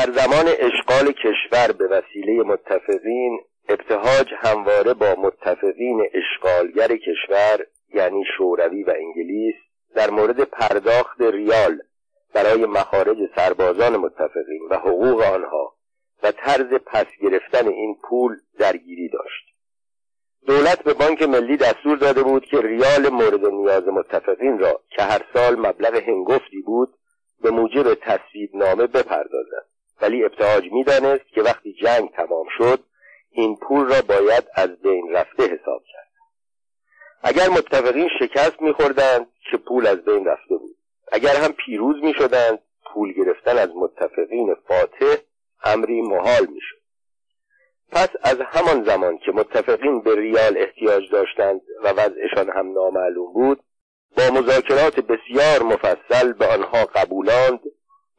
در زمان اشغال کشور به وسیله متفقین ابتهاج همواره با متفقین اشغالگر کشور یعنی شوروی و انگلیس در مورد پرداخت ریال برای مخارج سربازان متفقین و حقوق آنها و طرز پس گرفتن این پول درگیری داشت. دولت به بانک ملی دستور داده بود که ریال مورد نیاز متفقین را که هر سال مبلغ هنگفتی بود به موجب تصویب نامه بپردازد. ولی ابتهاج می‌دانست که وقتی جنگ تمام شد این پول را باید از بین رفته حساب کرد. اگر متفقین شکست میخوردند که پول از بین رفته بود. اگر هم پیروز می‌شدند پول گرفتن از متفقین فاتح امری محال می‌شد. پس از همان زمان که متفقین به ریال احتیاج داشتند و وضعشان هم نامعلوم بود با مذاکرات بسیار مفصل به آنها قبولاند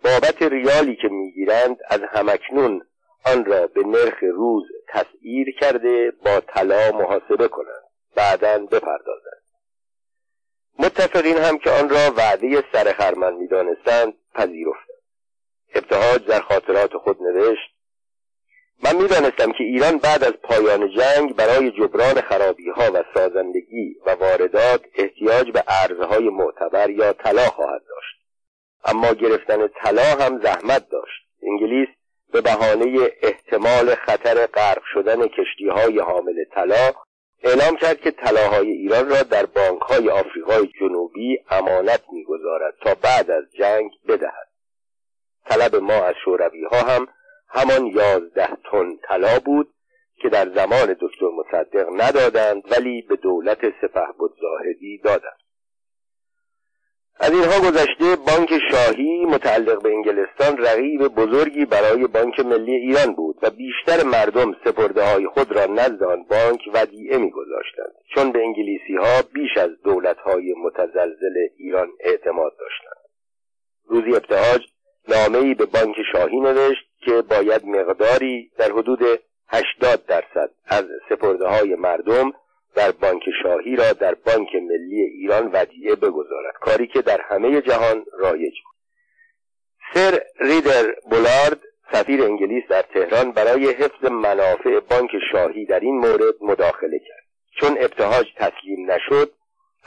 بابت ریالی که می‌گیرند از همکنون آن را به نرخ روز تسعیر کرده با طلا محاسبه کنند. بعدا بپردازند. متفقین هم که آن را وعده سر خرمن می‌دانستند پذیرفتند. ابتهاج در خاطرات خود نوشت من می‌دانستم که ایران بعد از پایان جنگ برای جبران خرابی ها و سازندگی و واردات احتیاج به ارزهای معتبر یا طلا خواهد داشت. اما گرفتن طلا هم زحمت داشت. انگلیس به بهانه احتمال خطر غرق شدن کشتی های حامل طلا اعلام کرد که طلاهای ایران را در بانک های آفریقای جنوبی امانت می‌گذارد تا بعد از جنگ بدهد. طلب ما از شوروی ها هم همان یازده تن طلا بود که در زمان دکتر مصدق ندادند ولی به دولت سپه زاهدی دادند. از اینها گذشته بانک شاهی متعلق به انگلستان رقیب بزرگی برای بانک ملی ایران بود و بیشتر مردم سپرده های خود را نزد آن بانک ودیعه میگذاشتند. چون به انگلیسی ها بیش از دولت های متزلزل ایران اعتماد داشتند. روزی ابتهاج نامه به بانک شاهی نوشت که باید مقداری در حدود 80 درصد از سپرده های مردم در بانک شاهی را در بانک ملی ایران ودیعه بگذارد. کاری که در همه جهان رایج بود. سر ریدر بولارد سفیر انگلیس در تهران برای حفظ منافع بانک شاهی در این مورد مداخله کرد. چون ابتهاج تسلیم نشد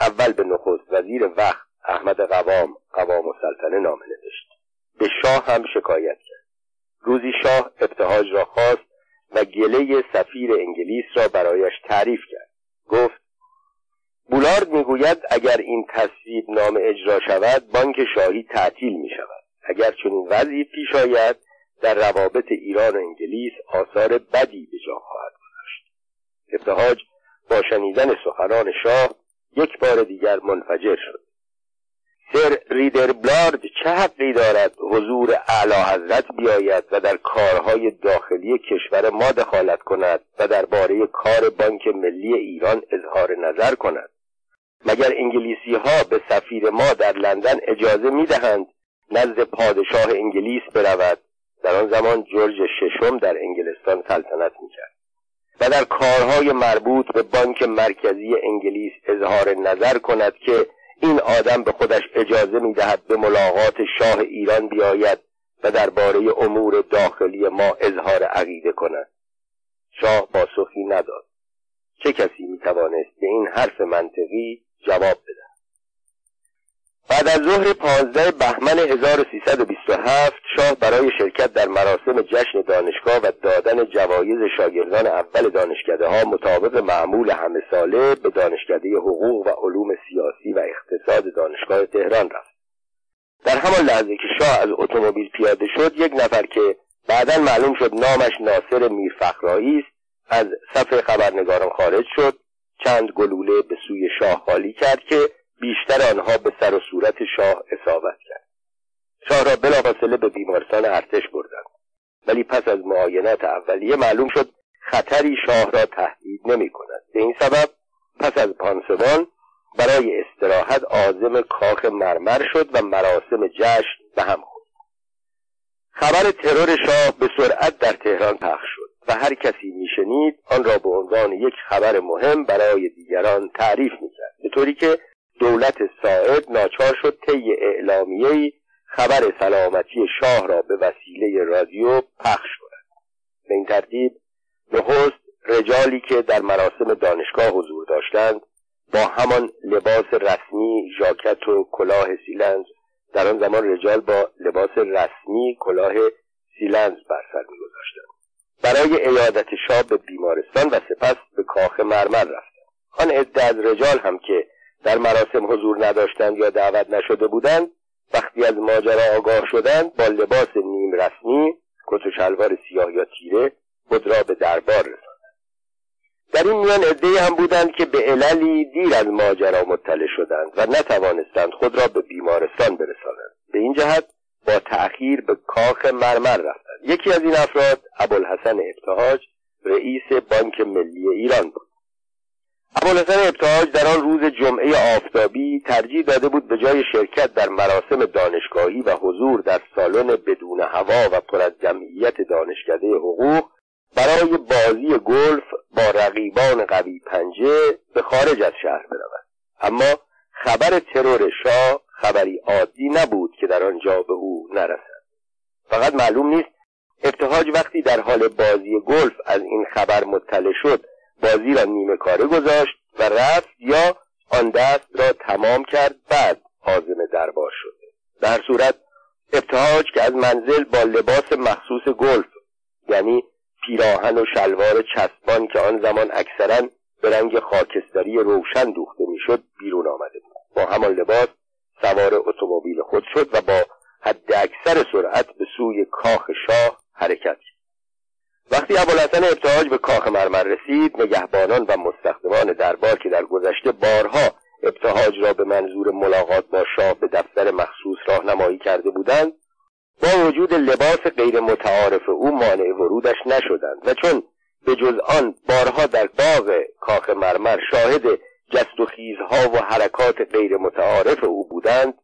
اول به نخست وزیر وقت احمد قوام قوام السلطنه نامه نوشت. به شاه هم شکایت کرد. روزی شاه ابتهاج را خواست و گله سفیر انگلیس را برایش تعریف کرد. گفت بولارد می‌گوید اگر این تصویب نام اجرا شود بانک شاهی تعطیل می شود اگر چنین وضعی پیش آید در روابط ایران و انگلیس آثار بدی به جا خواهد گذاشت. ابتهاج با شنیدن سخنان شاه یک بار دیگر منفجر شد. سر ریدر بلارد چه حقی دارد حضور اعلی حضرت بیاید و در کارهای داخلی کشور ما دخالت کند و درباره کار بانک ملی ایران اظهار نظر کند؟ مگر انگلیسی ها به سفیر ما در لندن اجازه می دهند نزد پادشاه انگلیس برود؟ در آن زمان جورج ششم در انگلستان سلطنت می کرد و در کارهای مربوط به بانک مرکزی انگلیس اظهار نظر کند که این آدم به خودش اجازه می دهد به ملاقات شاه ایران بیاید و درباره امور داخلی ما اظهار عقیده کند. شاه پاسخی نداد. چه کسی می توانست به این حرف منطقی جواب بده؟ بعد از ظهر پانزده بهمن 1327 شاه برای شرکت در مراسم جشن دانشگاه و دادن جوایز شاگردان اول دانشکده ها مطابق معمول همه ساله به دانشکده حقوق و علوم سیاسی و اقتصاد دانشگاه تهران رفت. در همان لحظه که شاه از اتومبیل پیاده شد یک نفر که بعدا معلوم شد نامش ناصر میرفخرایی است از صف خبرنگاران خارج شد چند گلوله به سوی شاه خالی کرد که بیشتر آنها به سر و صورت شاه اصابت کرد. شاه را بلافاصله به بیمارستان ارتش بردند. ولی پس از معاینات اولیه معلوم شد خطری شاه را تهدید نمی کند. به این سبب پس از پانسمان برای استراحت آزم کاخ مرمر شد و مراسم جشن به هم خورد. خبر ترور شاه به سرعت در تهران پخش شد و هر کسی میشنید آن را به عنوان یک خبر مهم برای دیگران تعریف می‌کرد به طوری که دولت ساعد ناچار شد طی اعلامیهای خبر سلامتی شاه را به وسیله رادیو پخش کند. به این ترتیب نخست رجالی که در مراسم دانشگاه حضور داشتند با همان لباس رسمی ژاکت و کلاه سیلنز در آن زمان رجال با لباس رسمی کلاه سیلنز بر سر میگذاشتند. برای ایادت شاه به بیمارستان و سپس به کاخ مرمر رفتند. آن عده از رجال هم که در مراسم حضور نداشتند یا دعوت نشده بودند وقتی از ماجرا آگاه شدند با لباس نیم رسمی کت و شلوار سیاه یا تیره خود را به دربار رساندند. در این میان عدهای هم بودند که به عللی دیر از ماجرا مطلع شدند و نتوانستند خود را به بیمارستان برسانند. به این جهت با تأخیر به کاخ مرمر رفتند. یکی از این افراد ابوالحسن ابتهاج رئیس بانک ملی ایران بود. ابوالحسن ابتهاج در آن روز جمعه آفتابی ترجیح داده بود به جای شرکت در مراسم دانشگاهی و حضور در سالن بدون هوا و پر از جمعیت دانشکده حقوق برای بازی گلف با رقیبان قوی پنجه به خارج از شهر برود. اما خبر ترور شاه خبری عادی نبود که در آنجا به او نرسد. فقط معلوم نیست ابتهاج وقتی در حال بازی گلف از این خبر مطلع شد بازی را نیمه کاره گذاشت و رفت یا آن دست را تمام کرد بعد حازم دربار شد. در صورت ابتهاج که از منزل با لباس مخصوص گلف یعنی پیراهن و شلوار چسبان که آن زمان اکثرا به رنگ خاکستری روشن دوخته می‌شد بیرون آمده بود. با همان لباس سوار اتومبیل خود شد و با حد اکثر سرعت به سوی کاخ شاه حرکت کرد. وقتی ابوالحسن ابتهاج به کاخ مرمر رسید نگهبانان و مستخدمان دربار که در گذشته بارها ابتهاج را به منظور ملاقات با شاه به دفتر مخصوص راهنمایی کرده بودند با وجود لباس غیر متعارف او مانع ورودش نشدند و چون به جز آن بارها در باغ کاخ مرمر شاهد جست و خیزها و حرکات غیر متعارف او بودند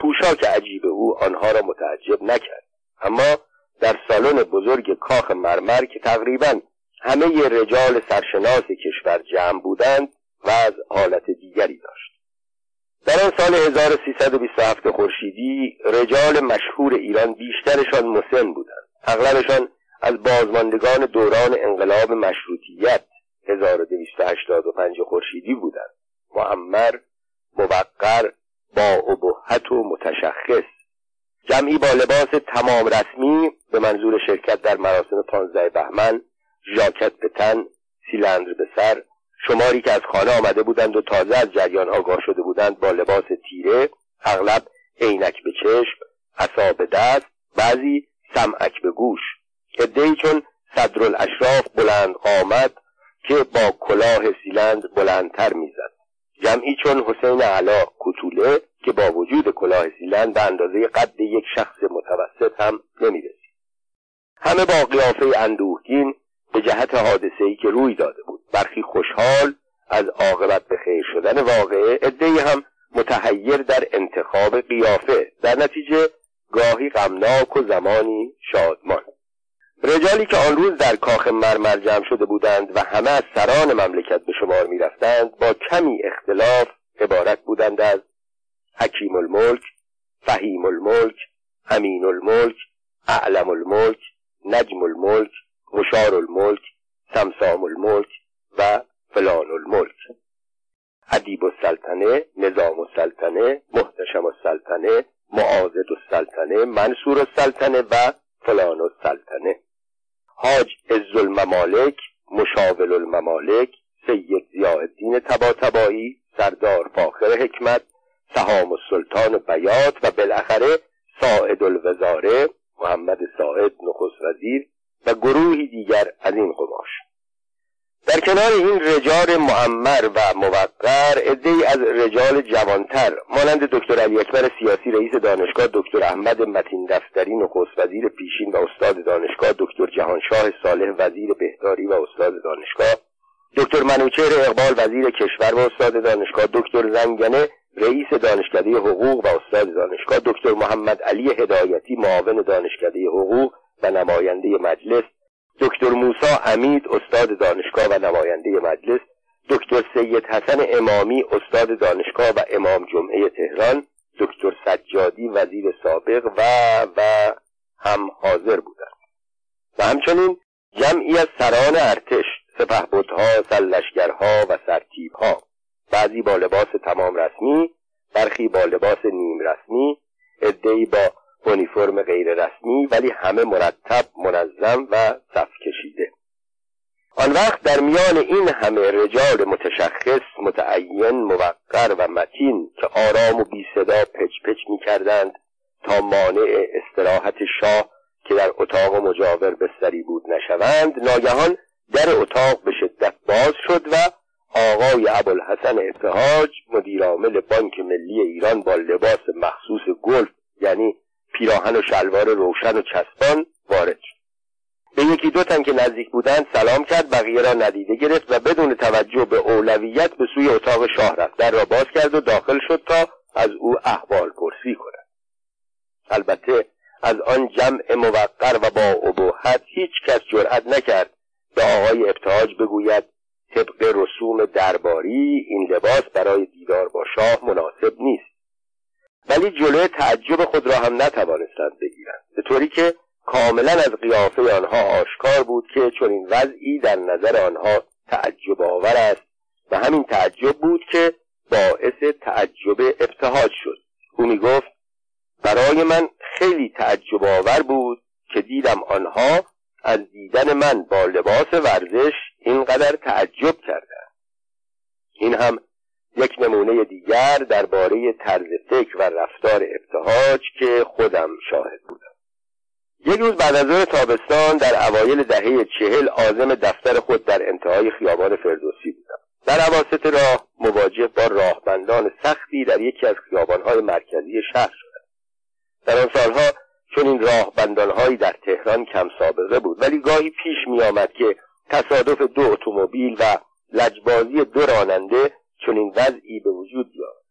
پوشاک عجیب او آنها را متعجب نکرد. اما در سالن بزرگ کاخ مرمر که تقریبا همه رجال سرشناس کشور جمع بودند و از حالت دیگری داشت. در آن سال 1327 خورشیدی رجال مشهور ایران بیشترشان مسن بودند. اغلبشان از بازماندگان دوران انقلاب مشروطیت 1285 خورشیدی بودند. معمر موقر با ابهت و متشخص جمعی با لباس تمام رسمی به منظور شرکت در مراسم پانزده بهمن ژاکت به تن سیلندر به سر شماری که از خانه آمده بودند و تازه از جریان آگاه شده بودند با لباس تیره اغلب عینک به چشم عصا به دست بعضی سمعک به گوش. عدهای چون صدرالاشراف بلند قامت که با کلاه سیلند بلندتر می‌زد. جمعی چون حسین علا کتوله که با وجود کلاه سیلند به اندازه قد یک شخص متوسط هم نمی‌رسید. همه با قیافه اندوهگین به جهت حادثه ای که روی داده بود. برخی خوشحال از عاقبت به خیر شدن واقعه عدهای هم متحیر در انتخاب قیافه. در نتیجه گاهی غمناک و زمانی شادمان. رجالی که آن روز در کاخ مرمر جمع شده بودند و همه از سران مملکت به شمار می‌رفتند با کمی اختلاف عبارت بودند از حکیم الملک فهیم الملک امین الملک اعلم الملک نجم الملک مشار الملک سمسام الملک و فلان الملک. ادیب السلطنه نظام السلطنه محتشم السلطنه معاذد السلطنه منصور السلطنه و فلان السلطنه. حاج عز الممالک مشاول الممالک سید الدین تباتبایی سردار فاخر حکمت سهام السلطان بیات و بالاخره ساعد الوزاره محمد ساعد نخست وزیر و گروهی دیگر از این قماش. در کنار این رجال معمر و موقر عدهای از رجال جوانتر مانند دکتر علی اکبر سیاسی رئیس دانشگاه دکتر احمد متین دفتری نخست وزیر پیشین و استاد دانشگاه دکتر جهانشاه صالح وزیر بهداری و استاد دانشگاه دکتر منوچهر اقبال وزیر کشور و استاد دانشگاه دکتر زنگنه رئیس دانشکده حقوق و استاد دانشگاه دکتر محمد علی هدایتی معاون دانشکده حقوق و نماینده مجلس دکتر موسا امید استاد دانشگاه و نماینده مجلس دکتر سید حسن امامی استاد دانشگاه و امام جمعه تهران دکتر سجادی وزیر سابق و و هم حاضر بودند. و همچنین جمعی از سران ارتش سپهبدها سلشگرها و سرتیبها. بعضی با لباس تمام رسمی برخی با لباس نیم رسمی عدهای با اونیفرم غیر رسمی ولی همه مرتب منظم و صف کشیده. آن وقت در میان این همه رجال متشخص متعین موقر و متین که آرام و بی صدا پچ پچ می کردند تا مانع استراحت شاه که در اتاق مجاور بستری بود نشوند ناگهان در اتاق به شدت باز شد و آقای ابوالحسن ابتهاج مدیرعامل بانک ملی ایران با لباس مخصوص گلف یعنی پیراهن و شلوار روشن و چسبان وارد شد. به یکی دو تن که نزدیک بودند سلام کرد بقیه را ندیده گرفت و بدون توجه به اولویت به سوی اتاق شاه رفت در را باز کرد و داخل شد تا از او احوال پرسی کند. البته از آن جمع موقر و با ابهت هیچ کس جرأت نکرد به آقای ابتهاج بگوید طبق رسوم درباری این لباس برای دیدار با شاه مناسب نیست. ولی جلوی تعجب خود را هم نتوانستند بگیرند. به طوری که کاملا از قیافه آنها آشکار بود که چون این وضعی در نظر آنها تعجب آور است و همین تعجب بود که باعث تعجب ابتهاج شد. او می گفت برای من خیلی تعجب آور بود که دیدم آنها از دیدن من با لباس ورزش اینقدر تعجب کردند این هم یک نمونه دیگر درباره طرز فکر و رفتار ابتهاج که خودم شاهد بودم. یک روز بعد از ظهر تابستان در اوایل دهه چهل عازم دفتر خود در انتهای خیابان فردوسی بودم. در عواسط راه مواجه با راهبندان سختی در یکی از خیابانهای مرکزی شهر شدم. در آن سالها چون این راهبندانهایی در تهران کم سابقه بود. ولی گاهی پیش می آمد که تصادف دو اتومبیل و لجبازی دو راننده چون این وضعی به وجود بیاد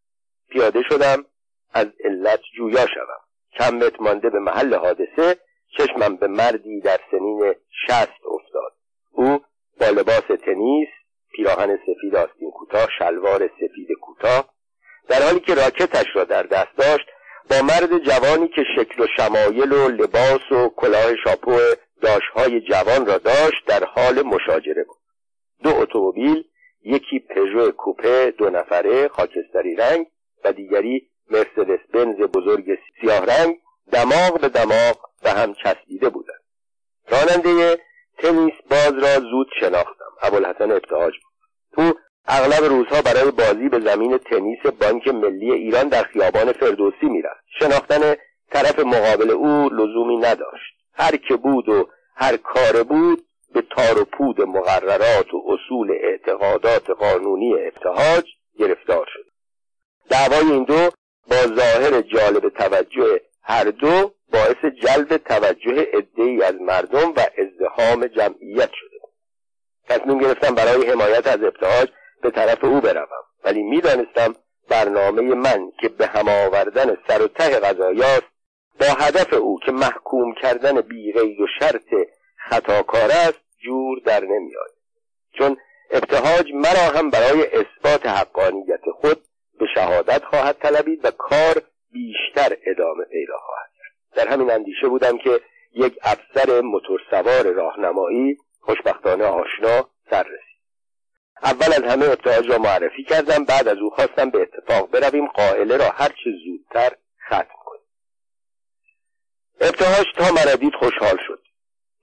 پیاده شدم از علت جویا شوم. کم متر مانده به محل حادثه چشمم به مردی در سنین شست افتاد. او با لباس تنیس پیراهن سفید آستین کوتاه شلوار سفید کوتاه در حالی که راکتش را در دست داشت با مرد جوانی که شکل و شمایل و لباس و کلاه شاپو داشهای جوان را داشت در حال مشاجره بود. دو اتومبیل یکی پژو کوپه دو نفره خاکستری رنگ و دیگری مرسدس بنز بزرگ سیاه رنگ دماغ به دماغ به هم چسبیده بودند. راننده تنیس باز را زود شناختم. ابوالحسن ابتهاج بود. او اغلب روزها برای بازی به زمین تنیس بانک ملی ایران در خیابان فردوسی می‌رفت شناختن طرف مقابل او لزومی نداشت. هر که بود و هر کار بود به تار و پود مقررات و اصول اعتقادات قانونی ابتهاج گرفتار شد. دعوای این دو با ظاهر جالب توجه هر دو باعث جلب توجه عدهای از مردم و ازدهام جمعیت شده تصمیم گرفتم برای حمایت از ابتهاج به طرف او بروم. ولی می‌دانستم برنامه من که به هم آوردن سر و ته قضایاست با هدف او که محکوم کردن بیغید و شرط خطاکار است جور در نمیاد چون ابتهاج مرا هم برای اثبات حقانیت خود به شهادت خواهد طلبید و کار بیشتر ادامه پیدا خواهد در همین اندیشه بودم که یک افسر موتورسوار راهنمایی خوشبختانه آشنا سر رسید اول از همه ابتهاج را معرفی کردم بعد از او خواستم به اتفاق برویم قائله را هرچه زودتر ختم کنیم. ابتهاج تا مرا دید خوشحال شد.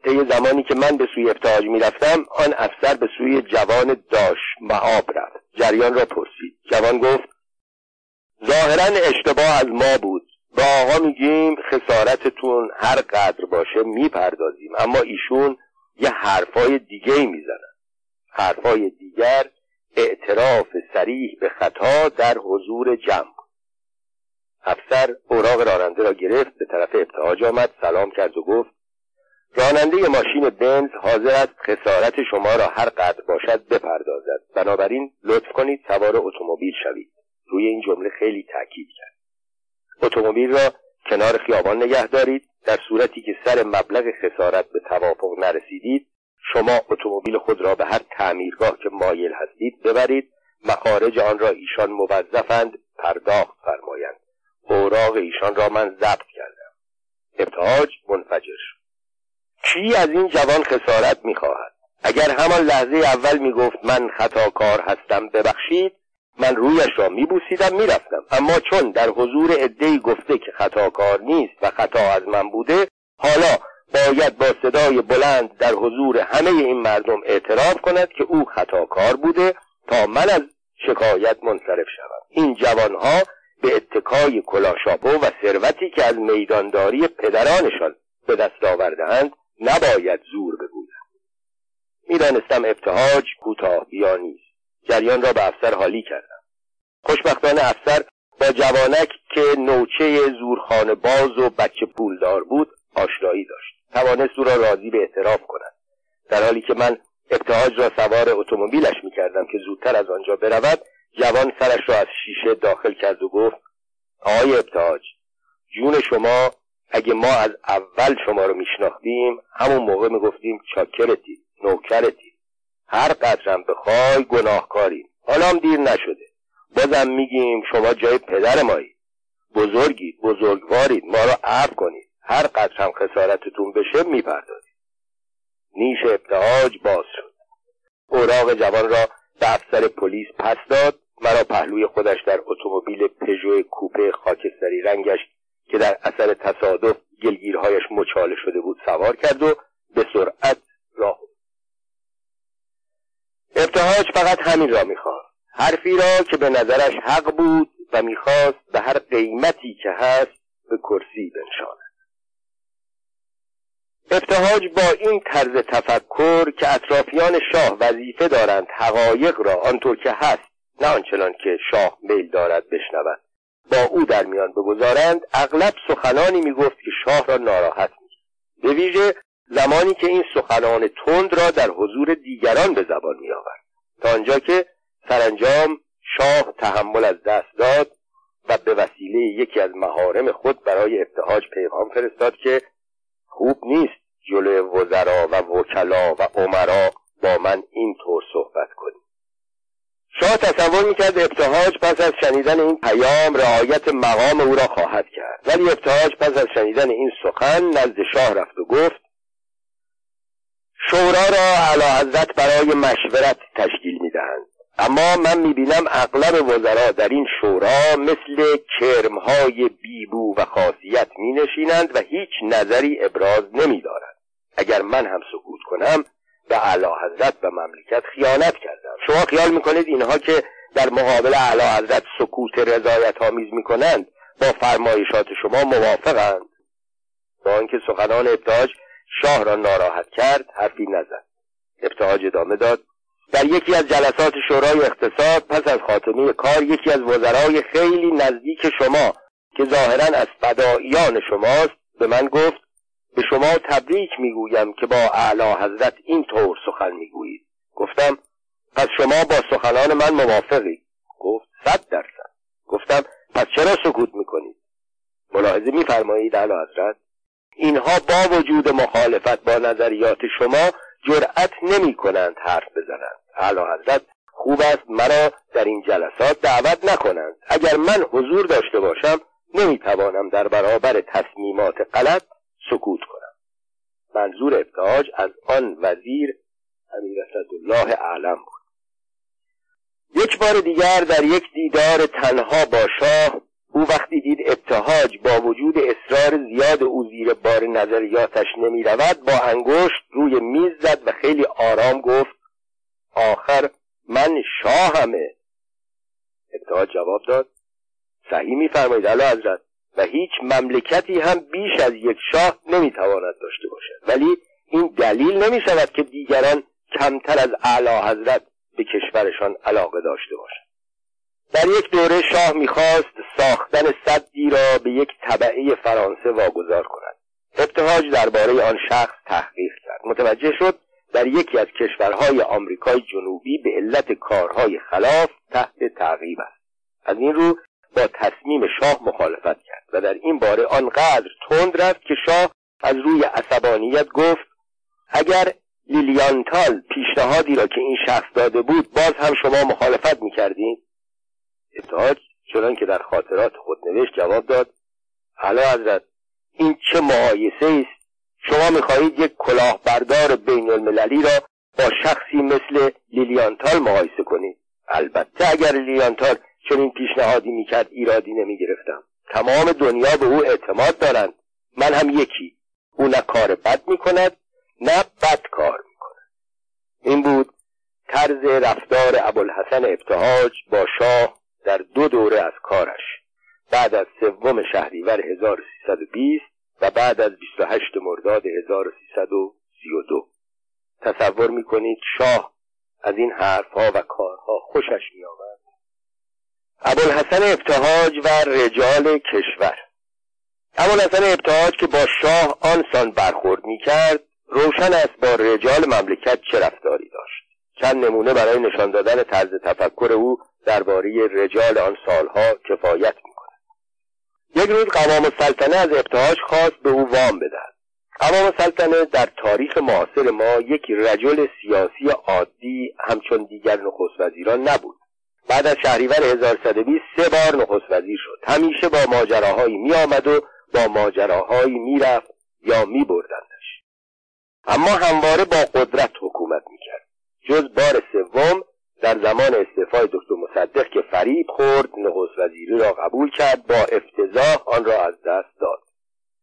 طی زمانی که من به سوی ابتهاج می‌رفتم آن افسر به سوی جوان داش معاب رفت. جریان را پرسید. جوان گفت ظاهرا اشتباه از ما بود. با آقا میگیم خسارتتون هر قدر باشه می‌پردازیم اما ایشون یه حرفای دیگه می‌زنن. حرفای دیگر اعتراف سریح به خطا در حضور جمع افسر اوراق راننده را گرفت به طرف ابتهاج آمد سلام کرد و گفت راننده ماشین بنز حاضر است خسارت شما را هر قدر باشد بپردازد. بنابراین لطف کنید سوار اتومبیل شوید. روی این جمله خیلی تاکید کرد. اتومبیل را کنار خیابان نگه دارید. در صورتی که سر مبلغ خسارت به توافق نرسیدید شما اتومبیل خود را به هر تعمیرگاه که مایل هستید ببرید. مخارج آن را ایشان موظفند پرداخت فرمایند. اوراق ایشان را من ضبط کردم. ابتهاج منفجر شد. کی از این جوان خسارت می‌خواهد؟ اگر همان لحظه اول می‌گفت من خطاکار هستم ببخشید. من رویش را میبوسیدم می‌رفتم. اما چون در حضور عدهای گفته که خطاکار نیست و خطا از من بوده حالا باید با صدای بلند در حضور همه این مردم اعتراف کند که او خطاکار بوده تا من از شکایت منصرف شوم. این جوانها به اتکای کلاشاپو و ثروتی که از میدانداری پدرانشان به دست آوردهاند نباید زور بگویند می‌دانستم ابتهاج کوتاه بیا نیست. جریان را به افسر حالی کردم. خوشبختانه افسر با جوانک که نوچه زورخانه باز و بچه پولدار بود آشنایی داشت. توانست او را راضی به اعتراف کند. در حالی که من ابتهاج را سوار اتومبیلش می‌کردم که زودتر از آنجا برود جوان سرش را از شیشه داخل کرد و گفت آقای ابتهاج جون شما اگه ما از اول شما رو میشناختیم همون موقع می‌گفتیم چاکرتی نوکرتی. هر قدرم بخوای گناهکاری حالا هم دیر نشده. بازم میگیم شما جای پدر مایی. بزرگید بزرگوارید. ما را عرض کنید. هر قدر هم خسارتتون بشه می‌پردازید. نیش ابتهاج باز شد. اوراق جوان را به افسر پلیس پس داد مرا پهلوی خودش در اتومبیل پژو کوپه خاکستری رنگش که در اثر تصادف گلگیرهایش مچاله شده بود سوار کرد و به سرعت راه ابتهاج فقط همین را می‌خواست. حرفی را که به نظرش حق بود و می‌خواست به هر قیمتی که هست به کرسی بنشاند. ابتهاج با این طرز تفکر که اطرافیان شاه وظیفه دارند حقایق را آنطور که هست نه آنچنان که شاه میل دارد بشنود. با او در میان بگذارند اغلب سخنانی می‌گفت که شاه را ناراحت می به ویژه زمانی که این سخنان تند را در حضور دیگران به زبان می آورد تا آنجا که سرانجام شاه تحمل از دست داد و به وسیله یکی از مهارم خود برای ابتهاج پیغام فرستاد که خوب نیست جلوی وزرا و وکلا و عمرا با من این طور صحبت کنی. شاه تصور می‌کرد ابتهاج پس از شنیدن این پیام رعایت مقام او را خواهد کرد. ولی ابتهاج پس از شنیدن این سخن نزد شاه رفت و گفت شورا را علا برای مشورت تشکیل می‌دهند. اما من می‌بینم اغلب وزرا در این شورا مثل کرمهای بیبو و خاصیت می نشینند و هیچ نظری ابراز نمیدارند. اگر من هم سکوت کنم به اعلی حضرت و مملکت خیانت کردم. شما خیال می‌کنید اینها که در مقابل اعلی حضرت سکوت رضایت آمیز می‌کنند با فرمایشات شما موافقند؟ با اینکه سخنان ابتاج شاه را ناراحت کرد حرفی نزد. ابتهاج ادامه داد. در یکی از جلسات شورای اقتصاد پس از خاتمه کار یکی از وزرای خیلی نزدیک شما که ظاهرا از فداییان شماست به من گفت به شما تبریک می‌گویم که با اعلی حضرت این طور سخن می‌گویید. گفتم پس شما با سخنان من موافقی گفت صد درصد. گفتم پس چرا سکوت می‌کنید؟ ملاحظه میفرمایید اعلی حضرت. اینها با وجود مخالفت با نظریات شما جرأت نمی کنند حرف بزنند. اعلی حضرت خوب است مرا در این جلسات دعوت نکنند. اگر من حضور داشته باشم نمی‌توانم در برابر تصمیمات غلط سکوت کنم. منظور ابتهاج از آن وزیر امیر الله اعلم بود. یک بار دیگر در یک دیدار تنها با شاه او وقتی دید ابتهاج با وجود اصرار زیاد او زیر بار نظریاتش نمی رود با انگشت روی میز زد و خیلی آرام گفت آخر من شاهمه. ابتهاج جواب داد صحیح میفرمایید اعلی حضرت و هیچ مملکتی هم بیش از یک شاه نمی‌تواند داشته باشد. ولی این دلیل نمی شود که دیگران کمتر از اعلی حضرت به کشورشان علاقه داشته باشند. در یک دوره شاه می‌خواست ساختن صدی را به یک طبعه فرانسه واگذار کند. ابتهاج درباره آن شخص تحقیق کرد. متوجه شد در یکی از کشورهای آمریکای جنوبی به علت کارهای خلاف تحت تعقیب است. از این رو با تصمیم شاه مخالفت کرد و در این باره آنقدر تند رفت که شاه از روی عصبانیت گفت اگر لیلیانتال پیشنهادی را که این شخص داده بود باز هم شما مخالفت می‌کردید؟ ابتهاج چنان که در خاطرات خود نوشت جواب داد حالا حضرت این چه معایسه است؟ شما می‌خواهید یک کلاهبردار بین المللی را با شخصی مثل لیلیانتال مقایسه کنید. البته اگر لیلیانتال چنین پیشنهادی می‌کرد ایرادی نمی‌گرفتم. تمام دنیا به او اعتماد دارند. من هم یکی. او نه کار بد می‌کند نه بد کار می‌کند. این بود طرز رفتار ابوالحسن ابتهاج با شاه در دو دوره از کارش بعد از سوم شهریور 1320 و بعد از 28 مرداد 1332 تصور می‌کنید شاه از این حرفها و کارها خوشش میآمد؟ ابوالحسن ابتهاج و رجال کشور. ابوالحسن ابتهاج که با شاه آنسان برخورد می‌کرد روشن است با رجال مملکت چه رفتاری داشت. چند نمونه برای نشان دادن طرز تفکر او درباره رجال آن سالها کفایت می‌کند. یک روز قوام السلطنه از ابتهاج خواست به او وام بدهد. قوام السلطنه در تاریخ معاصر ما یک رجل سیاسی عادی همچون دیگر نخست وزیران نبود. بعد از شهریور 1120 سه بار نخست وزیر شد. همیشه با ماجراهایی می آمد و با ماجراهایی می رفت یا می بردندش اما همواره با قدرت حکومت می کرد جز بار سوم در زمان استعفای دکتر مصدق که فریب خورد نخست وزیری را قبول کرد با افتضاح آن را از دست داد.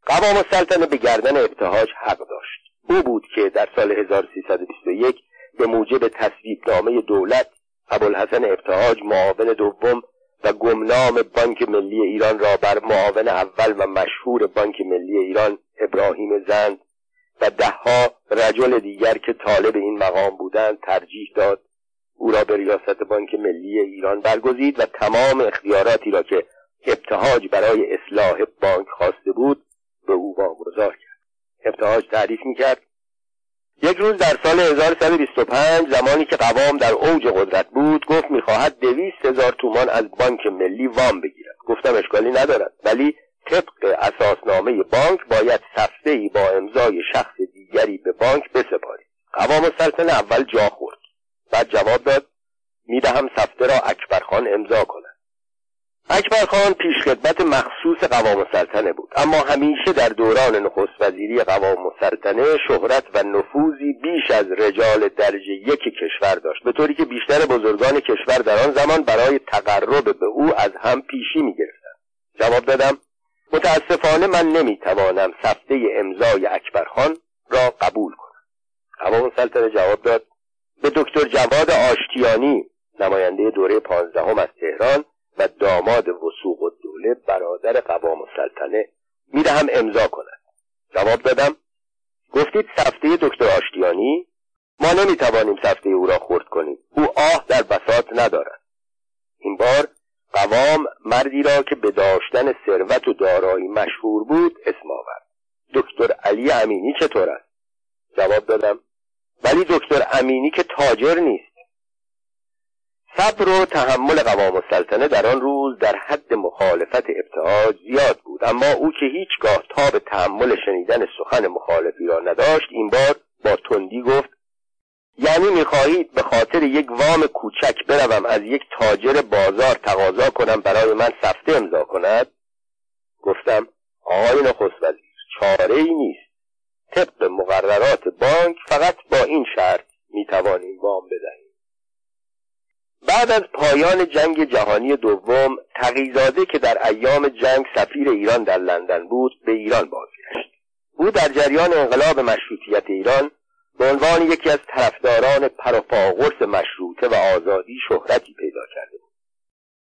قوام السلطنه به گردن ابتهاج حق داشت. او بود که در سال 1321 به موجب تصویب نامه دولت ابوالحسن ابتهاج معاون دوم و گمنام بانک ملی ایران را بر معاون اول و مشهور بانک ملی ایران ابراهیم زند و دهها رجل دیگر که طالب این مقام بودند ترجیح داد او را به ریاست بانک ملی ایران برگزید و تمام اختیاراتی را که ابتهاج برای اصلاح بانک خواسته بود به او واگذار کرد. ابتهاج تعریف می‌کرد یک روز در سال 1125 زمانی که قوام در اوج قدرت بود گفت می‌خواهد دویست هزار تومان از بانک ملی وام بگیرد. گفتم اشکالی ندارد ولی طبق اساسنامه بانک باید ای با امضای شخص دیگری به بانک بسپارید. قوام السلطنه اول جا خورد. بعد جواب داد می‌دهم سفته را اکبرخان امضا کند. اکبر خان پیشخدمت مخصوص قوام السلطنه بود اما همیشه در دوران نخست وزیری قوام السلطنه شهرت و نفوذی بیش از رجال درجه یک کشور داشت به طوری که بیشتر بزرگان کشور در آن زمان برای تقرب به او از هم پیشی می‌گرفتند. جواب دادم متاسفانه من نمی‌توانم سفته امضای اکبرخان را قبول کنم. قوام السلطنه جواب داد به دکتر جواد آشتیانی نماینده دوره پانزدهم از تهران و داماد وسوق و دوله برادر قوام السلطنه می‌دهم امضا کند. جواب دادم. گفتید سفته دکتر آشتیانی؟ ما نمی‌توانیم سفته او را خورد کنیم. او آه در بساط ندارد. این بار قوام مردی را که به داشتن ثروت و دارایی مشهور بود اسم آورد. دکتر علی امینی چطور است؟ جواب دادم. ولی دکتر امینی که تاجر نیست. صبر و تحمل قوام السلطنه در آن روز در حد مخالفت ابتهاج زیاد بود. اما او که هیچگاه تاب تحمل شنیدن سخن مخالفی را نداشت این بار با تندی گفت یعنی می‌خواهید به خاطر یک وام کوچک بروم از یک تاجر بازار تقاضا کنم برای من سفته امضا کند؟ گفتم آقای نخست وزیر چاره ای نیست. طبق مقررات بانک فقط با این شرط می‌توانیم وام بدهیم. بعد از پایان جنگ جهانی دوم تقیزاده که در ایام جنگ سفیر ایران در لندن بود به ایران بازگشت. او در جریان انقلاب مشروطیت ایران به عنوان یکی از طرفداران پروپاگورس مشروطه و آزادی شهرتی پیدا کرده بود.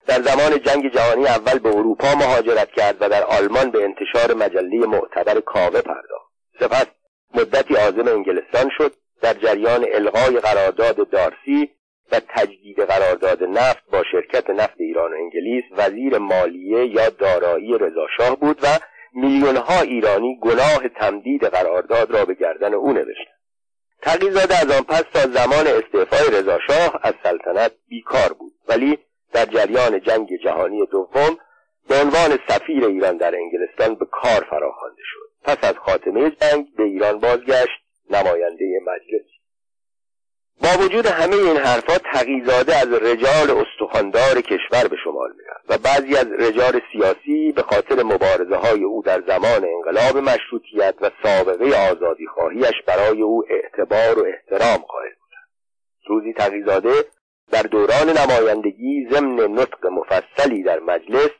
در زمان جنگ جهانی اول به اروپا مهاجرت کرد و در آلمان به انتشار مجله معتبر کاوه پرداخت. سپس مدتی عازم انگلستان شد در جریان الغای قرارداد دارسی و تجدید قرارداد نفت با شرکت نفت ایران و انگلیس وزیر مالیه یا دارایی رضاشاه بود و میلیونها ایرانی گناه تمدید قرارداد را به گردن او نوشتند. تقیزاده از آن پس تا زمان استعفای رضاشاه از سلطنت بیکار بود. ولی در جریان جنگ جهانی دوم به عنوان سفیر ایران در انگلستان به کار فراخوانده شد. پس از خاتمه جنگ به ایران بازگشت نماینده مجلس. با وجود همه این حرفات تقیزاده از رجال استخاندار کشور به شمار می‌رفت و بعضی از رجال سیاسی به خاطر مبارزه های او در زمان انقلاب مشروطیت و سابقه آزادی خواهیش برای او اعتبار و احترام قائل بودند. روزی تقیزاده در دوران نمایندگی ضمن نطق مفصلی در مجلس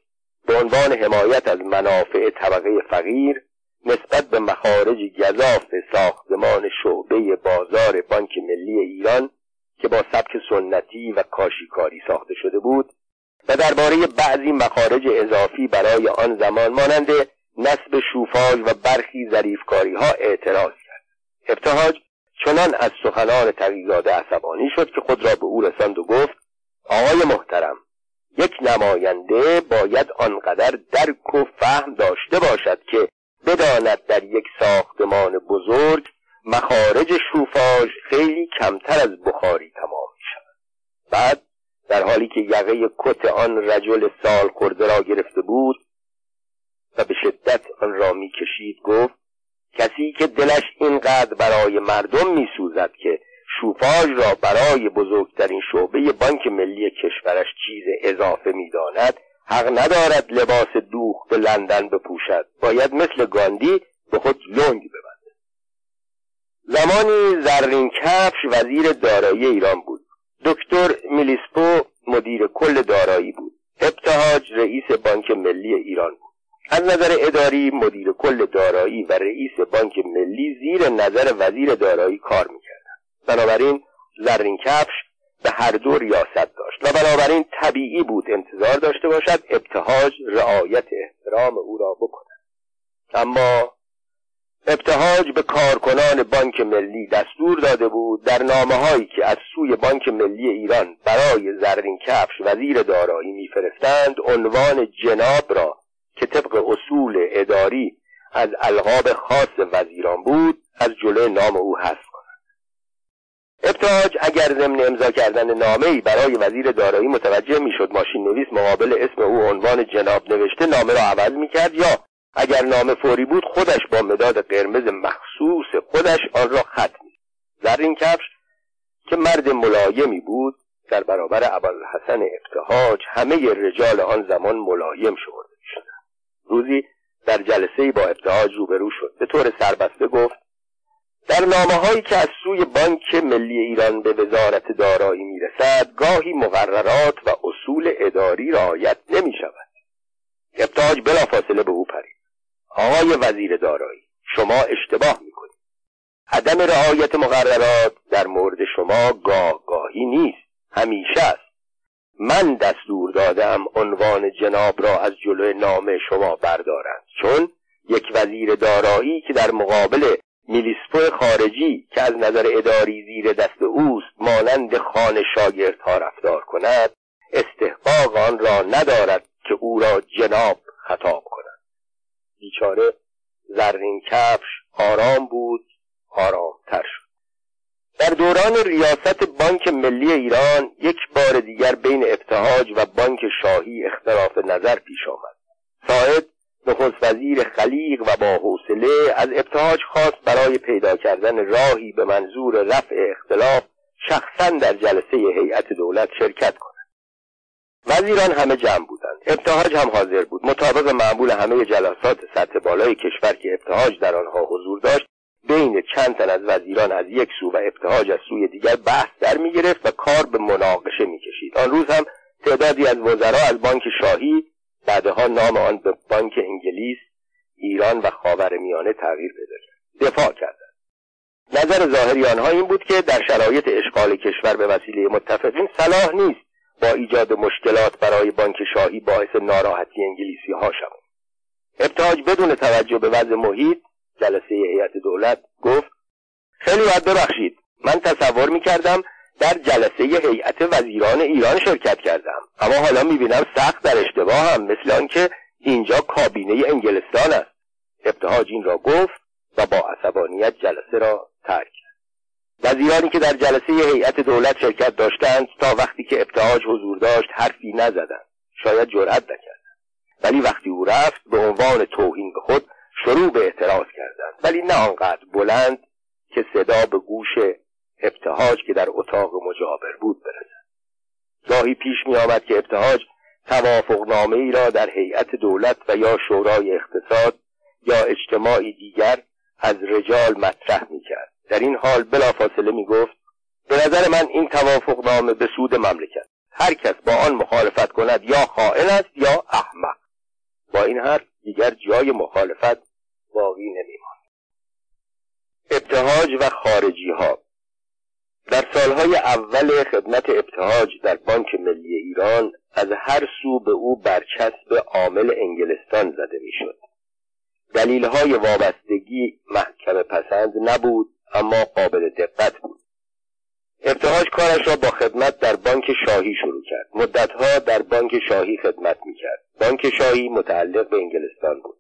به عنوان حمایت از منافع طبقه فقیر نسبت به مخارج گذاف ساختمان شعبه بازار بانک ملی ایران که با سبک سنتی و کاشیکاری ساخته شده بود و درباره بعضی مخارج اضافی برای آن زمان مانند نصب شوفاژ و برخی ظریفکاری ها اعتراض کرد. ابتهاج چنان از سخنان تقیزاده عصبانی شد که خود را به او رساند و گفت آقای محترم یک نماینده باید آنقدر درک و فهم داشته باشد که بداند در یک ساختمان بزرگ مخارج شوفاژ خیلی کمتر از بخاری تمام می شود. بعد در حالی که یقه کت آن رجل سال خورده را گرفته بود و به شدت آن را می‌کشید گفت کسی که دلش اینقدر برای مردم میسوزد که شوفاژ را برای بزرگترین شعبه بانک ملی کشورش چیز اضافه می‌داند حق ندارد لباس دوخت به لندن بپوشد. باید مثل گاندی به خود لنگ ببنده زمانی زرین کفش وزیر دارایی ایران بود. دکتر میلیسپو مدیر کل دارایی بود. ابتهاج رئیس بانک ملی ایران بود. از نظر اداری مدیر کل دارایی و رئیس بانک ملی زیر نظر وزیر دارایی کار می‌کردند. بنابراین زرین کفش به هر دو ریاست داشت. و بنابراین طبیعی بود انتظار داشته باشد ابتهاج رعایت احترام او را بکند. اما ابتهاج به کارکنان بانک ملی دستور داده بود در نامه هایی که از سوی بانک ملی ایران برای زرین کفش وزیر دارایی میفرستند عنوان جناب را که طبق اصول اداری از القاب خاص وزیران بود از جلوی نام او حذف کنند ابتهاج اگر ضمن امضا کردن نامه ای برای وزیر دارایی متوجه می‌شد ماشین نویس مقابل اسم او عنوان جناب نوشته نامه را عوض می‌کرد یا اگر نامه فوری بود خودش با مداد قرمز مخصوص خودش آن را خط می زرین کفش که مرد ملایمی بود در برابر ابوالحسن ابتهاج همه رجال آن زمان ملایم شمرده شدند روزی در جلسه با ابتهاج روبرو شد. به طور سربسته گفت در نامه هایی که از سوی بانک ملی ایران به وزارت دارایی می‌رسد گاهی مقررات و اصول اداری رعایت نمی شود ابتهاج بلافاصله به او پرید. آقای وزیر دارایی شما اشتباه می‌کنید. عدم رعایت مقررات در مورد شما گاه گاهی نیست. همیشه است. من دستور دادم عنوان جناب را از جلوی نام شما بردارند. چون یک وزیر دارایی که در مقابل میلیسپو خارجی که از نظر اداری زیر دست اوست مانند خان شاگردها رفتار کند استحقاق آن را ندارد که او را جناب خطاب کند. بیچاره زرین کفش آرام بود آرامتر شد. در دوران ریاست بانک ملی ایران یک بار دیگر بین ابتهاج و بانک شاهی اختلاف نظر پیش آمد. ساعد نخست وزیر خلیق و با حوصله از ابتهاج خواست برای پیدا کردن راهی به منظور رفع اختلاف شخصا در جلسه هیئت دولت شرکت کند. وزیران همه جمع بودند. ابتهاج هم حاضر بود. مطابق معمول همه جلسات سطح بالای کشور که ابتهاج در آنها حضور داشت بین چند تن از وزیران از یک سو و ابتهاج از سوی دیگر بحث در می‌گرفت و کار به مناقشه می‌کشید. آن روز هم تعدادی از وزرا از بانک شاهی بعدها نام آن به بانک انگلیس ایران و خاورمیانه تغییر پیدا کرد دفاع کردند. نظر ظاهری آنها این بود که در شرایط اشغال کشور به وسیله متفقین صلاح نیست با ایجاد مشکلات برای بانک شاهی باعث ناراحتی انگلیسی ها شود. ابتهاج بدون توجه به وضع محیط جلسه هیئت دولت گفت خیلی باید ببخشید. من تصور می‌کردم در جلسه هیئت وزیران ایران شرکت کردم. اما حالا می‌بینم سخت در اشتباه هم مثل آنکه اینجا کابینه انگلستان است. ابتهاج این را گفت و با عصبانیت جلسه را ترک وزیرانی که در جلسه هیئت دولت شرکت داشتند تا وقتی که ابتهاج حضور داشت حرفی نزدند. شاید جرأت نکردند. ولی وقتی او رفت به عنوان توهین به خود شروع به اعتراض کردند. ولی نه آنقدر بلند که صدا به گوش ابتهاج که در اتاق مجاور بود برسد. گاهی پیش می آمد که ابتهاج توافقنامه ای را در هیئت دولت و یا شورای اقتصاد یا اجتماعی دیگر از رجال مطرح می کرد در این حال بلافاصله می گفت به نظر من این توافقنامه به سود مملکت. هر کس با آن مخالفت کند یا خائن است یا احمق. با این حرف دیگر جای مخالفت باقی نمیماند. ابتهاج و خارجی ها در سالهای اول خدمت ابتهاج در بانک ملی ایران از هر سو به او برچسب عامل انگلستان زده می‌شد. دلیل های وابستگی محکم پسند نبود اما قابل دقت بود. ابتهاج کارش را با خدمت در بانک شاهی شروع کرد. مدتها در بانک شاهی خدمت می‌کرد. بانک شاهی متعلق به انگلستان بود.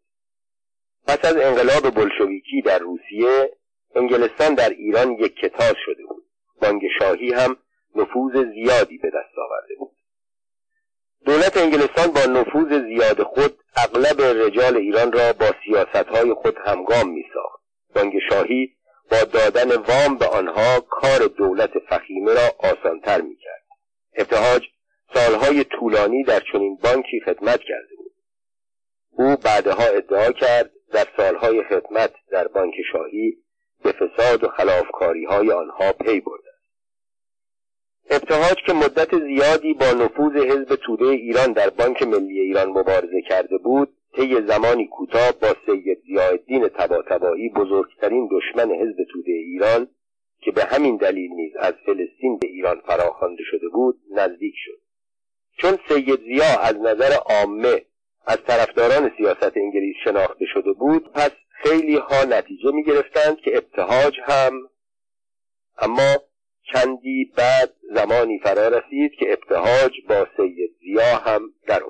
پس از انقلاب بلشویکی در روسیه انگلستان در ایران یک کتاز شده بود. بانک شاهی هم نفوذ زیادی به دست آورده بود. دولت انگلستان با نفوذ زیاد خود اغلب رجال ایران را با سیاستهای خود همگام می ساخت بانک شاهی با دادن وام به آنها کار دولت فخیمه را آسانتر می کرد ابتهاج سالهای طولانی در چنین بانکی خدمت کرده بود. او بعدها ادعا کرد در سالهای خدمت در بانک شاهی به فساد و خلافکاری های آنها پی برده ابتهاج که مدت زیادی با نفوذ حزب توده ایران در بانک ملی ایران مبارزه کرده بود طی زمانی کوتاه با سید ضیاءالدین طباطبایی بزرگترین دشمن حزب توده ایران که به همین دلیل نیز از فلسطین به ایران فراخوانده شده بود نزدیک شد. چون سید زیا از نظر عامه از طرفداران سیاست انگلیس شناخته شده بود پس خیلی ها نتیجه می گرفتند که ابتهاج هم اما چندی بعد زمانی فرا رسید که ابتهاج با سید زیا هم در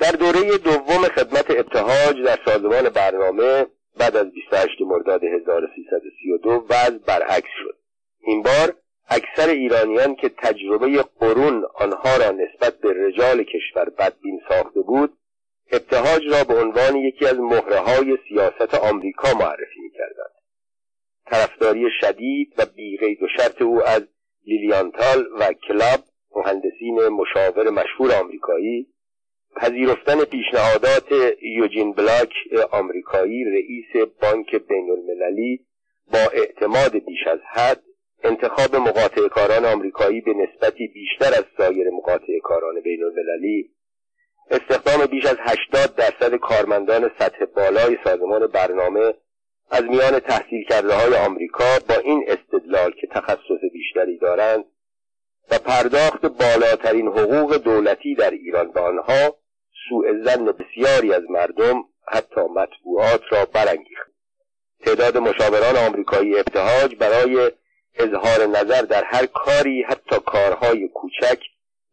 در دوره دوم خدمت ابتهاج در سازمان برنامه بعد از 28 مرداد 1332 وضع برعکس شد. این بار اکثر ایرانیان که تجربه قرون آنها را نسبت به رجال کشور بدبین ساخته بود ابتهاج را به عنوان یکی از مهره های سیاست آمریکا معرفی می‌کردند. طرفداری شدید و بیقید و شرط او از لیلیانتال و کلاب مهندسین مشاور مشهور آمریکایی پذیرفتن پیشنهادات یوجین بلاک آمریکایی رئیس بانک بین المللی با اعتماد بیش از حد انتخاب مقاطع کاران آمریکایی به نسبتی بیشتر از سایر مقاطع کاران بین المللی استخدام بیش از 80 درصد کارمندان سطح بالای سازمان برنامه از میان تحصیل کرده های آمریکا با این استدلال که تخصص بیشتری دارند و پرداخت بالاترین حقوق دولتی در ایران به آنها سوء زن بسیاری از مردم حتی مطبوعات را برانگیخت. تعداد مشاوران آمریکایی ابتهاج برای اظهار نظر در هر کاری حتی کارهای کوچک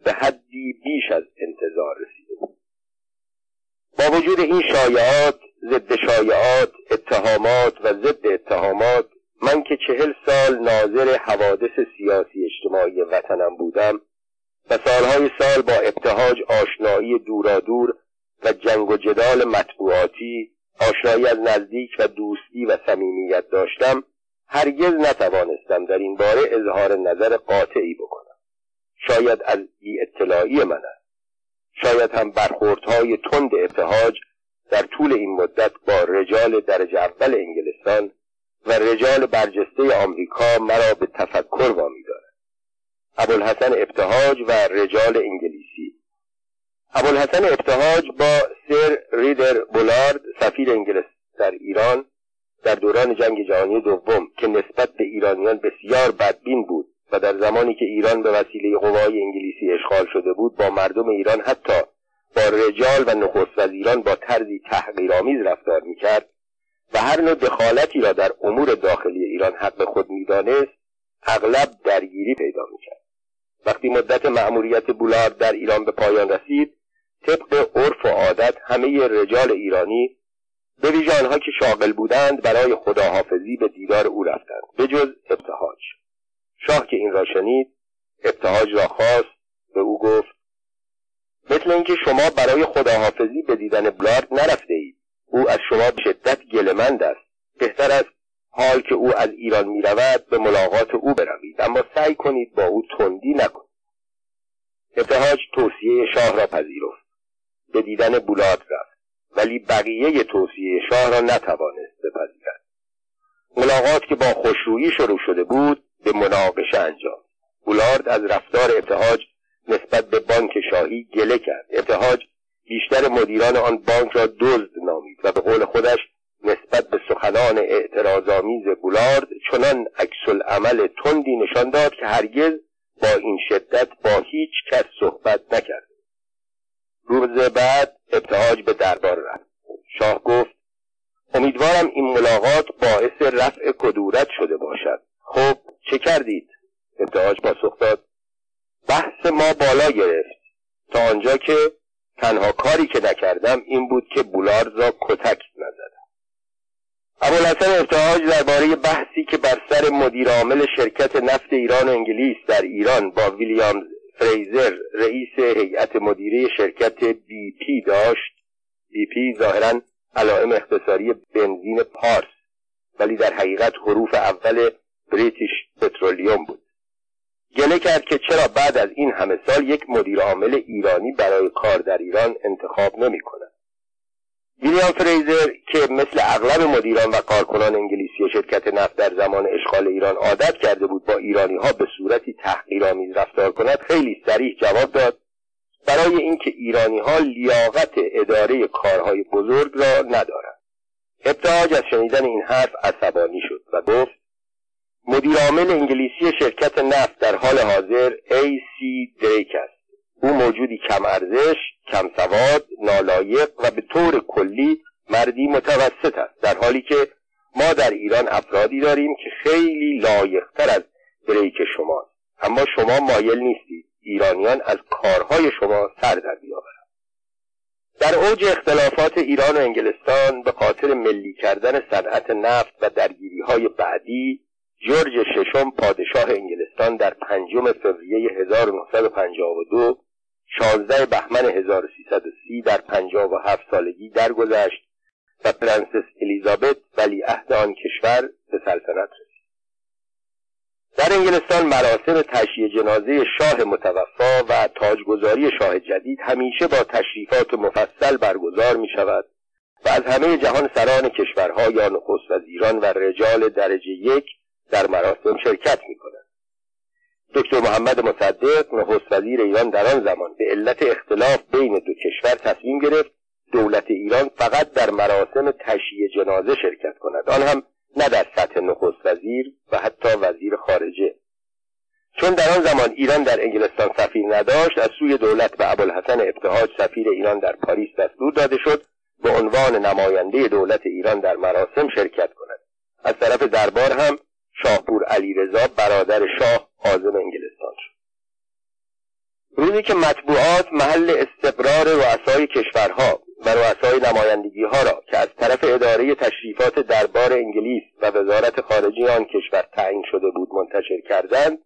به حدی بیش از انتظار رسیده با وجود این شایعات ضد شایعات اتهامات و ضد اتهامات. من که چهل سال ناظر حوادث سیاسی اجتماعی وطنم بودم و سالهای سال با ابتهاج آشنایی دورادور و جنگ و جدال مطبوعاتی آشنایی از نزدیک و دوستی و صمیمیت داشتم هرگز نتوانستم در این باره اظهار نظر قاطعی بکنم. شاید از بی اطلاعی من است. شاید هم برخوردهای تند ابتهاج در طول این مدت با رجال درجه اول انگلستان و رجال برجسته آمریکا مرا به تفکر وامی دارد ابوالحسن ابتهاج و رجال انگلیسی. ابوالحسن ابتهاج با سر ریدر بولارد سفیر انگلیس در ایران در دوران جنگ جهانی دوم که نسبت به ایرانیان بسیار بدبین بود و در زمانی که ایران به وسیله قوای انگلیسی اشغال شده بود با مردم ایران حتی با رجال و نخست وزیران با طرزی تحقیرآمیز رفتار می‌کرد و هر نوع دخالتی را در امور داخلی ایران حق خود می‌دانست اغلب درگیری پیدا می‌کرد. وقتی مدت مأموریت بولارد در ایران به پایان رسید طبق عرف و عادت همه رجال ایرانی به ویژه آنها که شاغل بودند برای خداحافظی به دیدار او رفتند به جز ابتهاج. شاه که این را شنید ابتهاج را خواست به او گفت مثل اینکه شما برای خداحافظی به دیدن بلارد نرفته اید. او از شما به شدت گلمند است. بهتر است حال که او از ایران می رود به ملاقات او بروید. اما سعی کنید با او تندی نکنید. ابتهاج توصیه شاه را پذیرفت. به دیدن بولاد رفت. ولی بقیه توصیه شاه را نتوانست بپذیرد. ملاقات که با خوشرویی شروع شده بود به مناقشه انجام. بولارد از رفتار ابتهاج نسبت به بانک شاهی گله کرد. ابتهاج بیشتر مدیران آن بانک را دزد نامید و به قول خودش نسبت به سخنان اعتراضآمیز بولارد چنان عکس عمل تندی نشان داد که هرگز با این شدت با هیچ کس صحبت نکرد. روز بعد ابتهاج به دربار رفت. شاه گفت امیدوارم این ملاقات باعث رفع کدورت شده باشد. خب چه کردید؟ ابتهاج پاسخ داد بحث ما بالا گرفت. تا آنجا که تنها کاری که نکردم این بود که بولارد را کتک نزدم. ابوالحسن ابتهاج درباره بحثی که بر سر مدیر عامل شرکت نفت ایران و انگلیس در ایران با ویلیام فریزر رئیس هیئت مدیره شرکت بی پی داشت بی پی ظاهرا علائم اختصاری بنزین پارس ولی در حقیقت حروف اول بریتیش پترولیوم بود. گله کرد که چرا بعد از این همه سال یک مدیر عامل ایرانی برای کار در ایران انتخاب نمی کند. ویلیام فریزر که مثل اغلب مدیران و کارکنان انگلیسی شرکت نفت در زمان اشغال ایران عادت کرده بود با ایرانی ها به صورتی تحقیرآمیز رفتار کند خیلی سریح جواب داد. برای اینکه ایرانی ها لیاقت اداره کارهای بزرگ را ندارند. ابتهاج از شنیدن این حرف عصبانی شد و گفت مدیر عامل انگلیسی شرکت نفت در حال حاضر ای سی دریک است. او موجودی کم ارزش کم سواد نالایق و به طور کلی مردی متوسط است. در حالی که ما در ایران افرادی داریم که خیلی لایقتر از دریک شماست. اما شما مایل نیستید. ایرانیان از کارهای شما سر در بیاورند. در اوج اختلافات ایران و انگلستان به خاطر ملی کردن صنعت نفت و درگیری های بعدی جورج ششم پادشاه انگلستان در پنجم فوریه 1952 شانزده بهمن 1330 در پنجاه و هفت سالگی درگذشت و پرنسس الیزابت ولی عهد آن کشور به سلطنت رسید. در انگلستان مراسم تشییع جنازه شاه متوفا و تاجگذاری شاه جدید همیشه با تشریفات مفصل برگزار می شود و از همه جهان سران کشورها یا نخست وزیران و رجال درجه یک در مراسم شرکت می کنند. دکتر محمد مصدق نخست وزیر ایران در آن زمان به علت اختلاف بین دو کشور تصمیم گرفت دولت ایران فقط در مراسم تشییع جنازه شرکت کند. آن هم نه در سطح نخست وزیر و حتی وزیر خارجه. چون در آن زمان ایران در انگلستان سفیر نداشت از سوی دولت به ابوالحسن ابتهاج سفیر ایران در پاریس دستور داده شد به عنوان نماینده دولت ایران در مراسم شرکت کند. از طرف دربار هم شاهپور علیرضا برادر شاه عازم انگلستان شد. روزی که مطبوعات محل استقرار رؤسای کشورها و رؤسای نمایندگی ها را که از طرف اداره تشریفات دربار انگلیس و وزارت خارجه آن کشور تعیین شده بود منتشر کردند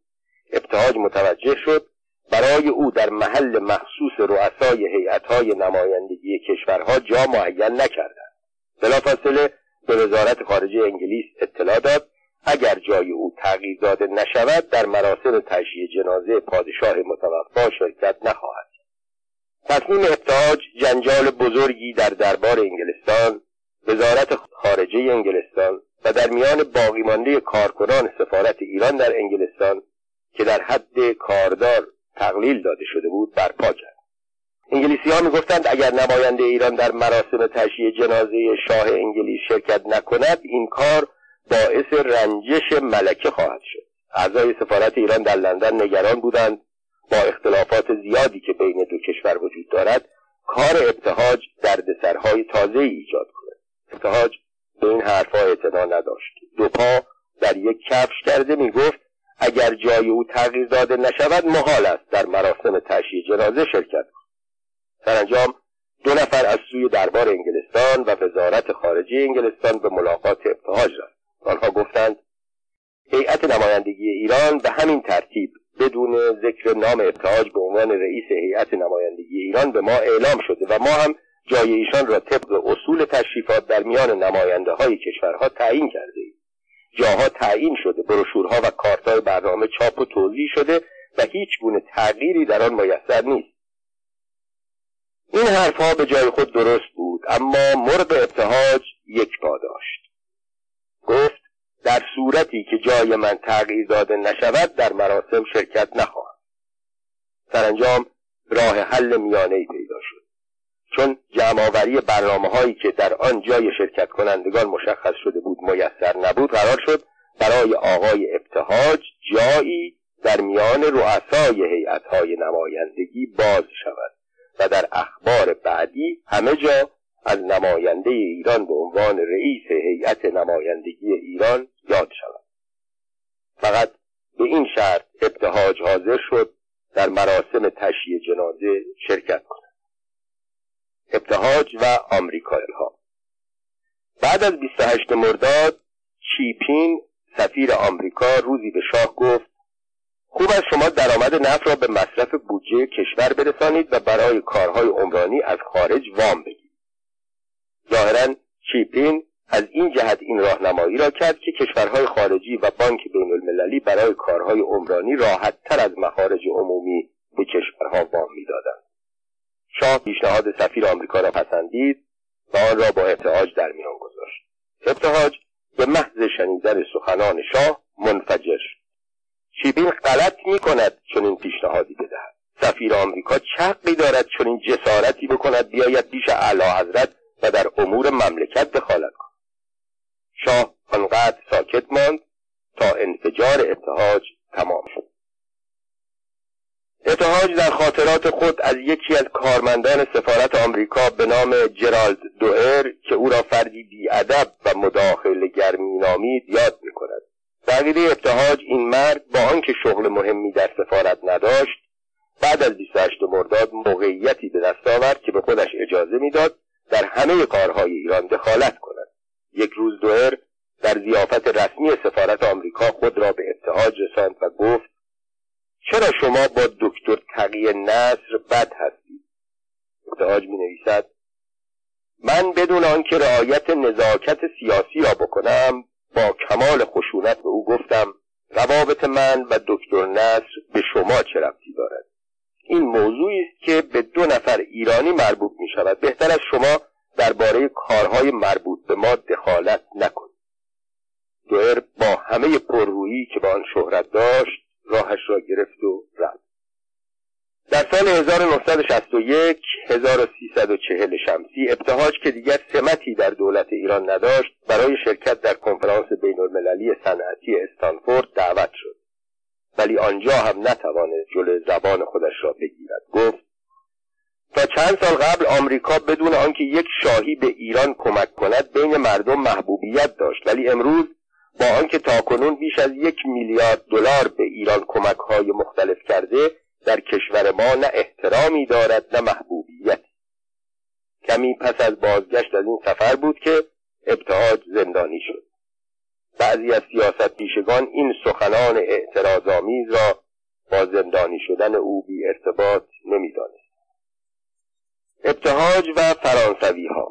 ابتهاج متوجه شد برای او در محل مخصوص رؤسای هیئت‌های نمایندگی کشورها جا معین نکردند. بلافاصله به وزارت خارجه انگلیس اطلاع داد اگر جای او تغییر داده نشود در مراسم تشییع جنازه پادشاه متوفا شرکت نخواهد تصمیم ابتهاج جنجال بزرگی در دربار انگلستان وزارت خارجه انگلستان و در میان باقی مانده کارکنان سفارت ایران در انگلستان که در حد کاردار تقلیل داده شده بود برپا کرد. انگلیسی ها می‌گفتند اگر نماینده ایران در مراسم تشییع جنازه شاه انگلیس شرکت نکند این کار باعث رنجش ملکه خواهد شد. اعضای سفارت ایران در لندن نگران بودند. با اختلافات زیادی که بین دو کشور وجود دارد کار ابتهاج دردسرهای تازه ایجاد کند. ابتهاج به این حرفها اعتنا نداشت. دو پا در یک کفش کرده می‌گفت اگر جای او تغییر داده نشود محال است در مراسم تشییع جنازه شرکت کند. سرانجام دو نفر از سوی دربار انگلستان و وزارت خارجه انگلستان به ملاقات ابتهاج رفت. آنها گفتند هیئت نمایندگی ایران به همین ترتیب بدون ذکر نام ابتهاج به عنوان رئیس هیئت نمایندگی ایران به ما اعلام شده و ما هم جای ایشان را طبق اصول تشریفات در میان نماینده های کشورها تعیین کرده ایم. جاها تعیین شده بروشورها و کارتهای برنامه چاپ و توضیح شده و هیچ گونه تغییری در آن میسر نیست. این حرفها به جای خود درست بود اما مرغ ابتهاج یک پا داشت. گفت در صورتی که جای من تغییر داده نشود در مراسم شرکت نخواهم. سرانجام راه حل میانه ای پیدا شد. چون جمعآوری برنامه هایی که در آن جای شرکت کنندگان مشخص شده بود میسر نبود قرار شد برای آقای ابتهاج جایی در میان رؤسای هیئت‌های نمایندگی باز شود و در اخبار بعدی همه جا از نماینده ایران به عنوان رئیس هیئت نمایندگی ایران یاد شود. فقط به این شرط ابتهاج حاضر شد در مراسم تشییع جنازه شرکت کند. ابتهاج و آمریکایی‌ها بعد از 28 مرداد چیپین سفیر آمریکا روزی به شاه گفت خوب از شما درآمد نفت را به مصرف بودجه کشور برسانید و برای کارهای عمرانی از خارج وام بگیرید. ظاهرا چیپین از این جهت این راهنمایی را کرد که کشورهای خارجی و بانک بین المللی برای کارهای عمرانی راحت تر از مخارج عمومی به کشورها وام می‌دادند. شاه پیشنهاد سفیر آمریکا را پسندید و آن را با ابتهاج در میان گذاشت. ابتهاج به محض شنیدن سخنان شاه منفجر چیپین غلط می کند چنین پیشنهادی بدهد. سفیر آمریکا چقی دارد چنین جسارتی بکند بیاید پیش اعلی حضرت و در امور مملکت دخالت کند شاه آنقدر ساکت ماند تا انفجار اتحاج تمام شد. اتحاج در خاطرات خود از یکی از کارمندان سفارت آمریکا به نام جرالد دوئر که او را فردی بیادب و مداخل گرمی نامید یاد می کند بقیده ابتهاج این مرد با آنکه شغل مهمی در سفارت نداشت بعد از 28 مرداد موقعیتی به دست آورد که به خودش اجازه می‌داد در همه کارهای ایران دخالت کند. یک روز دوهر در زیافت رسمی سفارت آمریکا خود را به ابتهاج رساند و گفت چرا شما با دکتر تقی نصر بد هستید؟ ابتهاج می نویسد من بدون آنکه رعایت نزاکت سیاسی را بکنم با کمال خشونت به او گفتم روابط من و دکتر نصر به شما چه ربطی دارد؟ این موضوعی است که به دو نفر ایرانی مربوط می شود بهتر از شما درباره کارهای مربوط به ما دخالت نکنید. دوئر با همه پررویی که با آن شهرت داشت راهش را گرفت و رفت. در سال 1961 1340 شمسی ابتهاج که دیگر سمتی در دولت ایران نداشت برای شرکت در کنفرانس بین المللی صنعتی استانفورد دعوت شد. ولی آنجا هم نتوانست جلوی زبان خودش را بگیرد. گفت تا چند سال قبل آمریکا بدون آنکه یک شاهی به ایران کمک کند بین مردم محبوبیت داشت. ولی امروز با آنکه تاکنون بیش از یک میلیارد دلار به ایران کمک های مختلف کرده در کشور ما نه احترامی دارد نه محبوبیت. کمی پس از بازگشت از این سفر بود که ابتهاج زندانی شد. بعضی از سیاست پیشگان این سخنان اعتراضآمیز را با زندانی شدن او بی ارتباط نمی‌دانست. ابتهاج و فرانسوی ها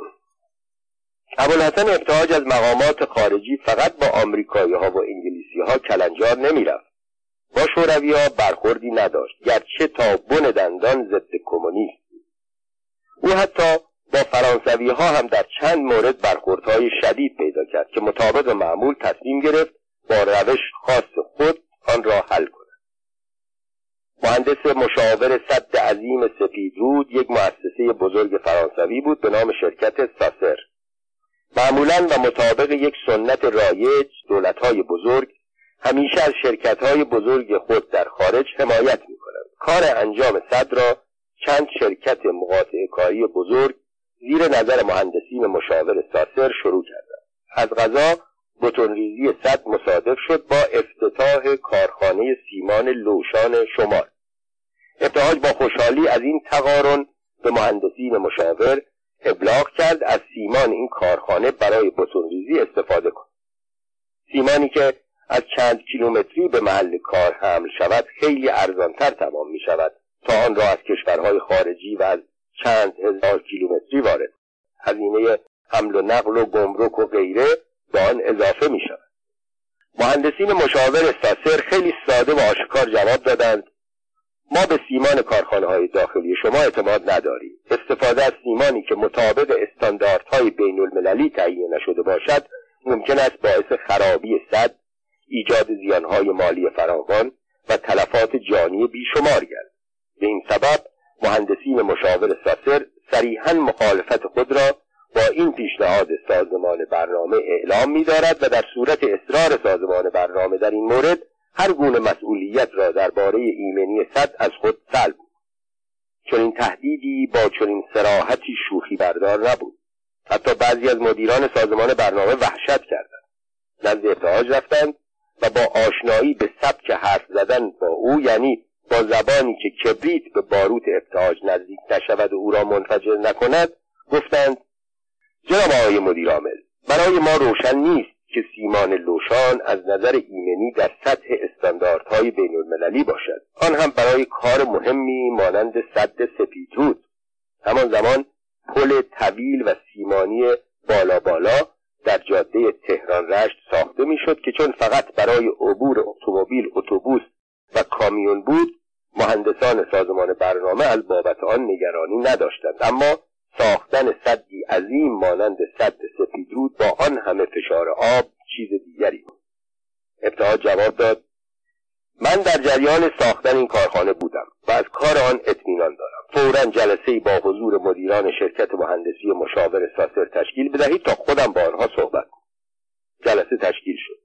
ابوالحسن ابتهاج از مقامات خارجی فقط با آمریکایی ها و انگلیسی ها کلنجار نمی‌رفت. با شوروی ها برخوردی نداشت گرچه تا بن دندان ضد کمونیست او حتی با فرانسوی ها هم در چند مورد برخوردهای شدید پیدا کرد که مطابق معمول تصمیم گرفت با روش خاص خود آن را حل کند. مهندس مشاور صد عظیم سپیدرود یک مؤسسه بزرگ فرانسوی بود به نام شرکت ساسر. معمولا و مطابق یک سنت رایج دولتهای بزرگ همیشه از شرکتهای بزرگ خود در خارج حمایت می کنند کار انجام صد را چند شرکت مقاطع کاری بزرگ زیر نظر مهندسین مشاور ساسر شروع کردند. از غذا بتونریزی صد مصادف شد با افتتاح کارخانه سیمان لوشان شمال. ابتهاج با خوشحالی از این تقارن به مهندسین مشاور ابلاغ کرد از سیمان این کارخانه برای بتونریزی استفاده کن. سیمانی که از چند کیلومتری به محل کار حمل شود خیلی ارزانتر تمام می شود تا آن را از کشورهای خارجی و از چند هزار کیلومتری وارد. هزینه حمل و نقل و گمرک و غیره به آن اضافه می شود مهندسین مشاور ساسر خیلی ساده و آشکار جواب دادند ما به سیمان کارخانه های داخلی شما اعتماد نداریم. استفاده از سیمانی که مطابق استانداردهای بین المللی تهیه نشده باشد ممکن است باعث خرابی صد ایجاد زیانهای مالی فراوان و تلفات جانی بیشمار گردد. به این سبب مهندسین مشاور ساسر صریحا مخالفت خود را با این پیشنهاد سازمان برنامه اعلام می‌دارد و در صورت اصرار سازمان برنامه در این مورد هر گونه مسئولیت را درباره ایمنی صد از خود سلب این تهدیدی با چنین سراحتی شوخی بردار نبود. حتی بعضی از مدیران سازمان برنامه وحشت کردند. نزد ابتهاج رفتند و با آشنایی به سبک حرف زدن با او یعنی با زبانی که کبریت به باروت ابتهاج نزدیک نشود و او را منفجر نکند گفتند جناب آقای مدیرعامل برای ما روشن نیست که سیمان لوشان از نظر ایمنی در سطح استانداردهای بین المللی باشد. آن هم برای کار مهمی مانند صد سپیدرود همان زمان پل طویل و سیمانی بالا بالا در جاده تهران رشت ساخته می‌شد که چون فقط برای عبور اتومبیل اتوبوس و کامیون بود مهندسان سازمان برنامه از بابت آن نگرانی نداشتند. اما ساختن صدی عظیم مانند صد سپیدرود با آن همه فشار آب چیز دیگری بود. ابتدا جواب داد من در جریان ساختن این کارخانه بودم و از کار آن اطمینان دارم. فورا جلسه با حضور مدیران شرکت مهندسی مشاور ساسر تشکیل بدهید تا خودم با آنها صحبت کنم. جلسه تشکیل شد.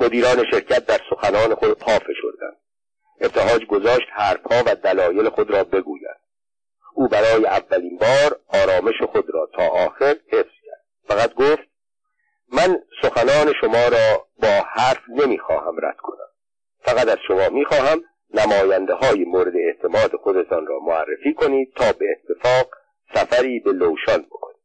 مدیران شرکت در سخنان خود پا فشردند. ابتهاج گذاشت حرفها و دلایل خود را بگوید. او برای اولین بار آرامش خود را تا آخر حفظ کرد. فقط گفت من سخنان شما را با حرف نمی‌خواهم رد کنم. فقط از شما می‌خواهم نماینده های مورد اعتماد خودتان را معرفی کنید تا به اتفاق سفری به لوشان بکنید.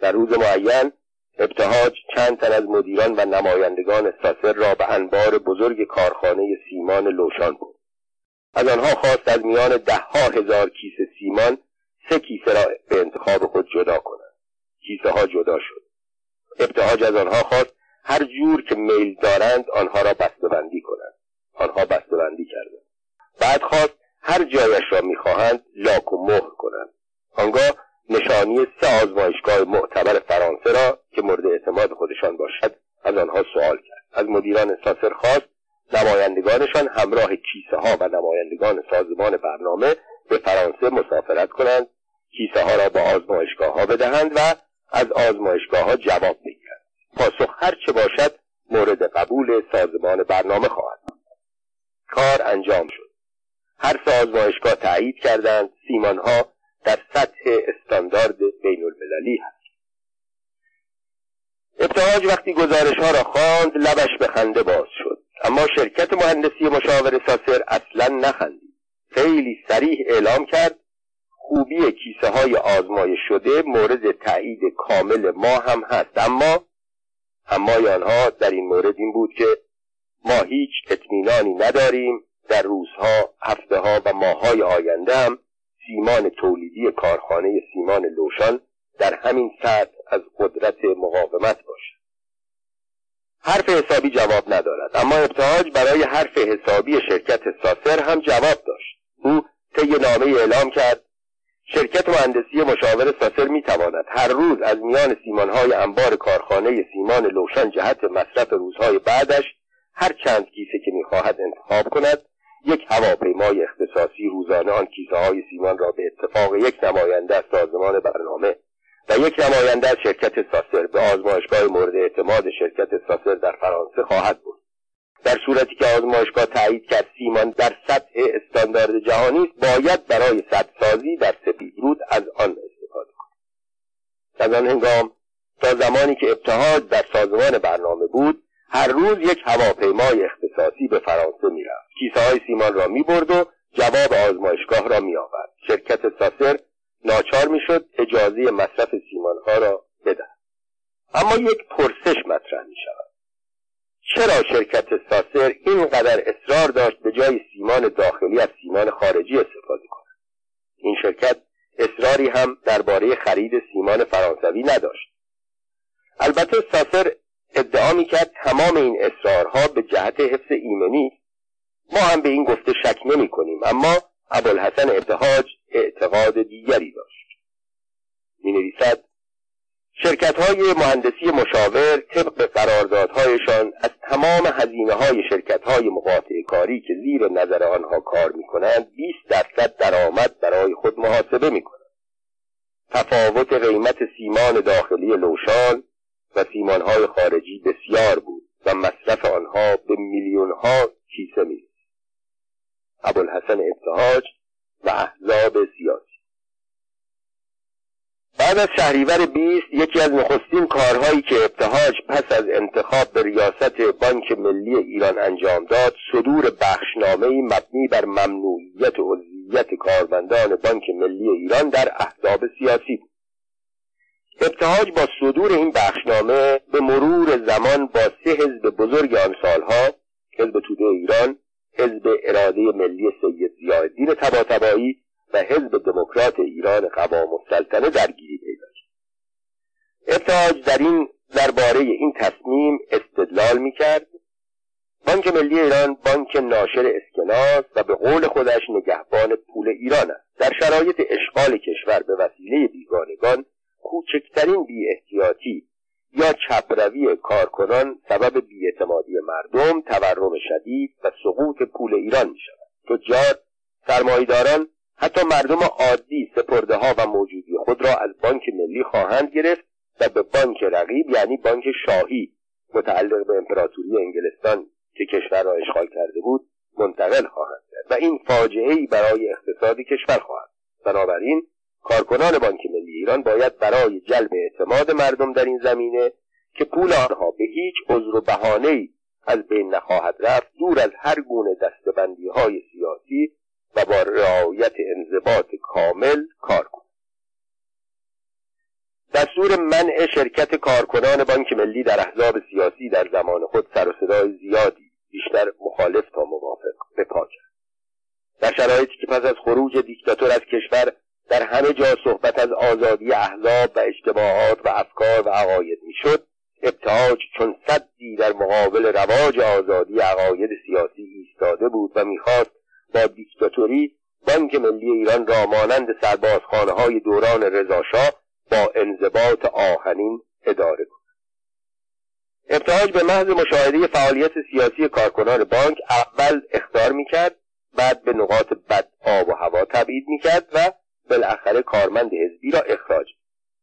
در روز معین ابتهاج چند تن از مدیران و نمایندگان ساسر را به انبار بزرگ کارخانه سیمان لوشان بود از آنها خواست از میان دهها هزار کیسه سیمان سه کیسه را به انتخاب خود جدا کنند. کیسه ها جدا شد. ابتهاج از آنها خواست هر جور که میل دارند آنها را بسته‌بندی کنند. آنها بسته‌بندی کردند. بعد خواست هر جایش را می‌خواهند لاک و مهر کنند. آنگاه نشانی سه آزمایشگاه معتبر فرانسه را که مورد اعتماد خودشان باشد از آنها سوال کرد. از مدیران ساسر خواست نمایندگانشان همراه کیسه ها و نمایندگان سازمان برنامه به فرانسه مسافرت کنند کیسه ها را به آزمایشگاه ها بدهند و از آزمایشگاه ها جواب بگیرند پاسخ هر چه باشد مورد قبول سازمان برنامه خواهد کار انجام شد. هر سه آزمایشگاه تایید کردند سیمان ها در سطح استاندارد بین المللی هست. ابتهاج وقتی گزارش ها را خواند لبش به خنده باز شد. اما شرکت مهندسی مشاور ساسر اصلا نخندید. خیلی سریح اعلام کرد خوبی کیسه های آزمایش شده مورد تایید کامل ما هم هست. اما اما آنها در این مورد این بود که ما هیچ اطمینانی نداریم در روزها هفته ها و ماههای آینده هم سیمان تولیدی کارخانه سیمان لوشان در همین سطح از قدرت مقاومت باشد. حرف حسابی جواب ندارد اما ابتهاج برای حرف حسابی شرکت ساسر هم جواب داشت. او طی نامه اعلام کرد شرکت مهندسی مشاور ساسر می تواند هر روز از میان سیمانهای انبار کارخانه سیمان لوشان جهت مصرف روزهای بعدش هر چند کیسه که می‌خواهد انتخاب کند یک هواپیمای اختصاصی روزانه آن کیسه های سیمان را به اتفاق یک نماینده از سازمان برنامه و یک نماینده از شرکت ساسر به آزمایشگاه مورد اعتماد شرکت ساسر در فرانسه خواهد بود. در صورتی که آزمایشگاه تایید کرد سیمان در سطح استاندارد جهانی است باید برای سازی در سپیدرود از آن استفاده کنید از آن هنگام تا زمانی که ابتهاج در سازمان برنامه بود هر روز یک هواپیمای اختصاصی به فرانسه می‌رفت. کیسه های سیمان را می‌برد و جواب آزمایشگاه را میآورد. شرکت ساسر ناچار می‌شد اجازه مصرف سیمان ها را بدهد. اما یک پرسش مطرح می شود چرا شرکت ساسر اینقدر اصرار داشت به جای سیمان داخلی از سیمان خارجی استفاده کند؟ این شرکت اصراری هم درباره خرید سیمان فرانسوی نداشت. البته ساسر ادعا می‌کرد تمام این اصرارها به جهت حفظ ایمنی ما هم به این گفته شک نمی کنیم اما ابوالحسن ابتهاج اعتقاد دیگری داشت می نویسد شرکت های مهندسی مشاور طبق قراردادهایشان از تمام هزینه های شرکت های مقاطع کاری که زیر نظر آنها کار می کنند 20 درصد درآمد برای خود محاسبه می کنند. تفاوت قیمت سیمان داخلی لوشان و سیمان های خارجی بسیار بود و مصرف آنها به میلیون ها کیسه می ابوالحسن ابتهاج و احزاب سیاسی. بعد از شهریور 20 یکی از نخستین کارهایی که ابتهاج پس از انتخاب به ریاست بانک ملی ایران انجام داد صدور بخشنامه مبنی بر ممنوعیت عضویت کارمندان بانک ملی ایران در احزاب سیاسی بود. ابتهاج با صدور این بخشنامه به مرور زمان با سه حزب بزرگ آن سالها حزب توده ایران حزب اراده ملی سید زیادین تباتبایی و حزب دموکرات ایران قوام السلطنه درگیری پیدا کرد ابتهاج در این درباره این تصمیم استدلال می‌کرد. بانک ملی ایران بانک ناشر اسکناس و به قول خودش نگهبان پول ایران است. در شرایط اشغال کشور به وسیله بیگانگان کوچکترین بی احتیاطی یا چپروی کارکنان سبب بیاعتمادی مردم تورم شدید و سقوط پول ایران می شود تجار سرمایداران حتی مردم عادی سپرده ها و موجودی خود را از بانک ملی خواهند گرفت و به بانک رقیب یعنی بانک شاهی متعلق به امپراتوری انگلستان که کشور را اشغال کرده بود منتقل خواهند کرد. و این فاجعه ای برای اقتصاد کشور خواهد بنابراین کارکنان بانک ملی ایران باید برای جلب اعتماد مردم در این زمینه که پول آنها به هیچ عذر و بهانه‌ای از بین نخواهد رفت دور از هر گونه دستبندی های سیاسی و با رعایت انضباط کامل کار کند. دستور منع شرکت کارکنان بانک ملی در احزاب سیاسی در زمان خود سر و صدای زیادی بیشتر مخالف تا موافق به پا کرد. در شرایطی که پس از خروج دیکتاتور از کشور در همه جا صحبت از آزادی احزاب و اشتباهات و افکار و عقاید می‌شد. ابتهاج چون صدی در مقابل رواج آزادی عقاید سیاسی ایستاده بود و می‌خواست با دیکتاتوری بانک ملی ایران را مانند سربازخانه های دوران رضاشاه با انضباط آهنین اداره کند. ابتهاج به محض مشاهده فعالیت سیاسی کارکنان بانک اول اختار می‌کرد بعد به نقاط بد آب و هوا تبعید می‌کرد و بالاخره کارمند حزبی را اخراج.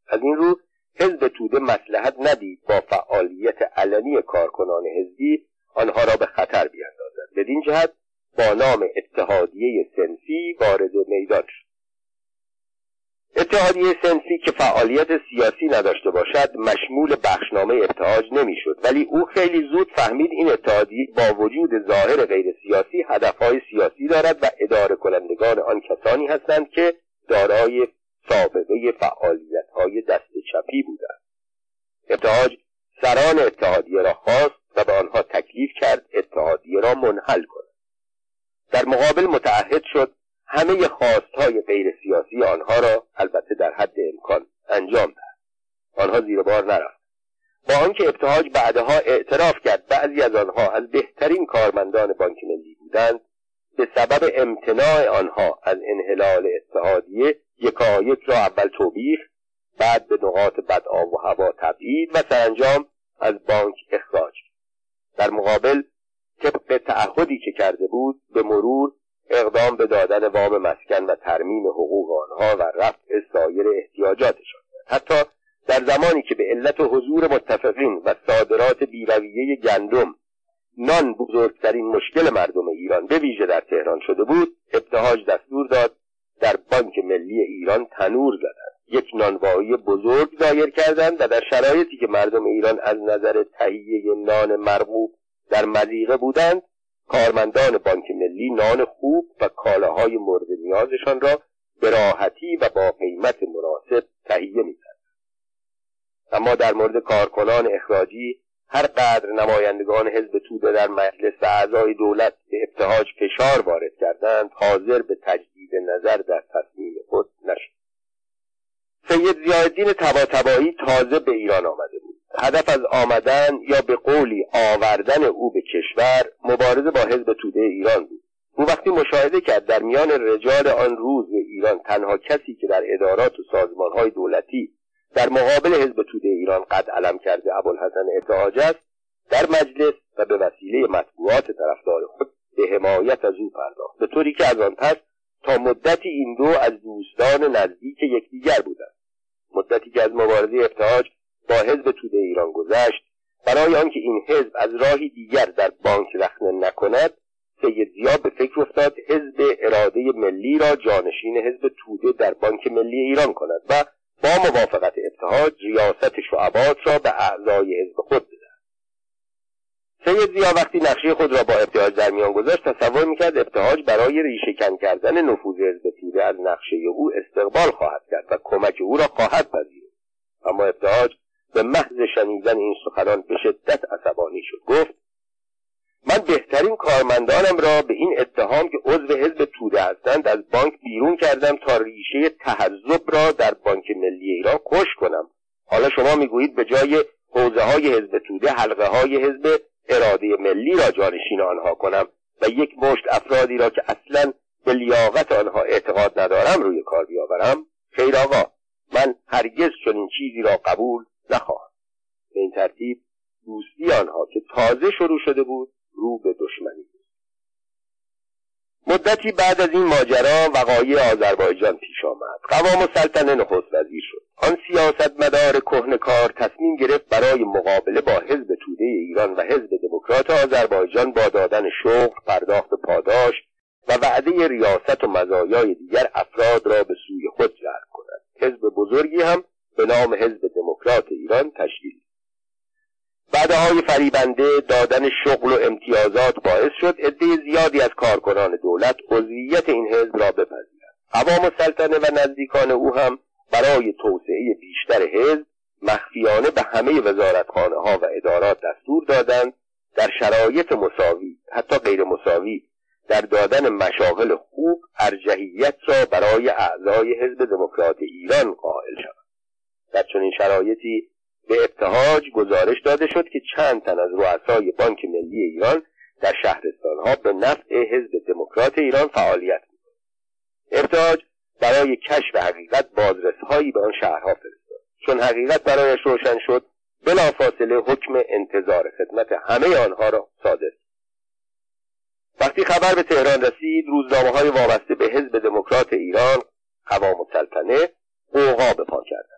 از این رو حزب توده مسلحت ندید با فعالیت علنی کارکنان حزبی آنها را به خطر بیاندازد. بدین جهت با نام اتحادیه سنفی وارد میدان شد. اتحادیه سنفی که فعالیت سیاسی نداشته باشد مشمول بخشنامه ابتهاج نمی‌شد. ولی او خیلی زود فهمید این اتحادیه با وجود ظاهر غیر سیاسی هدفهای سیاسی دارد و اداره کنندگان آن کسانی هستند که دارای سابقه فعالیت های دست چپی بودند. ابتهاج سران اتحادیه را خواست و به آنها تکلیف کرد اتحادیه را منحل کند. در مقابل متعهد شد همه خواستهای غیر سیاسی آنها را البته در حد امکان انجام دهد آنها زیر بار نرفت. با آنکه ابتهاج بعدها اعتراف کرد بعضی از آنها از بهترین کارمندان بانک ملی بودند به سبب امتناع آنها از انحلال اتحادیه یکایک را اول توبیخ بعد به نقاط بد آب و هوا تبعید و سرانجام از بانک اخراج. در مقابل طبق تعهدی که کرده بود به مرور اقدام به دادن وام مسکن و ترمیم حقوق آنها و رفع سایر احتیاجاتشان. حتی در زمانی که به علت حضور متفقین و صادرات بیرویه گندم نان بزرگترین مشکل مردم ایران به ویژه در تهران شده بود ابتهاج دستور داد در بانک ملی ایران تنور زدند. یک نانوایی بزرگ دایر کردند و در شرایطی که مردم ایران از نظر تهیه نان مرغوب در مزیقه بودند کارمندان بانک ملی نان خوب و کالاهای مورد نیازشان را به راحتی و با قیمت مناسب تهیه می‌کرد اما در مورد کارکنان اخراجی هر قدر نمایندگان حزب توده در مجلس و اعضای دولت به ابتهاج فشار وارد کردند حاضر به تجدید نظر در تصمیم خود نشد. سید زیادین تباتبایی تازه به ایران آمده بود. هدف از آمدن یا به قولی آوردن او به کشور مبارزه با حزب توده ایران بود. او وقتی مشاهده کرد در میان رجال آن روز ایران تنها کسی که در ادارات و سازمانهای دولتی در مقابل حزب توده ایران قد علم کرده ابوالحسن ابتهاج است در مجلس و به وسیله مطبوعات طرفدار خود به حمایت از او پرداخت. به طوری که از آن پس تا مدتی این دو از دوستان نزدیک یکدیگر بودند. مدتی که از مبارزه ابتهاج با حزب توده ایران گذشت برای آنکه این حزب از راهی دیگر در بانک رخنه نکند سید زیاد به فکر افتاد حزب اراده ملی را جانشین حزب توده در بانک ملی ایران کند و با موافقت ابتهاج ریاست شعبات را به اعضای حزب خود بدهد سید زیا وقتی نقشه خود را با ابتهاج در میان گذاشت تصور می‌کرد ابتهاج برای ریشه کردن نفوذ حزب توده از نقشه او استقبال خواهد کرد و کمک او را خواهد پذیرفت. اما ابتهاج به محض شنیدن این سخنان به شدت عصبانی شد. گفت من بهترین کارمندانم را به این اتهام که عضو حزب توده هستند از بانک بیرون کردم تا ریشه تحذب را در بانک ملی ایران کش کنم. حالا شما می‌گویید به جای حوزه های حزب توده حلقه های حزب اراده ملی را جانشین آنها کنم و یک مشت افرادی را که اصلا به لیاقت آنها اعتقاد ندارم روی کار بیاورم. خیر آقا من هرگز چنین چیزی را قبول نخواهم. به این ترتیب دوستی آنها که تازه شروع شده بود رو به دشمنی. مدتی بعد از این ماجرا وقایع آذربایجان پیش آمد. قوام سلطنه نخست وزیر شد. آن سیاستمدار کهنکار تصمیم گرفت برای مقابله با حزب توده ایران و حزب دموکرات آذربایجان با دادن شغل پرداخت پاداش و وعده ریاست و مزایای دیگر افراد را به سوی خود جلب کند. حزب بزرگی هم به نام حزب دموکرات ایران تشکیل های فریبنده دادن شغل و امتیازات باعث شد عده زیادی از کارکنان دولت عضویت این حزب را بپذیرند. عوام سلطنه و نزدیکان او هم برای توسعه بیشتر حزب مخفیانه به همه وزارتخانه ها و ادارات دستور دادند در شرایط مساوی حتی غیر مساوی در دادن مشاغل خوب ارجحیت را برای اعضای حزب دموکرات ایران قائل شود در چنین شرایطی به ابتهاج گزارش داده شد که چند تن از رؤسای بانک ملی ایران در شهرستانها به نفع حزب دموکرات ایران فعالیت می‌کنند. ابتهاج برای کشف حقیقت بازرسهایی به آن شهرها فرستاد. چون حقیقت برایش روشن شد بلافاصله حکم انتظار خدمت همه آنها را صادر وقتی خبر به تهران رسید روزنامه های وابسته به حزب دموکرات ایران قوام السلطنه قوقا به پا کردند.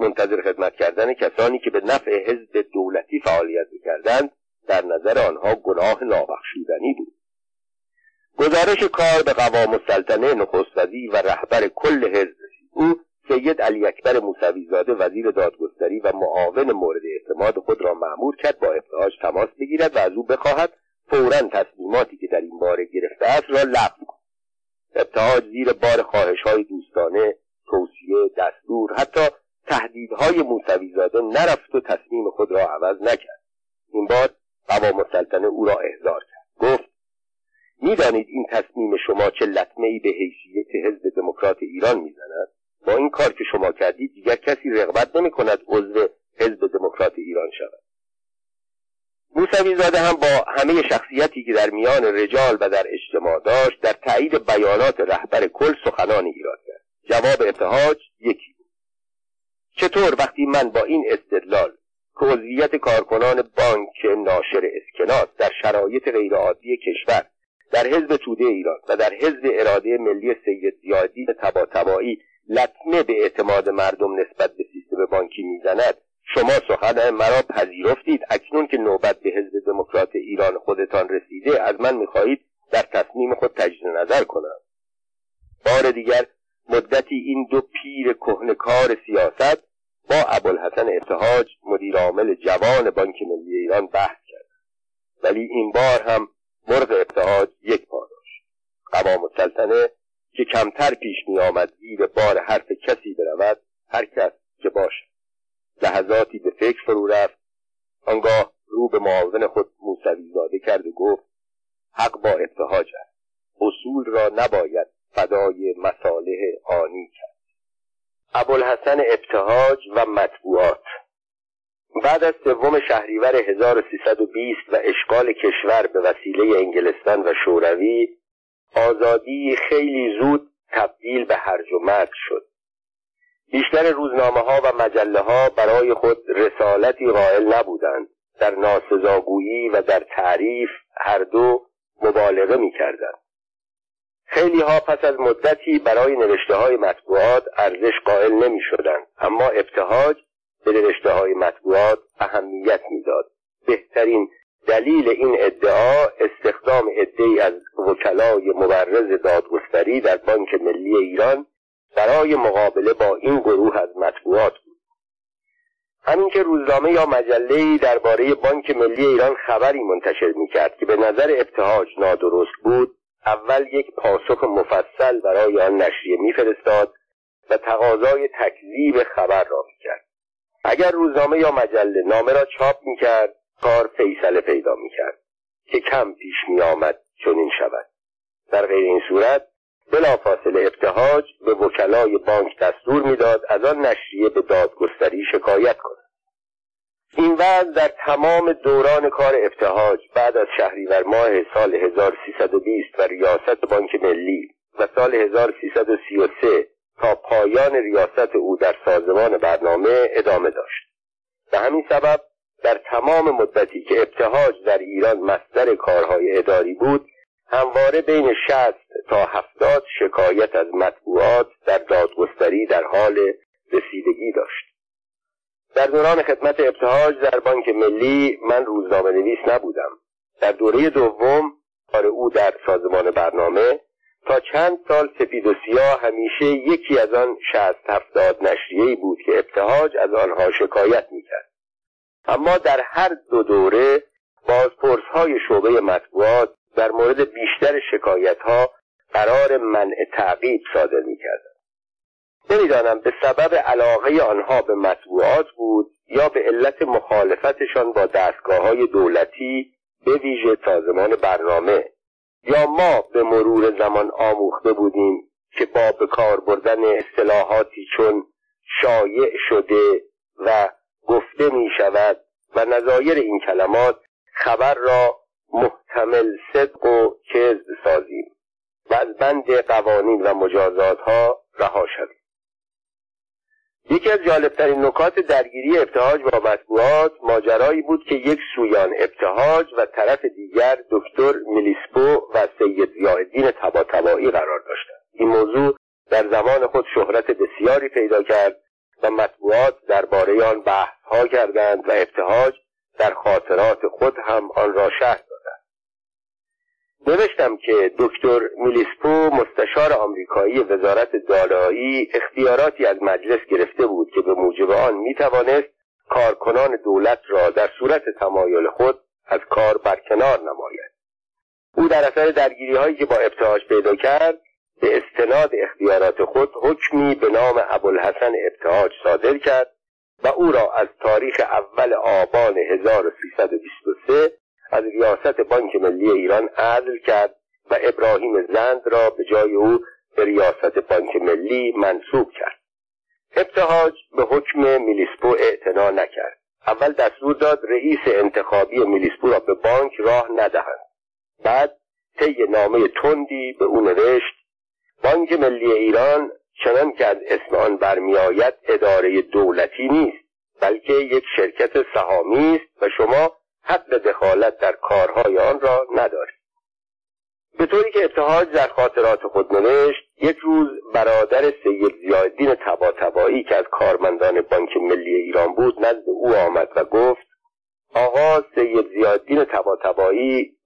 منتظر خدمت کردن کسانی که به نفع حزب دولتی فعالیت می‌کردند در نظر آنها گناه نابخشودنی بود. گزارش کار به قوام السلطنه نخست وزیر و رهبر کل حزب او سید علی اکبر موسوی زاده وزیر دادگستری و معاون مورد اعتماد خود را معمور کرد با ابتهاج تماس بگیرد و از او بخواهد فورا تصمیماتی که در این باره گرفته است را لغو کند. ابتهاج زیر بار خواهش های دوستانه توصیه دستور حتی تهدیدهای موسوی زاده نرفت و تصمیم خود را عوض نکرد. این بار قوام السلطنه او را احضار کرد. گفت می‌دانید این تصمیم شما چه لطمه ای به حیثیت حزب دموکرات ایران می‌زند؟ با این کار که شما کردید دیگر کسی رغبت نمی کند عضو حزب دموکرات ایران شود. موسوی زاده هم با همه شخصیتی که در میان رجال و در اجتماع داشت در تایید بیانات رهبر کل سخنانی ایراد کرد. جواب ابتهاج یکی. چطور وقتی من با این استدلال که عضویت کارکنان بانک ناشر اسکناس در شرایط غیرعادی کشور در حزب توده ایران و در حزب اراده ملی سید زیادی تباتبایی لطمه به اعتماد مردم نسبت به سیستم بانکی می‌زند شما سخن مرا پذیرفتید. اکنون که نوبت به حزب دموکرات ایران خودتان رسیده از من می‌خواهید در تصمیم خود تجدید نظر کنم. بار دیگر مدتی این دو پیر کهنکار سیاست با ابوالحسن ابتهاج مدیرعامل جوان بانک ملی ایران بحث کرد. ولی این بار هم مرغ ابتهاج یک پا داشت. قوام السلطنه که کمتر پیش می آمد زیر بار حرف کسی برود هر کس که باشد. لحظاتی به فکر فرو رفت. آنگاه رو به معاون خود موسوی زاده کرد و گفت حق با ابتهاج است. اصول را نباید فدای مصالح آنی کرد. ابوالحسن ابتهاج و مطبوعات. بعد از سوم شهریور 1320 و اشغال کشور به وسیله انگلستان و شوروی آزادی خیلی زود تبدیل به هرج و مرج شد. بیشتر روزنامه ها و مجله ها برای خود رسالتی قائل نبودند. در ناسزاگویی و در تعریف هر دو مبالغه می کردند. خیلی ها پس از مدتی برای نوشته های مطبوعات ارزش قائل نمی شدند اما ابتهاج به نوشته های مطبوعات اهمیت می‌داد. بهترین دلیل این ادعا استخدام عدهای از وکلای مبرز دادگستری در بانک ملی ایران برای مقابله با این گروه از مطبوعات بود. همین که روزنامه یا مجله درباره بانک ملی ایران خبری منتشر می‌کرد که به نظر ابتهاج نادرست بود اول یک پاسخ مفصل برای آن نشریه میفرستاد و تقاضای تکذیب خبر را می‌کرد. اگر روزنامه یا مجله نامه را چاپ می‌کرد کار فیصله پیدا می‌کرد که کم پیش میآمد چنین شود. در غیر این صورت بلافاصله ابتهاج به وکلای بانک دستور می‌داد از آن نشریه به دادگستری شکایت کند. این وضع در تمام دوران کار ابتهاج بعد از شهریور ماه سال 1320 و ریاست بانک ملی و سال 1333 تا پایان ریاست او در سازمان برنامه ادامه داشت. به همین سبب در تمام مدتی که ابتهاج در ایران مصدر کارهای اداری بود همواره بین شست تا هفتاد شکایت از مطبوعات در دادگستری در حال رسیدگی داشت. در دوران خدمت ابتهاج در بانک ملی من روزنامه نویس نبودم. در دوره دوم کار او در سازمان برنامه تا چند سال سپید و سیاه همیشه یکی از آن شست هفتاد نشریهی بود که ابتهاج از آنها شکایت می‌کرد. اما در هر دو دوره بازپرس های شعبه مطبوعات در مورد بیشتر شکایت ها قرار منع تعقیب صادر می‌کردند. نمی‌دانم به سبب علاقه آنها به مطبوعات بود یا به علت مخالفتشان با دستگاه های دولتی به ویژه سازمان برنامه یا ما به مرور زمان آموخته بودیم که با به کار بردن اصطلاحاتی چون شایع شده و گفته می شود و نظایر این کلمات خبر را محتمل صدق و کذب سازیم و از بند قوانین و مجازات ها رها شویم. یکی از جالبترین نکات درگیری ابتهاج با مطبوعات ماجرایی بود که یک سویان ابتهاج و طرف دیگر دکتر میلیسپو و سید ضیاءالدین طباطبایی قرار داشتند. این موضوع در زمان خود شهرت بسیاری پیدا کرد و مطبوعات درباره آن بحث ها کردند و ابتهاج در خاطرات خود هم آن را شهر نوشتم که دکتر میلیسپو مستشار آمریکایی وزارت دارایی اختیاراتی از مجلس گرفته بود که به موجب آن می‌توانست کارکنان دولت را در صورت تمایل خود از کار برکنار نماید. او در اثر درگیری هایی که با ابتهاج پیدا کرد به استناد اختیارات خود حکمی به نام ابوالحسن ابتهاج صادر کرد و او را از تاریخ اول آبان 1323 از ریاست بانک ملی ایران عزل کرد و ابراهیم زند را به جای او به ریاست بانک ملی منصوب کرد. ابتهاج به حکم میلیسپو اعتنا نکرد. اول دستور داد رئیس انتخابی میلیسپو را به بانک راه ندهند. بعد طی نامه تندی به او نوشت بانک ملی ایران چنان که از اسم آن برمیآید اداره دولتی نیست بلکه یک شرکت سهامی است و شما حق دخالت در کارهای آن را ندارید به طوری که ابتهاج در خاطرات خود نوشت یک روز برادر سید زیادین تبا که از کارمندان بانک ملی ایران بود نزد او آمد و گفت آقا سید زیادین تبا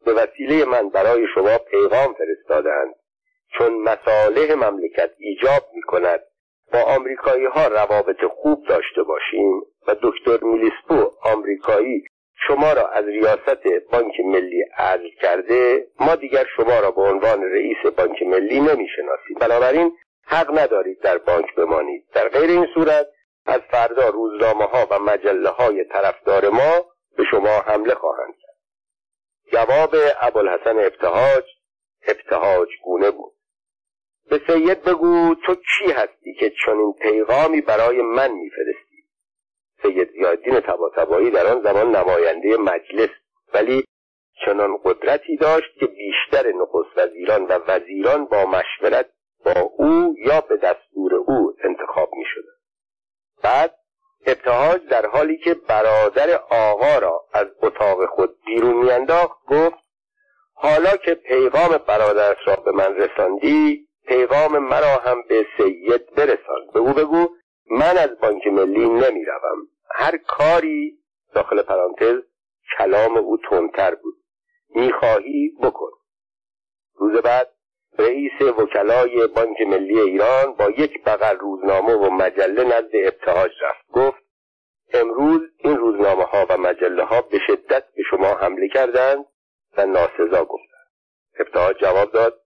به وسیله من برای شما پیغام فرستادند چون مصالح مملکت ایجاب می کند با آمریکایی ها روابط خوب داشته باشیم و دکتر میلیسپو آمریکایی شما را از ریاست بانک ملی عزل کرده ما دیگر شما را به عنوان رئیس بانک ملی نمی‌شناسیم. بنابراین حق ندارید در بانک بمانید. در غیر این صورت از فردا روزنامه ها و مجله های طرفدار ما به شما حمله خواهند کرد. جواب ابوالحسن ابتهاج ابتهاج گونه بود. به سید بگو تو کی هستی که چنین پیغامی برای من میفرستی؟ سید زیادین تباتبایی در آن زمان نماینده مجلس ولی چنان قدرتی داشت که بیشتر نخست وزیران و وزیران با مشورت با او یا به دستور او انتخاب می شده. بعد ابتهاج در حالی که برادر آقا را از اتاق خود بیرون میانداخت گفت حالا که پیغام برادرت را به من رساندی پیغام مرا هم به سید برسان به او بگو من از بانک ملی نمی‌روم. هر کاری داخل پرانتز کلام او تندتر بود. می‌خواهی بکن. روز بعد رئیس وکلای بانک ملی ایران با یک بغل روزنامه و مجله نزد ابتهاج رفت. گفت امروز این روزنامه ها و مجله ها به شدت به شما حمله کردند و ناسزا گفتند. ابتهاج جواب داد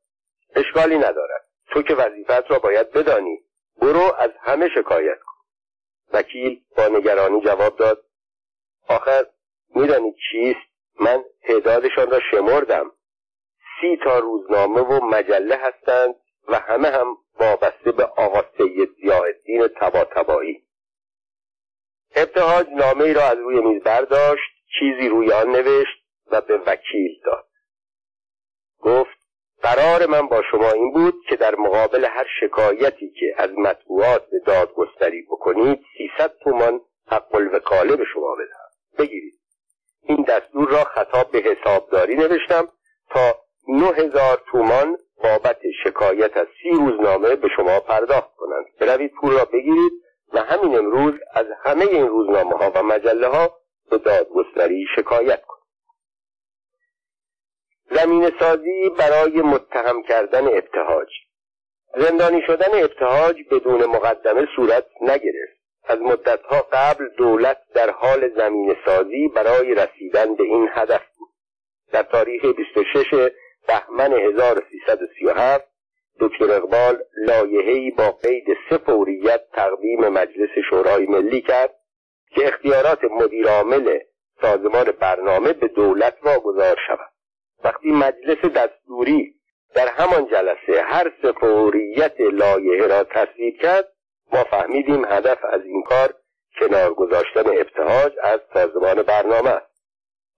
اشکالی ندارد. تو که وظیفت را باید بدانی. برو از همه شکایت کن. وکیل با نگرانی جواب داد آخر میدانی چیست؟ من تعدادشان را شمردم. سی تا روزنامه و مجله هستند و همه هم وابسته به آقا سید ضیاءالدین تباتبایی ابتهاج نامه ای را از روی میز برداشت چیزی روی آن نوشت و به وکیل داد. گفت قرار من با شما این بود که در مقابل هر شکایتی که از مطبوعات به دادگستری بکنید سیصد تومان حق الوکاله به شما بدهم. بگیرید. این دستور را خطاب به حسابداری نوشتم تا نه هزار تومان بابت شکایت از سی روزنامه به شما پرداخت کنند. بروید پول را بگیرید و همین امروز از همه این روزنامه ها و مجله ها به دادگستری شکایت کنید. زمین سازی برای متهم کردن ابتهاج. زندانی شدن ابتهاج بدون مقدمه صورت نگرفت. از مدتها قبل دولت در حال زمین سازی برای رسیدن به این هدف بود. در تاریخ 26 بهمن 1337 دکتر اقبال لایحه‌ای با قید سه فوریت تقدیم مجلس شورای ملی کرد که اختیارات مدیرعامل سازمان برنامه به دولت واگذار شود. وقتی مجلس دستوری در همان جلسه هر سه فوریت لایحه را تصویب کرد ما فهمیدیم هدف از این کار کنار گذاشتن ابتهاج از سازمان برنامه است.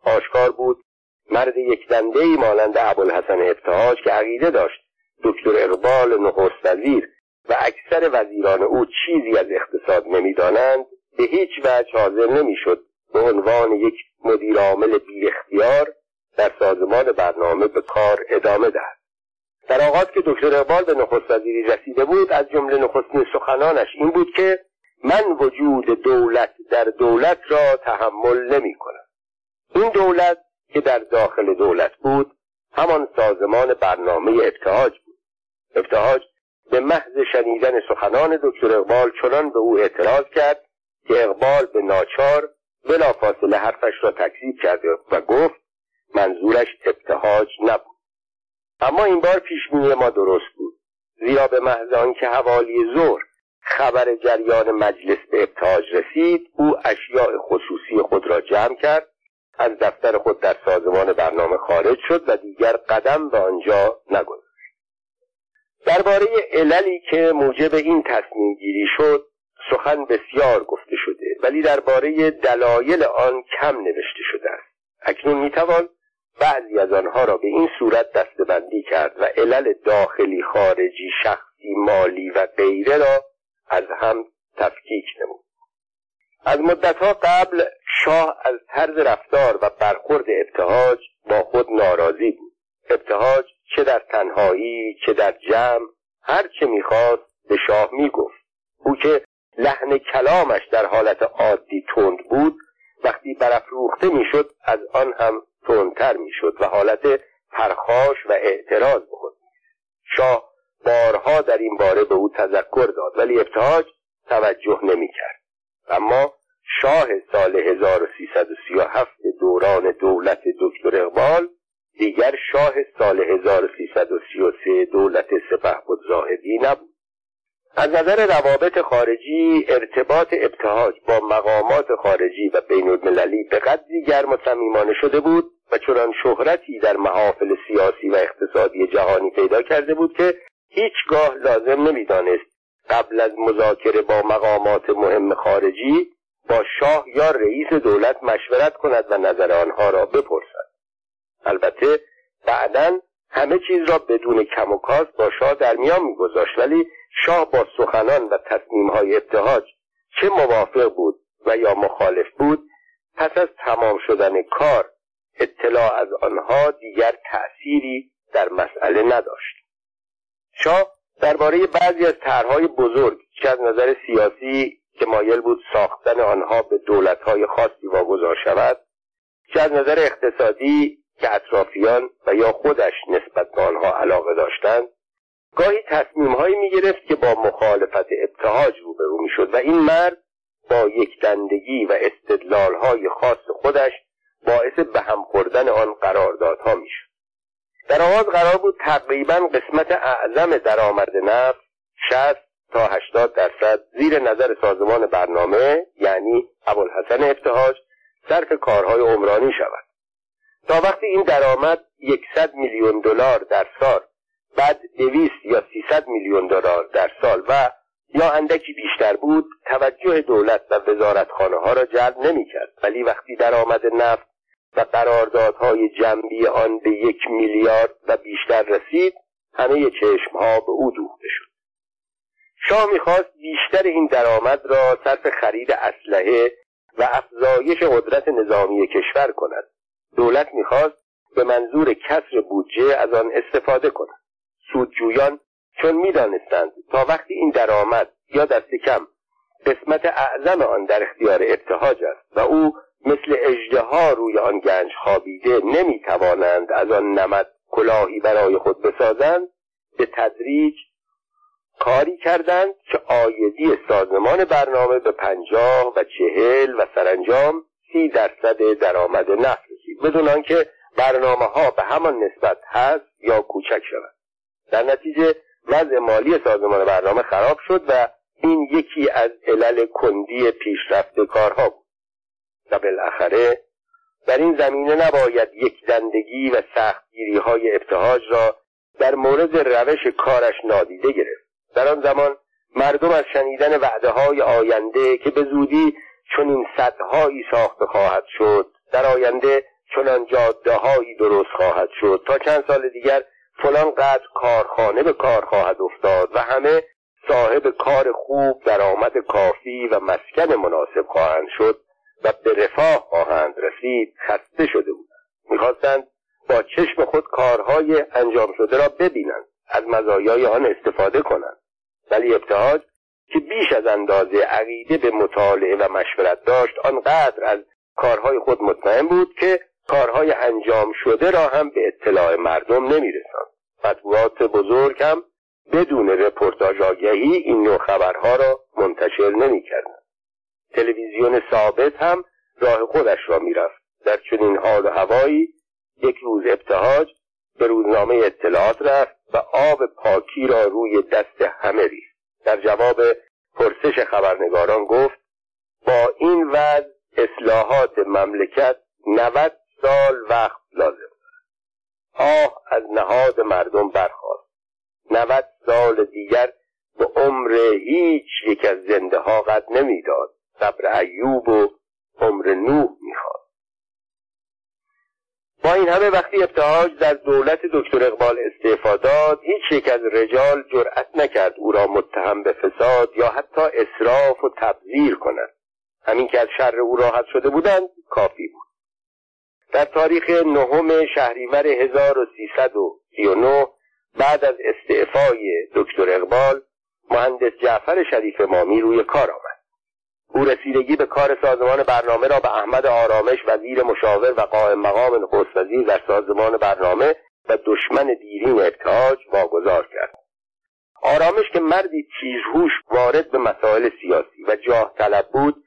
آشکار بود مرد یک دنده ای مانند ابوالحسن ابتهاج که عقیده داشت دکتر اقبال نخست وزیر و اکثر وزیران او چیزی از اقتصاد نمی‌دانند به هیچ وجه حاضر نمی‌شد به عنوان یک مدیر عامل بی اختیار در سازمان برنامه به کار ادامه دهد. در آغاز که دکتر اقبال به نخست وزیری رسیده بود از جمله نخستین سخنانش این بود که من وجود دولت در دولت را تحمل نمی کنم. این دولت که در داخل دولت بود همان سازمان برنامه ابتهاج بود. ابتهاج به محض شنیدن سخنان دکتر اقبال چنان به او اعتراض کرد که اقبال به ناچار بلافاصله حرفش را تکذیب کرد و گفت منظورش ابتهاج نبود. اما این بار پیشبینی ما درست بود. زیرا به محض آنکه حوالی ظهر خبر جریان مجلس به ابتهاج رسید او اشیاء خصوصی خود را جمع کرد از دفتر خود در سازمان برنامه خارج شد و دیگر قدم به آنجا نگذاشت. درباره عللی که موجب این تصمیم گیری شد سخن بسیار گفته شده ولی درباره دلایل آن کم نوشته شده است. اکنون می‌توان بعضی از آنها را به این صورت دستبندی کرد و علل داخلی خارجی شخصی مالی و غیره را از هم تفکیک نمود. از مدتها قبل شاه از طرز رفتار و برخورد ابتهاج با خود ناراضی بود. ابتهاج چه در تنهایی چه در جمع هر چه می‌خواست به شاه می‌گفت. او که لحن کلامش در حالت عادی تند بود وقتی برافروخته می‌شد از آن هم تندتر می‌شد و حالت پرخاش و اعتراض به خود شاه بارها در این باره به او تذکر داد ولی ابتهاج توجه نمی‌کرد. اما شاه سال 1337 دوران دولت دکتر اقبال دیگر شاه سال 1333 دولت سپه بود زاهدی نبود. از نظر روابط خارجی ارتباط ابتهاج با مقامات خارجی و بین المللی به قدری گرم و صمیمانه شده بود و چنان شهرتی در محافل سیاسی و اقتصادی جهانی پیدا کرده بود که هیچگاه لازم نمی‌دانست قبل از مذاکره با مقامات مهم خارجی با شاه یا رئیس دولت مشورت کند و نظر آنها را بپرسد. البته بعدا همه چیز را بدون کم و کاست با شاه در میان میگذاشت ولی شاه با سخنان و تصمیمهای ابتهاج چه موافق بود و یا مخالف بود پس از تمام شدن کار اطلاع از آنها دیگر تأثیری در مسئله نداشت. شاه درباره بعضی از طرحهای بزرگ که از نظر سیاسی که مایل بود ساختن آنها به دولتهای خاصی واگذار شود چه از نظر اقتصادی که اطرافیان و یا خودش نسبت به آنها علاقه داشتند گاهی تصمیمهایی می‌گرفت که با مخالفت ابتهاج روبرو می‌شد و این مرد با یک دندگی و استدلالهای خاص خودش باعث به هم خوردن آن قراردادها می‌شد. در آغاز قرار بود تقریبا قسمت اعظم درآمد نفت 60 تا 80 درصد زیر نظر سازمان برنامه یعنی ابوالحسن ابتهاج صرف کارهای عمرانی شود. تا وقتی این درآمد 100 میلیون دلار در سال بعد 200 یا 300 میلیون دلار در سال و یا اندکی بیشتر بود توجه دولت و وزارتخانه ها را جلب نمی کرد ولی وقتی درآمد نفت و قراردادهای جنبی آن به یک میلیارد و بیشتر رسید همه چشم ها به او دوخته شد. شاه می‌خواست بیشتر این درآمد را صرف خرید اسلحه و افزایش قدرت نظامی کشور کند. دولت می‌خواست به منظور کسر بودجه از آن استفاده کند. سودجویان چون می‌دانستند تا وقتی این درآمد یا دست کم قسمت اعظم آن در اختیار ابتهاج است و او مثل اجدها روی آن گنج خوابیده نمی‌توانند از آن نمد کلاهی برای خود بسازند به تدریج کاری کردند که آیدی سازمان برنامه به پنجاه و چهل و سرانجام سی درصد درآمد نفت رسید. بدون آنکه برنامه ها به همان نسبت هست یا کوچک شود در نتیجه وضع مالی سازمان برنامه خراب شد و این یکی از علل کندی پیشرفت کارها بود. و بالاخره در این زمینه نباید یک دندگی و سختگیری های ابتهاج را در مورد روش کارش نادیده گرفت. در آن زمان مردم از شنیدن وعده های آینده که به زودی این صدهایی ساخته خواهد شد در آینده چنان جاده هایی درست خواهد شد. تا چند سال دیگر فلان قدر کارخانه به کار خواهد افتاد و همه صاحب کار خوب درآمد کافی و مسکن مناسب خواهند شد. و به رفاه خواهند رسید خسته شده بودند. می‌خواستند با چشم خود کارهای انجام شده را ببینند از مزایای آن استفاده کنند. ولی ابتهاج که بیش از اندازه عقیده به مطالعه و مشورت داشت آنقدر از کارهای خود مطمئن بود که کارهای انجام شده را هم به اطلاع مردم نمیرساند. مطبوعات بزرگ هم بدون رپورتاج آگهی این نوع خبرها را منتشر نمی‌کردند. تلویزیون ثابت هم راه خودش را می‌رفت. در چنین حال و هوایی یک روز ابتهاج به روزنامه اطلاعات رفت و آب پاکی را روی دست همه ریخت. در جواب پرسش خبرنگاران گفت با این وضع اصلاحات مملکت 90 سال وقت لازم آه از نهاد مردم برخواست 90 سال دیگر به عمر هیچ یک از زنده ها قد نمی‌داد. صبر ایوب و عمر نوح می‌خواد. با این همه وقتی ابتهاج در دولت دکتر اقبال استعفا داد هیچ یک از رجال جرأت نکرد او را متهم به فساد یا حتی اصراف و تبذیر کند. همین که از شر او راحت شده بودند کافی بود. در تاریخ نهم شهریور 1339 بعد از استعفای دکتر اقبال مهندس جعفر شریف مامی روی کار آمد. او رسیدگی به کار سازمان برنامه را به احمد آرامش وزیر مشاور و قائم مقام نخست وزیر در سازمان برنامه و دشمن دیرین ابتهاج واگذار کرد. آرامش که مردی تیزهوش وارد به مسائل سیاسی و جاه طلب بود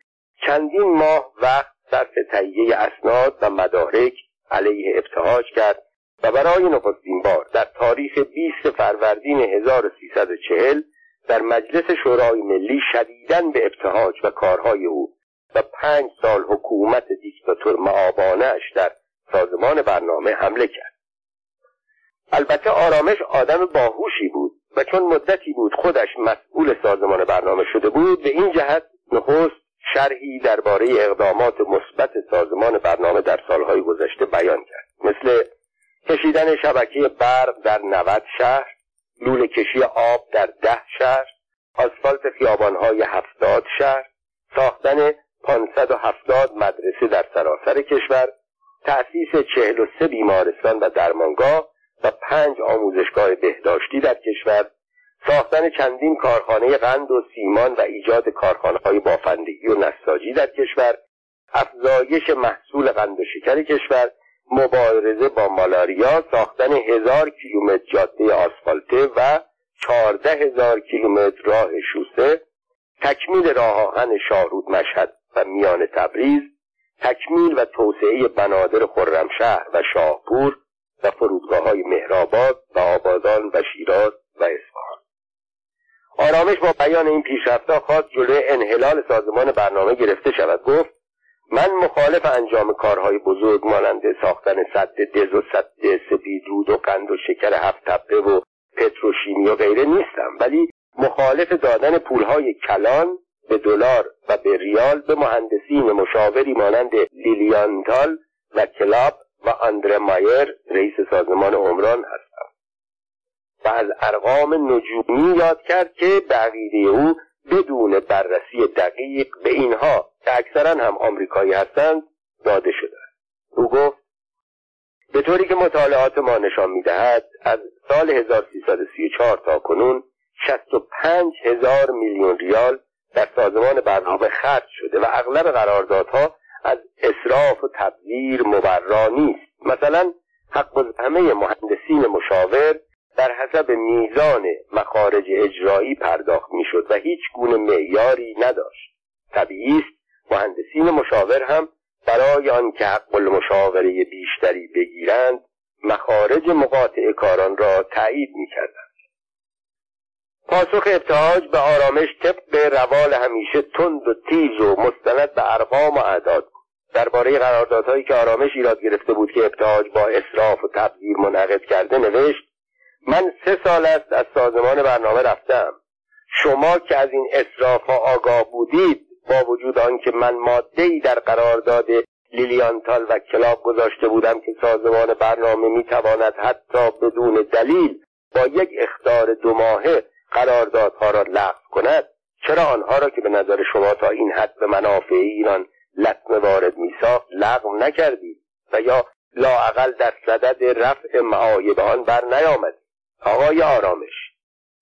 چندین ماه وقت صرف تهیه اسناد و مدارک علیه ابتهاج کرد و برای نخستین بار در تاریخ 20 فروردین 1340 در مجلس شورای ملی شدیدن به ابتهاج و کارهای او و پنج سال حکومت دیکتاتور معابانش در سازمان برنامه حمله کرد. البته آرامش آدم باهوشی بود و چون مدتی بود خودش مسئول سازمان برنامه شده بود به این جهت نخست شرحی درباره اقدامات مثبت سازمان برنامه در سالهای گذشته بیان کرد. مثل کشیدن شبکه برق در 90 شهر لوله کشی آب در ده شهر آسفالت خیابانهای هفتاد شهر ساختن 570 مدرسه در سراسر کشور تأسیس 43 بیمارستان و درمانگاه و پنج آموزشگاه بهداشتی در کشور ساختن چندین کارخانه قند و سیمان و ایجاد کارخانه های بافندگی و نساجی در کشور افزایش محصول قند و شکر کشور مبارزه با مالاریا ساختن هزار کیلومتر جاده آسفالته و چهارده هزار کیلومتر راه شوسه تکمیل راه آهن شاهرود مشهد و میان تبریز تکمیل و توسعه بنادر خرمشهر و شاهپور و فرودگاه های مهرآباد و آبادان و شیراز و اصفهان. آرامش با بیان این پیشرفتها خواست جلوی انحلال سازمان برنامه گرفته شود. گفت من مخالف انجام کارهای بزرگ مانند ساختن صد دز و صد سپید رود و قند و شکر هفت تپه و پتروشیمی و غیره نیستم. ولی مخالف دادن پولهای کلان به دلار و به ریال به مهندسین مشاوری مانند لیلیانتال و کلاب و آندره مایر رئیس سازمان عمران هستم. و از ارقام نجومی یاد کرد که به او بدون بررسی دقیق به اینها که اکثرا هم آمریکایی هستند داده شده. او گفت به طوری که مطالعات ما نشان می‌دهد از سال 1334 تا کنون 65 هزار میلیون ریال در سازمان برنامه خرج شده و اغلب قراردادها از اصراف و تبذیر مبرا نیست. مثلا حق همه مهندسین مشاور در حسب میزان مخارج اجرایی پرداخت می‌شد و هیچ گونه معیاری نداشت. طبیعی است مهندسین مشاور هم برای آنکه حق المشاوره بیشتری بگیرند مخارج مقاطع کاران را تایید می‌کردند. پاسخ ابتهاج به آرامش طبق روال همیشه تند و تیز و مستند به ارقام و اعداد درباره قراردادهایی که آرامش ایراد گرفته بود که ابتهاج با اصراف و تبذیر منعقد کرده نوشت من سه سال است از سازمان برنامه رفتم. شما که از این اصراف ها آگاه بودید با وجود آنکه من ماده ای در قرارداد لیلیانتال و کلاب گذاشته بودم که سازمان برنامه می‌تواند حتی بدون دلیل با یک اختار دو ماهه قراردادها را لغو کند چرا آنها را که به نظر شما تا این حد به منافع ایران لطمه وارد میساخت لغو نکردید و یا لاعقل در صدد رفع معایب آن بر نیامد آقای آرامش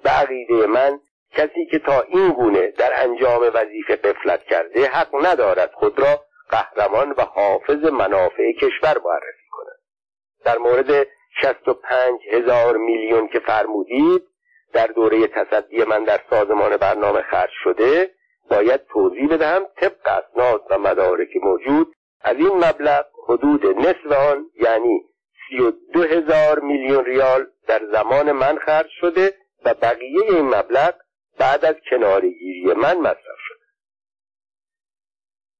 به عقیده من کسی که تا این گونه در انجام وظیفه قفلت کرده حق ندارد خود را قهرمان و حافظ منافع کشور معرفی کند. در مورد 65 هزار میلیون که فرمودید در دوره تصدی من در سازمان برنامه خرج شده باید توضیح بدهم طبق اسناد و مدارک موجود. از این مبلغ حدود نصف آن یعنی سی و دو هزار میلیون ریال در زمان من خرج شده و بقیه این مبلغ بعد از کنارگیری من مصرف شده.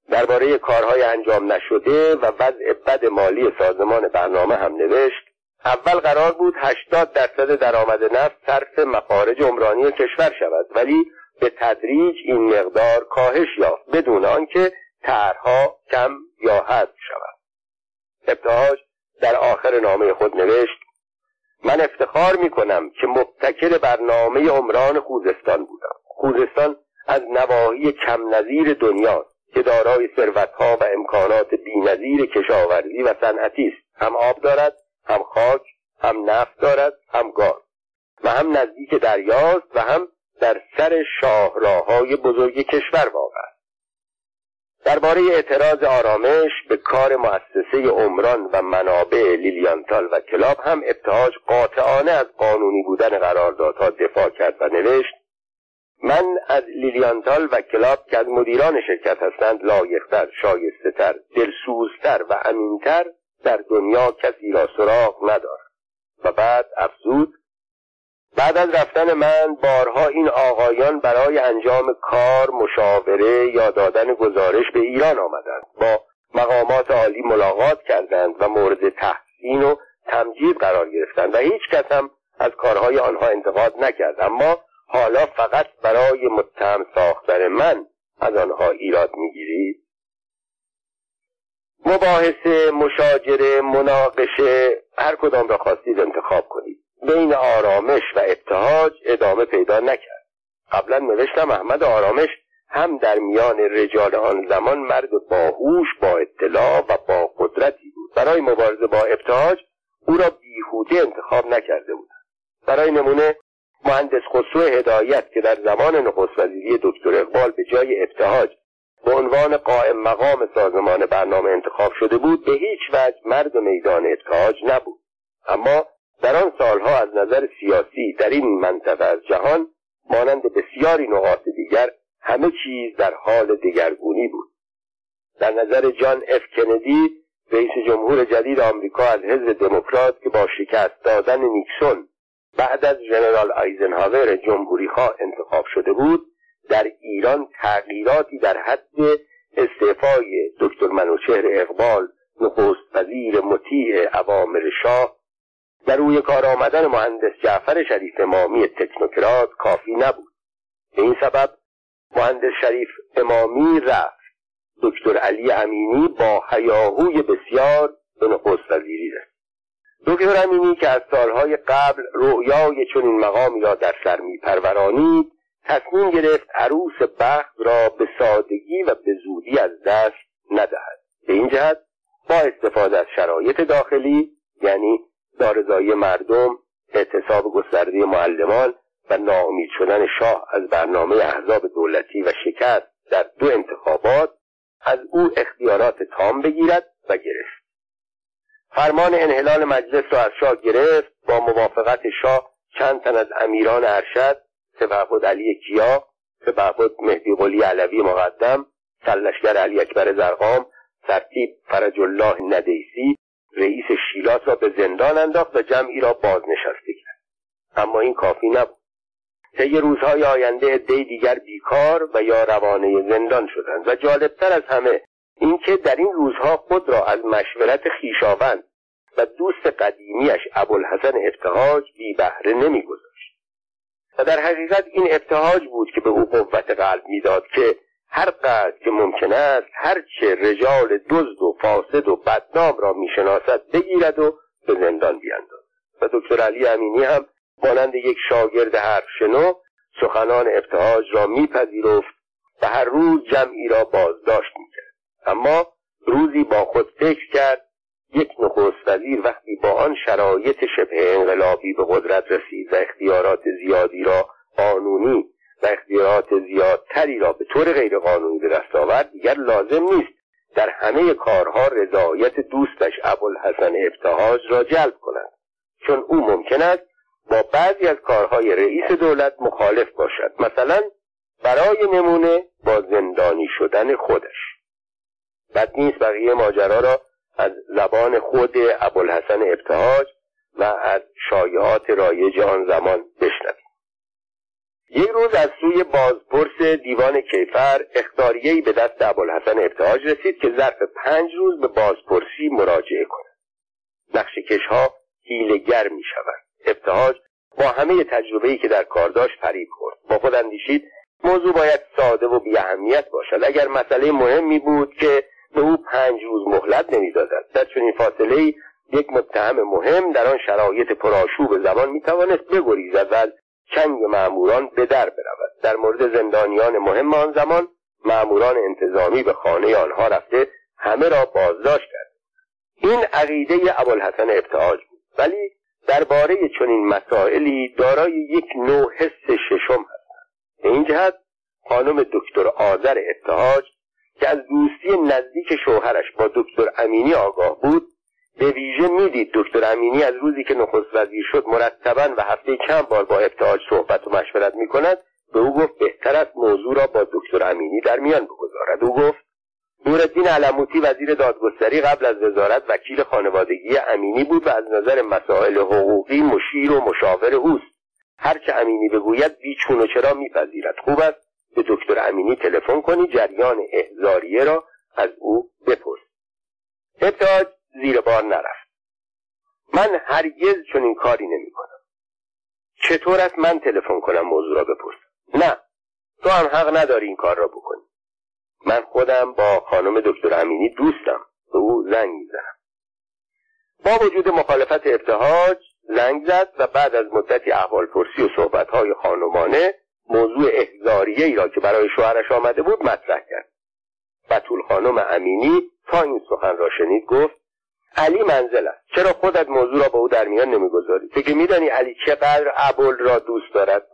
درباره کارهای انجام نشده و وضع بد مالی سازمان برنامه هم نوشت اول قرار بود 80 درصد درآمد نفت صرف مخارج عمرانی کشور شود ولی به تدریج این مقدار کاهش یافت بدون آنکه طرحها کم یا حذف شود. ابتهاج در آخر نامه خود نوشت من افتخار می کنم که مبتکر برنامه عمران خوزستان بودم. خوزستان از نواحی کم نظیر دنیاست که دارای ثروتها و امکانات بینظیر کشاورزی و صنعتی است. هم آب دارد هم خاک هم نفت دارد هم گاز. و هم نزدیک دریاست و هم در سر شاهراهای بزرگ کشور واقع است. درباره اعتراض آرامش به کار مؤسسه عمران و منابع لیلیانتال و کلاپ هم ابتهاج قاطعانه از قانونی بودن قراردادها دفاع کرد و نوشت من از لیلیانتال و کلاپ که از مدیران شرکت هستند لایقتر شایستهتر دلسوزتر و امینتر در دنیا کسی را سراغ ندارد و بعد افزود بعد از رفتن من بارها این آقایان برای انجام کار مشاوره یا دادن گزارش به ایران آمدند. با مقامات عالی ملاقات کردند و مورد تحسین و تمجید قرار گرفتند و هیچ کس هم از کارهای آنها انتقاد نکرد. اما حالا فقط برای متهم ساختن من از آنها ایراد می‌گیرید؟ مباحثه مشاجره مناقشه هر کدام را خواستید انتخاب کنید. بین آرامش و ابتهاج ادامه پیدا نکرد. قبلا نوشتم احمد آرامش هم در میان رجال آن زمان مرد باهوش با اطلاع و با قدرتی بود. برای مبارزه با ابتهاج او را بیهوده انتخاب نکرده بود برای نمونه مهندس خسرو هدایت که در زمان نخست وزیری دکتر اقبال به جای ابتهاج به عنوان قائم مقام سازمان برنامه انتخاب شده بود به هیچ وجه مرد میدان ابتهاج نبود. اما در آن سالها از نظر سیاسی در این منطقه از جهان مانند بسیاری نقاط دیگر همه چیز در حال دگرگونی بود. در نظر جان اف کندی رئیس جمهور جدید آمریکا از حزب دموکرات که با شکست دادن نیکسون بعد از ژنرال آیزنهاور جمهوریخواه انتخاب شده بود در ایران تغییراتی در حد استعفای دکتر منوچهر اقبال نخست وزیر مطیع عوامر شاه در روی کار آمدن مهندس جعفر شریف امامی تکنوکرات کافی نبود. به این سبب مهندس شریف امامی رفت. دکتر علی امینی با حیاهوی بسیار به نخست وزیری رسید. دکتر امینی که از سالهای قبل رؤیای چنین مقامی را در سر میپرورانید تصمیم گرفت عروس بخت را به سادگی و به زودی از دست ندهد. به این جهت با استفاده از شرایط داخلی یعنی دارزایی مردم اعتصاب گسترده معلمان و ناامید شدن شاه از برنامه احزاب دولتی و شکست در دو انتخابات از او اختیارات تام بگیرد و گرفت. فرمان انحلال مجلس را از شاه گرفت با موافقت شاه چند تن از امیران ارشد سپهبد علی کیا سپهبد مهدی قلی علوی مقدم سلشگر علی اکبر زرقام ترتیب فرج الله ندیسی رئیس شیلاس را به زندان انداخت و جمعی را بازنشسته کرد. اما این کافی نبود. طی روزهای آینده عدهای دیگر بیکار و یا روانه زندان شدند و جالبتر از همه اینکه در این روزها خود را از مشورت خیشاوند و دوست قدیمیش ابوالحسن ابتهاج بی بهره نمیگذاشت. و در حقیقت این ابتهاج بود که به او قوت قلب می‌داد که هر قدر که ممکن است هرچه رجال دزد و فاسد و بدنام را می‌شناسد بگیرد و به زندان بیاندازد و دکتر علی امینی هم مانند یک شاگرد حرف شنو سخنان ابتهاج را میپذیرفت و هر روز جمعی را بازداشت می‌کرد. اما روزی با خود فکر کرد یک نخست وزیر وقتی با آن شرایط شبه انقلابی به قدرت رسید و اختیارات زیادی را قانونی و اختیارات زیادتری را به طور غیرقانونی به دست آورد دیگر لازم نیست در همه کارها رضایت دوستش ابوالحسن ابتهاج را جلب کند چون او ممکن است با بعضی از کارهای رئیس دولت مخالف باشد مثلا برای نمونه با زندانی شدن خودش. بد نیست بقیه ماجرا را از زبان خود ابوالحسن ابتهاج و از شایعات رایج آن زمان بشنویم. یک روز از سوی بازپرس دیوان کیفر اختاریهای به دست ابوالحسن ابتهاج رسید که ظرف پنج روز به بازپرسی مراجعه کند. نقش کشها هیلگر می شود ابتهاج با همه تجربه‌ای که در کار داشت فریب خورد. با خود اندیشید موضوع باید ساده و بیاهمیت باشد. اگر مسئله مهمی بود که به او پنج روز مهلت نمی‌دادند. در چنین فاصله یک متهم مهم در آن شرایط پرآشوب زمان می‌توانست بگریزد و از چنگ معموران به در برود. در مورد زندانیان مهم آن زمان معموران انتظامی به خانه آنها رفته همه را بازداشت کرد. این عقیده ابوالحسن ابتهاج بود. ولی درباره چنین مسائلی دارای یک نوع حس ششم هستند به این جهت خانم دکتر آذر ابتهاج که از دوستی نزدیک شوهرش با دکتر امینی آگاه بود به ویژه می‌دید دکتر امینی از روزی که نخست وزیر شد مرتبا و هفته چند بار با ابتهاج صحبت و مشورت می کند به او گفت بهتر است موضوع را با دکتر امینی در میان بگذارد. او گفت نورالدین علموتی وزیر دادگستری قبل از وزارت وکیل خانوادگی امینی بود و از نظر مسائل حقوقی مشیر و مشاور اوست. هرچه امینی بگوید بیچون و چرا میپذیرد. خوب است به دکتر امینی تلفن کنی جریان احزاریه را از او بپرس. ابتاج زیر بار نرفت. من هرگز چنین کاری نمی کنم. چطور است من تلفن کنم موضوع را بپرسم؟ نه تو هم حق نداری این کار را بکنی. من خودم با خانم دکتر امینی دوستم. به او زنگ می‌زنم با وجود مخالفت ابتهاج زنگ زد و بعد از مدتی احوالپرسی و صحبتهای خانمانه موضوع احزاریه ای را که برای شوهرش آمده بود مطرح کرد. بطول خانم امینی تا این سخن را شنید گفت علی منزل است. چرا خودت موضوع را با او در میان نمی‌گذاری؟ تو که میدانی علی چقدر ابل را دوست دارد.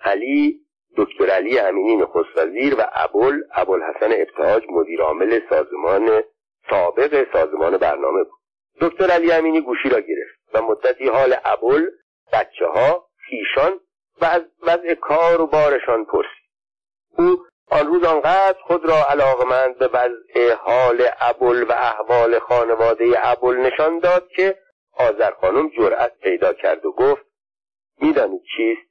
علی دکتر علی امینی نخست وزیر و ابل ابوالحسن ابتهاج مدیر عامل سازمان سابق سازمان برنامه بود. دکتر علی امینی گوشی را گرفت و مدتی حال ابل بچه ها خیشان و از وضع کار و بارشان پرسید. او آن روز آنقدر خود را علاقمند به وضع حال ابل و احوال خانواده ابل نشان داد که آذر خانم جرأت پیدا کرد و گفت می‌دانید چیست؟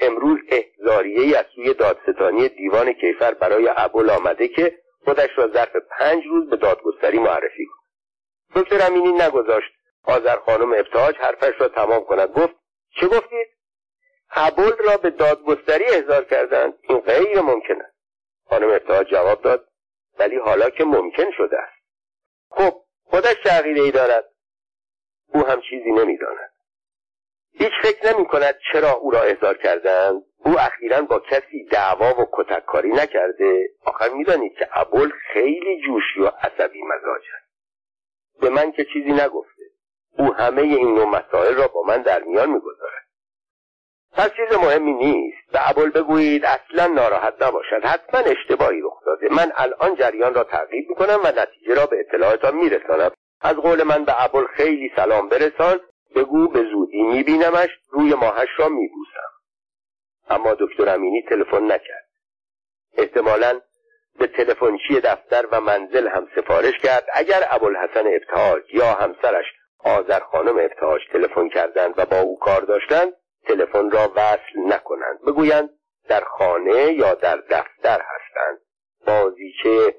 امروز احزاریه از سوی دادستانی دیوان کیفر برای ابل آمده که خودش را ظرف پنج روز به دادگستری معرفی کند. دکتر امینی نگذاشت. آذر خانم ابتهاج حرفش را تمام کند. گفت چه گفتید؟ ابل را به دادگستری احضار کردند این غیر ممکن است. خانم ابتهاج جواب داد ولی حالا که ممکن شده است. خب خودش چه ای دارد. او هم چیزی نمی‌داند. هیچ فکر نمی کند چرا او را احضار کردند. او اخیرا با کسی دعوا و کتککاری نکرده. آخر می‌دانید که ابل خیلی جوشی و عصبی مزاج است. به من که چیزی نگفته. او همه این نوع مسائل را با من در میان می‌گذارد. پس چیز مهمی نیست. به ابل بگویید اصلا ناراحت نباشد. حتما اشتباهی رخ داده من الان جریان را تعقیب می‌کنم و نتیجه را به اطلاعاتان میرسانم. از قول من به ابل خیلی سلام برسان. بگو به زودی میبینمش. روی ماهش را میبوسم. اما دکتر امینی تلفن نکرد. احتمالا به تلفنچی دفتر و منزل هم سفارش کرد. اگر ابوالحسن ابتهاج یا همسرش آذر خانم ابتهاج تلفن کردند و با او کار داشتند تلفن را وصل نکنند. بگویند در خانه یا در دفتر هستند. بازیچه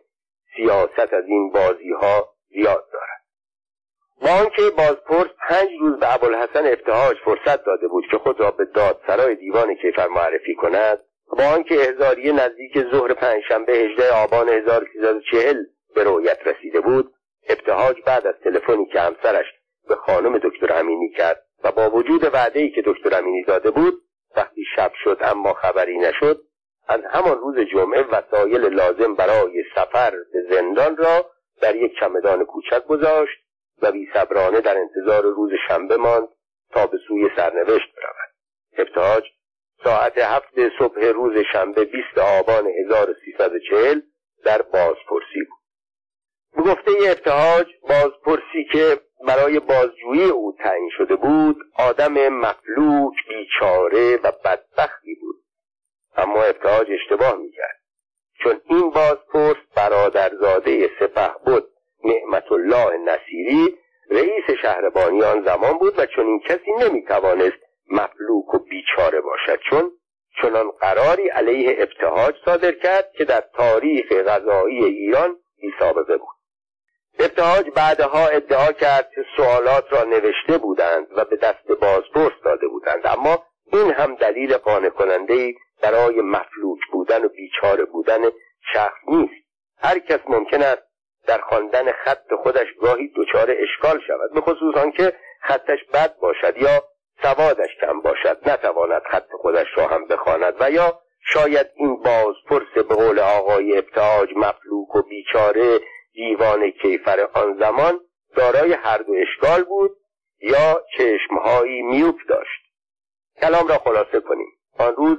سیاست از این بازی ها زیاد دارد. با آنکه بازپرس پنج روز به ابوالحسن ابتهاج فرصت داده بود که خود را به دادسرای دیوان کیفر معرفی کند با آنکه احضاریه نزدیک ظهر پنجشنبه 18 آبان 1340 به رویت رسیده بود ابتهاج بعد از تلفنی که همسرش به خانم دکتر امینی کرد و با وجود وعده ای که دکتر امینی داده بود وقتی شب شد اما خبری نشد از همان روز جمعه وسایل لازم برای سفر به زندان را در یک چمدان کوچک گذاشت و بیصبرانه در انتظار روز شنبه ماند تا به سوی سرنوشت برود. ابتهاج ساعت هفت صبح روز شنبه 20 آبان 1340 در بازپرسی بود. به گفته ابتهاج بازپرسی که برای بازجویی او تعیین شده بود آدم مفلوک بیچاره و بدبختی بود. اما ابتهاج اشتباه می‌کرد. چون این بازپرس برادرزاده سپه بود نعمت الله نصیری رئیس شهربانی آن زمان بود و چون این کسی نمی‌توانست مفلوک و بیچاره باشد. چون چنان قراری علیه ابتهاج صادر کرد که در تاریخ غذایی ایران بی سابقه بود. ابتهاج بعدها ادعا کرد که سوالات را نوشته بودند و به دست بازپرس داده بودند. اما این هم دلیل قانع کننده برای مفلوک بودن و بیچاره بودن شخص نیست. هر کس ممکن است در خواندن خط خودش گاهی دچار اشکال شود به خصوص آنکه خطش بد باشد یا سوادش کم باشد. نتواند خط خودش را هم بخواند و یا شاید این بازپرس به قول آقای ابتهاج مفلوک و بیچاره دیوان کیفر آن زمان دارای هر دو اشکال بود یا چشمهایی میوپ داشت. کلام را خلاصه کنیم. آن روز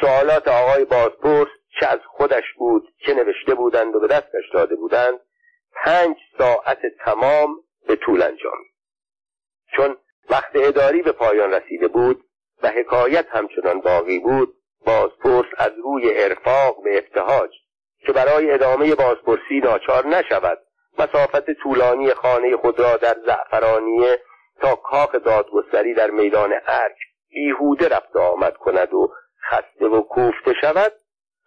سوالات آقای بازپرس چه از خودش بود چه نوشته بودند و به دستش داده بودند پنج ساعت تمام به طول انجام. چون وقت اداری به پایان رسیده بود و حکایت همچنان باقی بود بازپرس از روی ارفاق به افتهاج که برای ادامه بازپرسی ناچار نشود. مسافت طولانی خانه خود را در زعفرانیه تا کاخ دادگستری در میدان ارک بیهوده رفت آمد کند و خسته و کوفته شود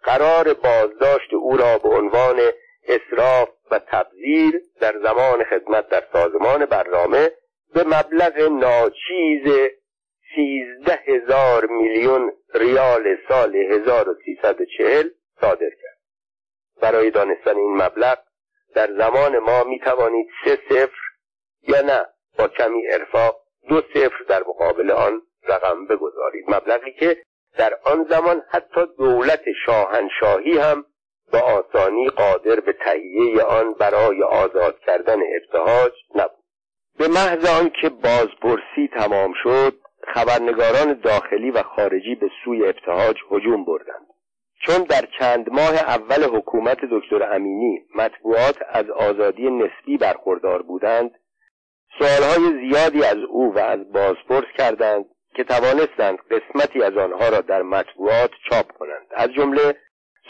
قرار بازداشت او را به عنوان اصراف و تبذیر در زمان خدمت در سازمان برنامه به مبلغ ناچیز سیزده هزار میلیون ریال سال 1340 صادر کرد. برای دانستن این مبلغ در زمان ما می توانید سه صفر یا نه با کمی ارفاق دو صفر در مقابل آن رقم بگذارید. مبلغی که در آن زمان حتی دولت شاهنشاهی هم با آسانی قادر به تهیه آن برای آزاد کردن ابتهاج نبود. به محض آنکه بازپرسی تمام شد خبرنگاران داخلی و خارجی به سوی ابتهاج هجوم بردند. چون در چند ماه اول حکومت دکتر امینی مطبوعات از آزادی نسبی برخوردار بودند سوالهای زیادی از او و از بازپرس کردند که توانستند قسمتی از آنها را در مطبوعات چاپ کنند. از جمله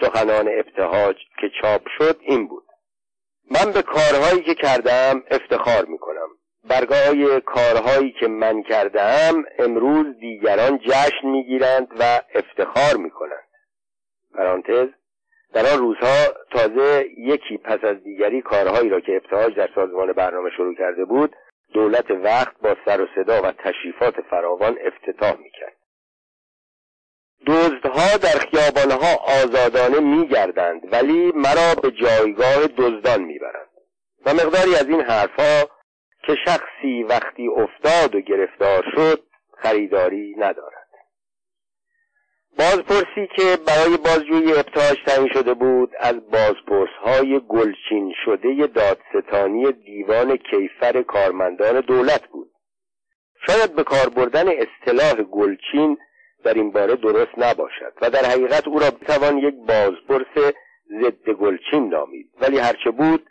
سخنان ابتهاج که چاپ شد این بود. من به کارهایی که کردم افتخار می کنم برگاه کارهایی که من کردم امروز دیگران جشن می‌گیرند و افتخار می کنند پرانتز در آن روزها تازه یکی پس از دیگری کارهایی را که ابتهاج در سازمان برنامه شروع کرده بود دولت وقت با سر و صدا و تشریفات فراوان افتتاح می‌کرد. دزدها در خیابانها آزادانه میگردند ولی مرا به جایگاه دزدان می‌برند. و مقداری از این حرفها که شخصی وقتی افتاد و گرفتار شد خریداری ندارد بازپرسی که برای بازجویی ابتهاج تعیین شده بود از بازپرس های گلچین شده دادستانی دیوان کیفر کارمندان دولت بود. شاید به کار بردن اصطلاح گلچین در این باره درست نباشد و در حقیقت او را بتوان یک بازپرس ضد گلچین نامید ولی هرچه بود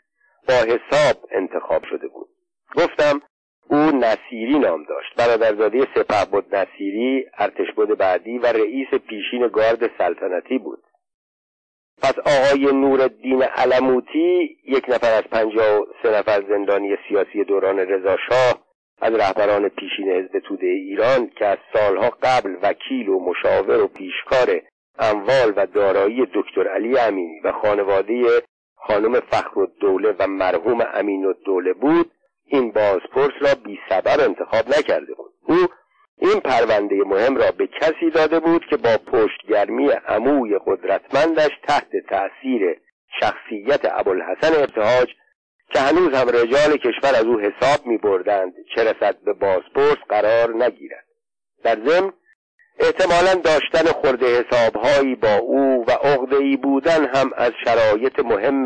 با حساب انتخاب شده بود. گفتم او نصیری نام داشت. برادرزاده بود نصیری ارتشبد بعدی و رئیس پیشین گارد سلطنتی بود. پس آقای نورالدین علموتی یک نفر از پنجاه و سه نفر زندانی سیاسی دوران رضاشاه از رهبران پیشین حزب توده ایران که از سالها قبل وکیل و مشاور و پیشکار اموال و دارایی دکتر علی امینی و خانواده خانم فخر الدوله و مرحوم امین الدوله بود این بازپرس را بی سبب انتخاب نکرده بود. او این پرونده مهم را به کسی داده بود که با پشتگرمی عموی قدرتمندش تحت تأثیر شخصیت ابوالحسن ابتهاج که هنوز هم رجال کشور از او حساب می بردند چه رسد به بازپرس قرار نگیرد. در ضمن احتمالا داشتن خورده حسابهایی با او و عقدهای بودن هم از شرایط مهم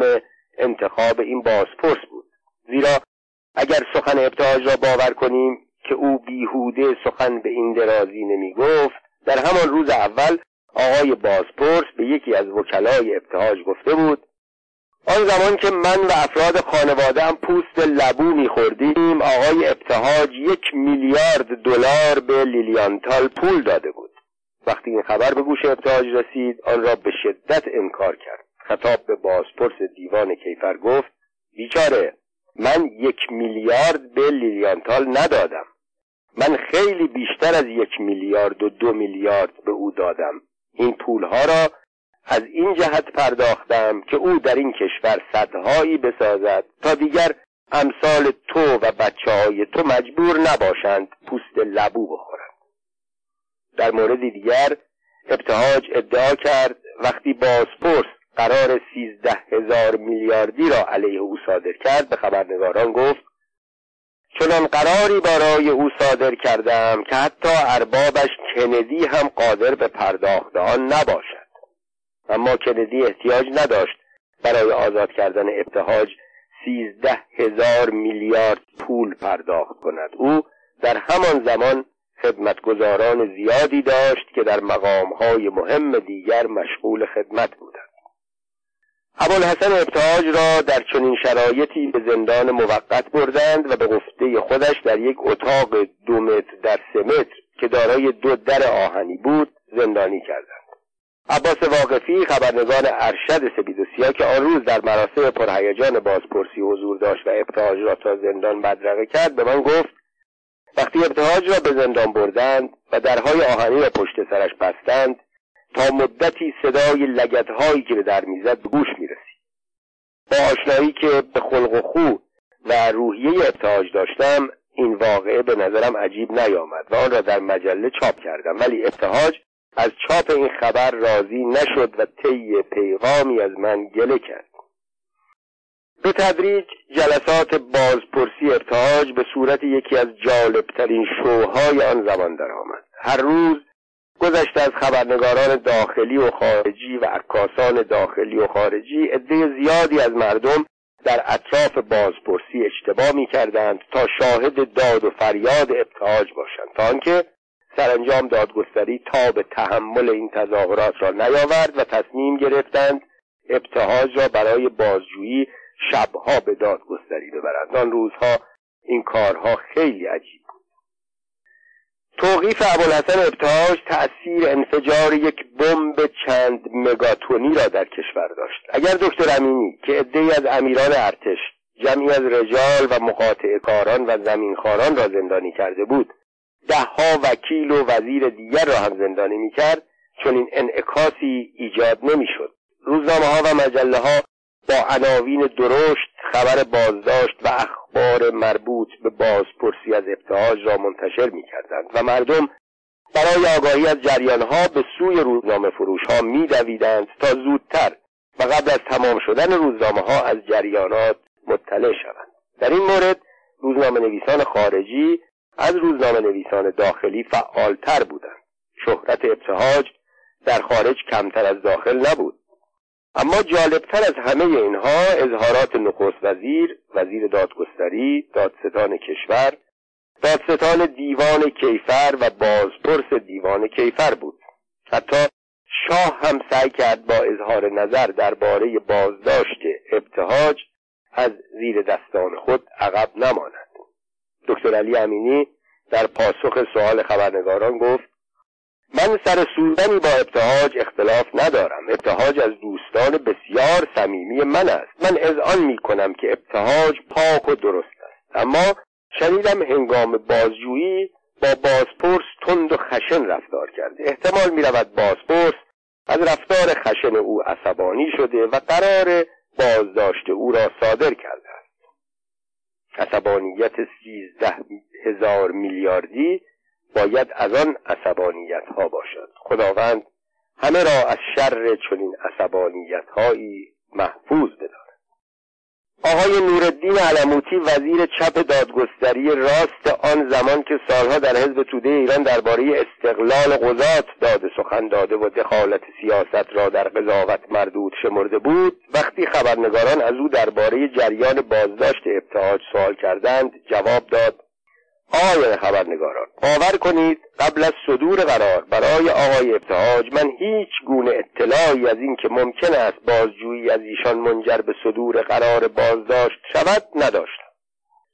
انتخاب این بازپرس بود. زیرا اگر سخن ابتهاج را باور کنیم که او بیهوده سخن به این درازی نمی گفت در همان روز اول آقای بازپرس به یکی از وکلای ابتهاج گفته بود آن زمان که من و افراد خانواده هم پوست لبو میخوردیم آقای ابتهاج یک میلیارد دلار به لیلیانتال پول داده بود. وقتی این خبر به گوش ابتهاج رسید آن را به شدت انکار کرد. خطاب به بازپرس دیوان کیفر گفت بیچاره من یک میلیارد به لیلیانتال ندادم. من خیلی بیشتر از یک میلیارد و دو میلیارد به او دادم. این پولها را از این جهت پرداختم که او در این کشور صدهایی بسازد تا دیگر امثال تو و بچه های تو مجبور نباشند پوست لبو بخورند. در مورد دیگر ابتهاج ادعا کرد وقتی بازپرس قرار سیزده هزار میلیاردی را علیه او صادر کرد به خبرنگاران گفت چنان قراری برای او صادر کردم که حتی اربابش کندی هم قادر به پرداخت آن نباشد. اما کندی احتیاج نداشت برای آزاد کردن ابتهاج سیزده هزار میلیارد پول پرداخت کند. او در همان زمان خدمتگزاران زیادی داشت که در مقامهای مهم دیگر مشغول خدمت بودند. ابوالحسن ابتهاج را در چنین شرایطی به زندان موقت بردند و به گفته خودش در یک اتاق دو متر در سه متر که دارای دو در آهنی بود زندانی کردند. عباس واقفی خبرنگار ارشد سپید و سیاه که آن روز در مراسم پرهیجان بازپرسی حضور داشت و ابتهاج را تا زندان بدرقه کرد به من گفت وقتی ابتهاج را به زندان بردند و درهای آهنی را پشت سرش بستند تا مدتی صدای لگت هایی که به در می‌زد به گوش می‌رسید. با آشنایی که به خلق و خو و روحیه ابتهاج داشتم این واقعه به نظرم عجیب نیامد و آن را در مجله چاپ کردم. ولی ابتهاج از چاپ این خبر راضی نشد و طی پیغامی از من گله کرد. به تدریج جلسات بازپرسی ارتهاج به صورت یکی از جالبترین شوهای آن زمان درآمد. هر روز گذشته از خبرنگاران داخلی و خارجی و عکاسان داخلی و خارجی عده زیادی از مردم در اطراف بازپرسی اشتباه می کردند تا شاهد داد و فریاد ابتهاج باشند. تا آنکه سرانجام دادگستری تا به تحمل این تظاهرات را نیاورد و تصمیم گرفتند ابتهاج را برای بازجویی شبها به دادگستری ببرند. آن روزها این کارها خیلی عجیب توقیف ابوالحسن ابتهاج تأثیر انفجار یک بمب چند مگاتونی را در کشور داشت. اگر دکتر امینی که عدهای از امیران ارتش جمعی از رجال و مقاطع کاران و زمینخواران را زندانی کرده بود دهها وکیل و وزیر دیگر را هم زندانی می‌کرد چون این انعکاسی ایجاد نمی‌شد. روزنامه ها و مجله ها با عناوین درشت خبر بازداشت و اخبار مربوط به بازپرسی از ابتهاج را منتشر می کردند و مردم برای آگاهی از جریانها به سوی روزنامه فروش ها می دویدند تا زودتر و قبل از تمام شدن روزنامه ها از جریانات مطلع شوند. در این مورد روزنامه نویسان خارجی از روزنامه نویسان داخلی فعالتر بودند. شهرت ابتهاج در خارج کمتر از داخل نبود. اما جالبتر از همه اینها اظهارات نخست وزیر وزیر دادگستری دادستان کشور دادستان دیوان کیفر و بازپرس دیوان کیفر بود. حتی شاه هم سعی کرد با اظهار نظر درباره بازداشت ابتهاج از زیر دستان خود عقب نماند. دکتر علی امینی در پاسخ سوال خبرنگاران گفت من سر سوزنی با ابتهاج اختلاف ندارم. ابتهاج از دوستان بسیار صمیمی من است. من اذعان می کنم که ابتهاج پاک و درست است. اما شنیدم هنگام بازجویی با بازپرس تند و خشن رفتار کرده احتمال می رود بازپرس از رفتار خشن او عصبانی شده و قرار بازداشت او را صادر کرده است. عصبانیت سیزده هزار میلیاردی باید از آن عصبانیت ها باشد. خداوند همه را از شر چنین عصبانیت هایی محفوظ بدارد. آقای نورالدین علموتی وزیر چپ دادگستری راست آن زمان که سالها در حزب توده ایران درباره استقلال قضات داده سخن داده و دخالت سیاست را در قضاوت مردود شمرده بود وقتی خبرنگاران از او درباره جریان بازداشت ابتهاج سوال کردند جواب داد آقای خبرنگاران باور کنید قبل از صدور قرار برای آقای ابتهاج من هیچ گونه اطلاعی از این که ممکن است بازجویی از ایشان منجر به صدور قرار بازداشت شود نداشتم.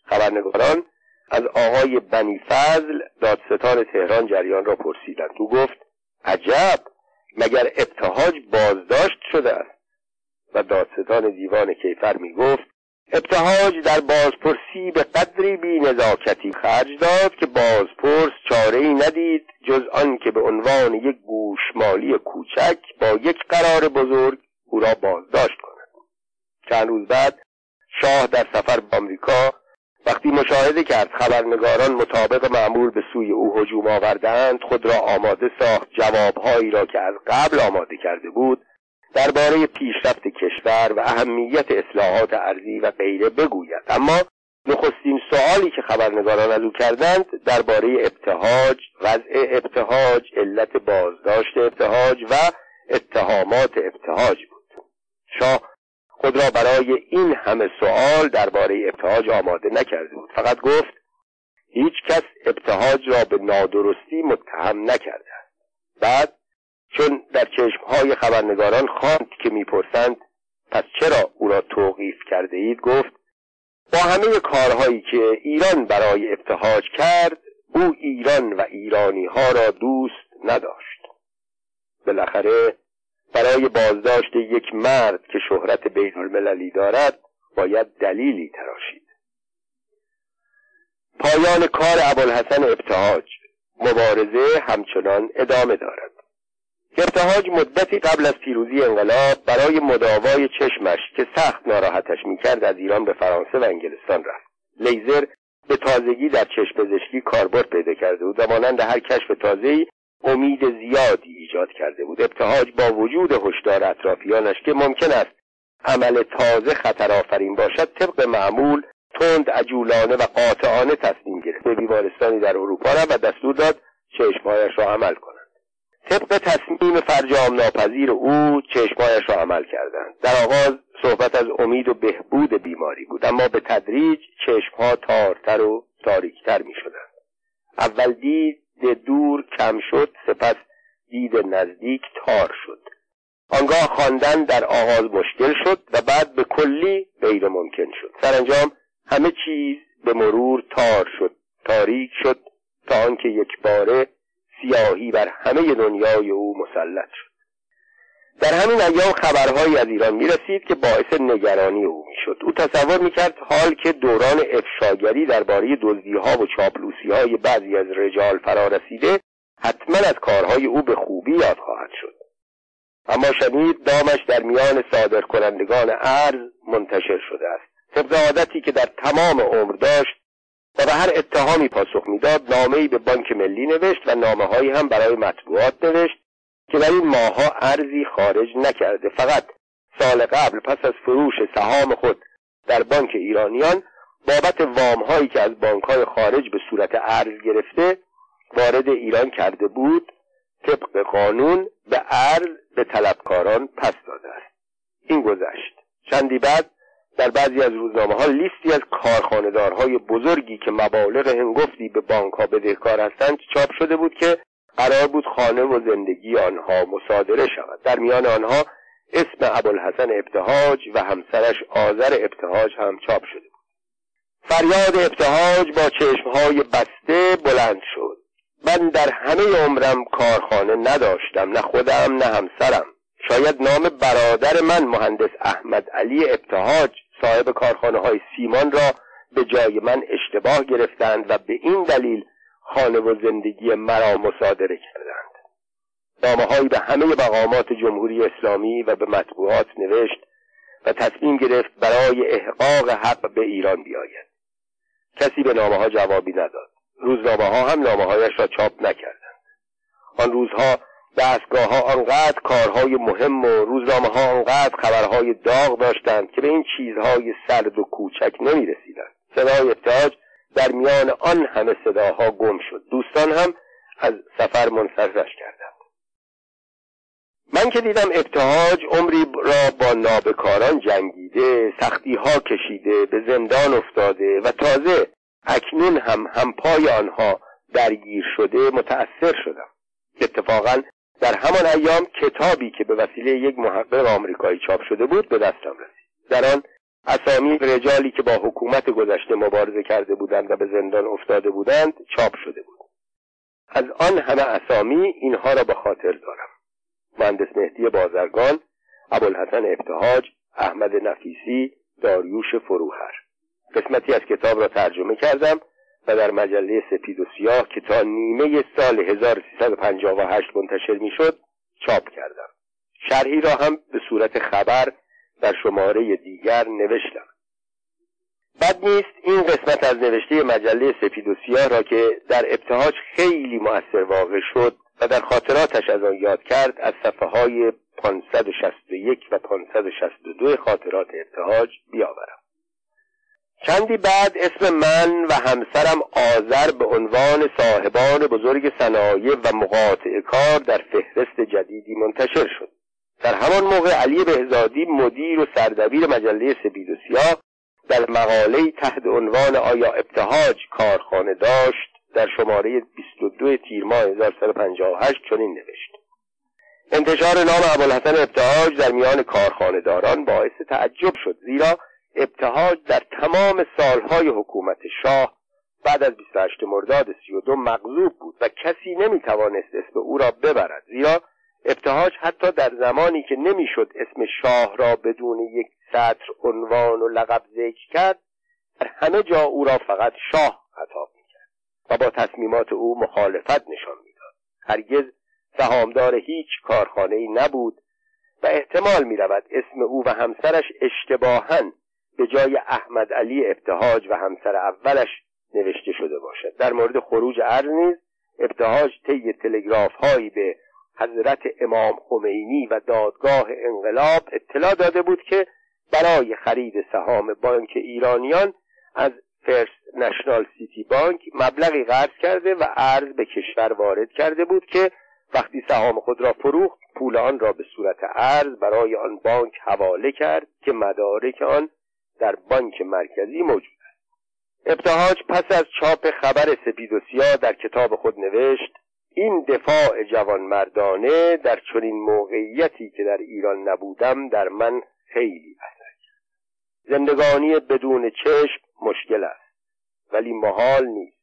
خبرنگاران از آقای بنی فضل دادستان تهران جریان را پرسیدند. او گفت عجب! مگر ابتهاج بازداشت شده است؟ و دادستان دیوان کیفر می گفت ابتهاج در بازپرسی به قدری بی نزاکتی خرج داد که بازپرس چاره ای ندید جز آن که به عنوان یک گوشمالی کوچک با یک قرار بزرگ او را بازداشت کند. چند روز بعد شاه در سفر به آمریکا وقتی مشاهده کرد خبرنگاران مطابق معمول به سوی او هجوم آوردهاند خود را آماده ساخت جوابهایی را که از قبل آماده کرده بود درباره پیشرفت کشور و اهمیت اصلاحات ارزی و غیره بگوید. اما نخستین سوالی که خبرنگاران از او کردند درباره ابتهاج وضع ابتهاج علت بازداشت ابتهاج و اتهامات ابتهاج بود. شاه خود را برای این همه سوال درباره ابتهاج آماده نکرده بود. فقط گفت هیچ کس ابتهاج را به نادرستی متهم نکرده بعد چون در چشمهای خبرنگاران خواند که می‌پرسند پس چرا او را توقیف کرده اید؟ گفت با همه کارهایی که ایران برای ابتهاج کرد او ایران و ایرانی ها را دوست نداشت. بالاخره برای بازداشت یک مرد که شهرت بین المللی دارد باید دلیلی تراشید. پایان کار ابوالحسن ابتهاج. مبارزه همچنان ادامه دارد. ابتهاج مدتی قبل از پیروزی انقلاب برای مداوای چشمش که سخت ناراحتش می‌کرد از ایران به فرانسه و انگلستان رفت. لیزر به تازگی در چشم پزشکی کاربرد پیدا کرده بود. و مانند هر کشف تازه‌ای امید زیادی ایجاد کرده بود. ابتهاج با وجود هشدار اطرافیانش که ممکن است عمل تازه خطر آفرین باشد طبق معمول تند عجولانه و قاطعانه تصمیم گرفت. به بیمارستانی در اروپا و دستور داد چشمهایش را عمل کنند طبق تصمیم فرجام ناپذیر او چشمهایش را عمل کردند. در آغاز صحبت از امید و بهبود بیماری بود اما به تدریج چشمها تارتر و تاریکتر می شدند اول دید دور کم شد سپس دید نزدیک تار شد. آنگاه خواندن در آغاز مشکل شد و بعد به کلی غیر ممکن شد. سرانجام همه چیز به مرور تار شد تاریک شد تا آنکه یک باره سیاهی بر همه دنیای او مسلط شد. در همین ایام خبرهایی از ایران می رسید که باعث نگرانی او می شد او تصور می کرد حال که دوران افشاگری درباره دزدیها و چاپلوسی های بعضی از رجال فرا رسیده حتما از کارهای او به خوبی یاد خواهد شد. اما شنید دامش در میان صادر کنندگان ارز منتشر شده است. طبق عادتی که در تمام عمر داشت و به هر اتهامی پاسخ می‌داد نامهای به بانک ملی نوشت و نامه هایی هم برای مطبوعات نوشت که در این ماهها ارزی خارج نکرده. فقط سال قبل پس از فروش سهام خود در بانک ایرانیان بابت وام هایی که از بانک های خارج به صورت ارز گرفته وارد ایران کرده بود طبق قانون به ارز به طلبکاران پس داده است. این گذشت. چندی بعد در بعضی از روزنامه ها لیستی از کارخانهدارهای بزرگی که مبالغ هنگفتی به بانک ها بدهکار هستند چاپ شده بود که قرار بود خانه و زندگی آنها مصادره شود. در میان آنها اسم ابوالحسن ابتهاج و همسرش آذر ابتهاج هم چاپ شده بود. فریاد ابتهاج با چشمهای بسته بلند شد. من در همه عمرم کارخانه نداشتم نه خودم نه همسرم. شاید نام برادر من مهندس احمد علی ابتهاج صاحب کارخانه های سیمان را به جای من اشتباه گرفتند و به این دلیل خانه و زندگی مرا مصادره کردند. نامه به همه مقامات جمهوری اسلامی و به مطبوعات نوشت و تصمیم گرفت برای احقاق حق به ایران بیاید. کسی به نامه ها جوابی نداد. روزنامه ها هم نامه هایش را چاپ نکردند. آن روزها دستگاه ها آنقدر کارهای مهم و روزنامه ها آنقدر خبرهای داغ داشتند که به این چیزهای سرد و کوچک نمی رسیدند صدای ابتاج در میان آن همه صداها گم شد. دوستان هم از سفر منصرفش کردند. من که دیدم ابتهاج عمری را با نابکاران جنگیده سختی ها کشیده به زندان افتاده و تازه اکنون هم همپای آنها درگیر شده متأثر شدم. اتفاقا در همان ایام کتابی که به وسیله یک محقق آمریکایی چاپ شده بود به دستم رسید. در آن اسامی رجالی که با حکومت گذشته مبارزه کرده بودند و به زندان افتاده بودند چاپ شده بود. از آن همه اسامی اینها را به خاطر دارم. مهندس مهدی بازرگان ابوالحسن ابتهاج احمد نفیسی داریوش فروهر. قسمتی از کتاب را ترجمه کردم. و در مجله سپید و سیاه که تا نیمه سال 1358 منتشر می‌شد چاپ کردم. شرحی را هم به صورت خبر در شماره دیگر نوشتم. بد نیست این قسمت از نوشته مجله سپید و سیاه را که در ابتهاج خیلی مؤثر واقع شد و در خاطراتش از آن یاد کرد از صفحه های 561 و 562 خاطرات ابتهاج بیاورم. چندی بعد اسم من و همسرم آذر به عنوان صاحبان بزرگ صنایع و مقاطع کار در فهرست جدیدی منتشر شد. در همان موقع علی بهزادی مدیر و سردبیر مجله سپید و سیاه در مقاله تحت عنوان آیا ابتهاج کارخانه داشت در شماره 22 تیر ماه 1358 چنین نوشت. انتشار نام ابوالحسن ابتهاج در میان کارخانه داران باعث تعجب شد زیرا ابتهاج در تمام سالهای حکومت شاه بعد از 28 مرداد 32 مغلوب بود و کسی نمی‌توانست اسم او را ببرد. زیرا ابتهاج حتی در زمانی که نمی‌شد اسم شاه را بدون یک سطر عنوان و لقب ذکر کرد در همه جا او را فقط شاه خطاب می‌کرد و با تصمیمات او مخالفت نشان می‌داد. هرگز سهامدار هیچ کارخانه ای نبود و احتمال می رود اسم او و همسرش اشتباهن به جای احمد علی ابتهاج و همسر اولش نوشته شده باشد. در مورد خروج ارز نیز ابتهاج طی تلگراف هایی به حضرت امام خمینی و دادگاه انقلاب اطلاع داده بود که برای خرید سهام بانک ایرانیان از فرست نشنال سیتی بانک مبلغی قرض کرده و ارز به کشور وارد کرده بود که وقتی سهام خود را فروخت پول آن را به صورت ارز برای آن بانک حواله کرد که مدارک آن در بانک مرکزی موجود است. ابتهاج پس از چاپ خبر سپید و سیاه در کتاب خود نوشت این دفاع جوانمردانه در چنین موقعیتی که در ایران نبودم در من خیلی اثر کرد. زندگانی بدون چشم مشکل است ولی محال نیست.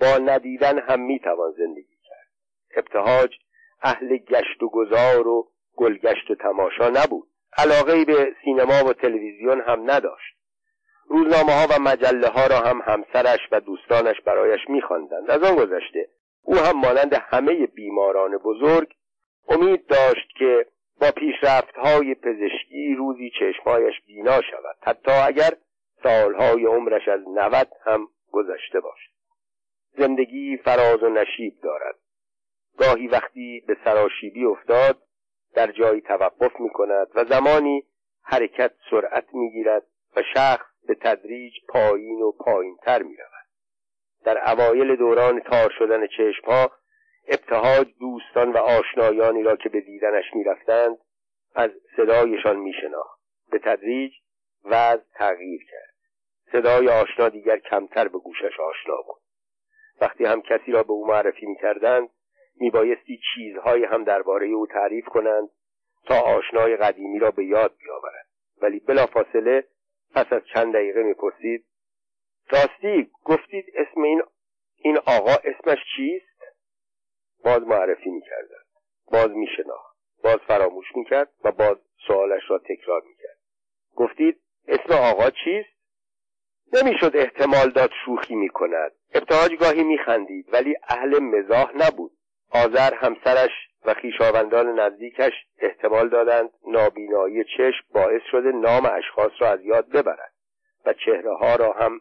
با ندیدن هم می‌توان زندگی کرد. ابتهاج اهل گشت و گذار و گلگشت و تماشا نبود. علاقه به سینما و تلویزیون هم نداشت. روزنامه ها و مجله ها را هم همسرش و دوستانش برایش میخواندند. از آن گذشته او هم مانند همه بیماران بزرگ امید داشت که با پیشرفت های پزشکی روزی چشمهایش بینا شود. حتی اگر سالهای عمرش از نوت هم گذشته باشد. زندگی فراز و نشیب دارد. گاهی وقتی به سراشیبی افتاد در جایی توقف می کند و زمانی حرکت سرعت می گیرد و شخص به تدریج پایین و پایین تر می رود. در اوایل دوران تار شدن چشمها ابتهاج دوستان و آشنایانی را که به دیدنش می‌رفتند از صدایشان میشناخت. به تدریج وضع تغییر کرد. صدای آشنا دیگر کمتر به گوشش آشنا بود. وقتی هم کسی را به او معرفی می‌کردند میبایستی چیزهایی هم درباره او تعریف کنند تا آشنای قدیمی را به یاد بیاورند ولی بلافاصله پس از چند دقیقه می‌پرسید راستی گفتید اسم این این آقا اسمش چیست؟ باز معرفی می‌کردن باز میشناخت. باز فراموش می‌کرد و باز سوالش را تکرار می‌کرد. گفتید اسم آقا چیست؟ نمی‌شد احتمال داد شوخی می‌کند. ابتهاج گاهی میخندید ولی اهل مزاح نبود. آذر همسرش و خویشاوندان نزدیکش احتمال دادند نابینایی چشم باعث شده نام اشخاص را از یاد ببرد و چهره ها را هم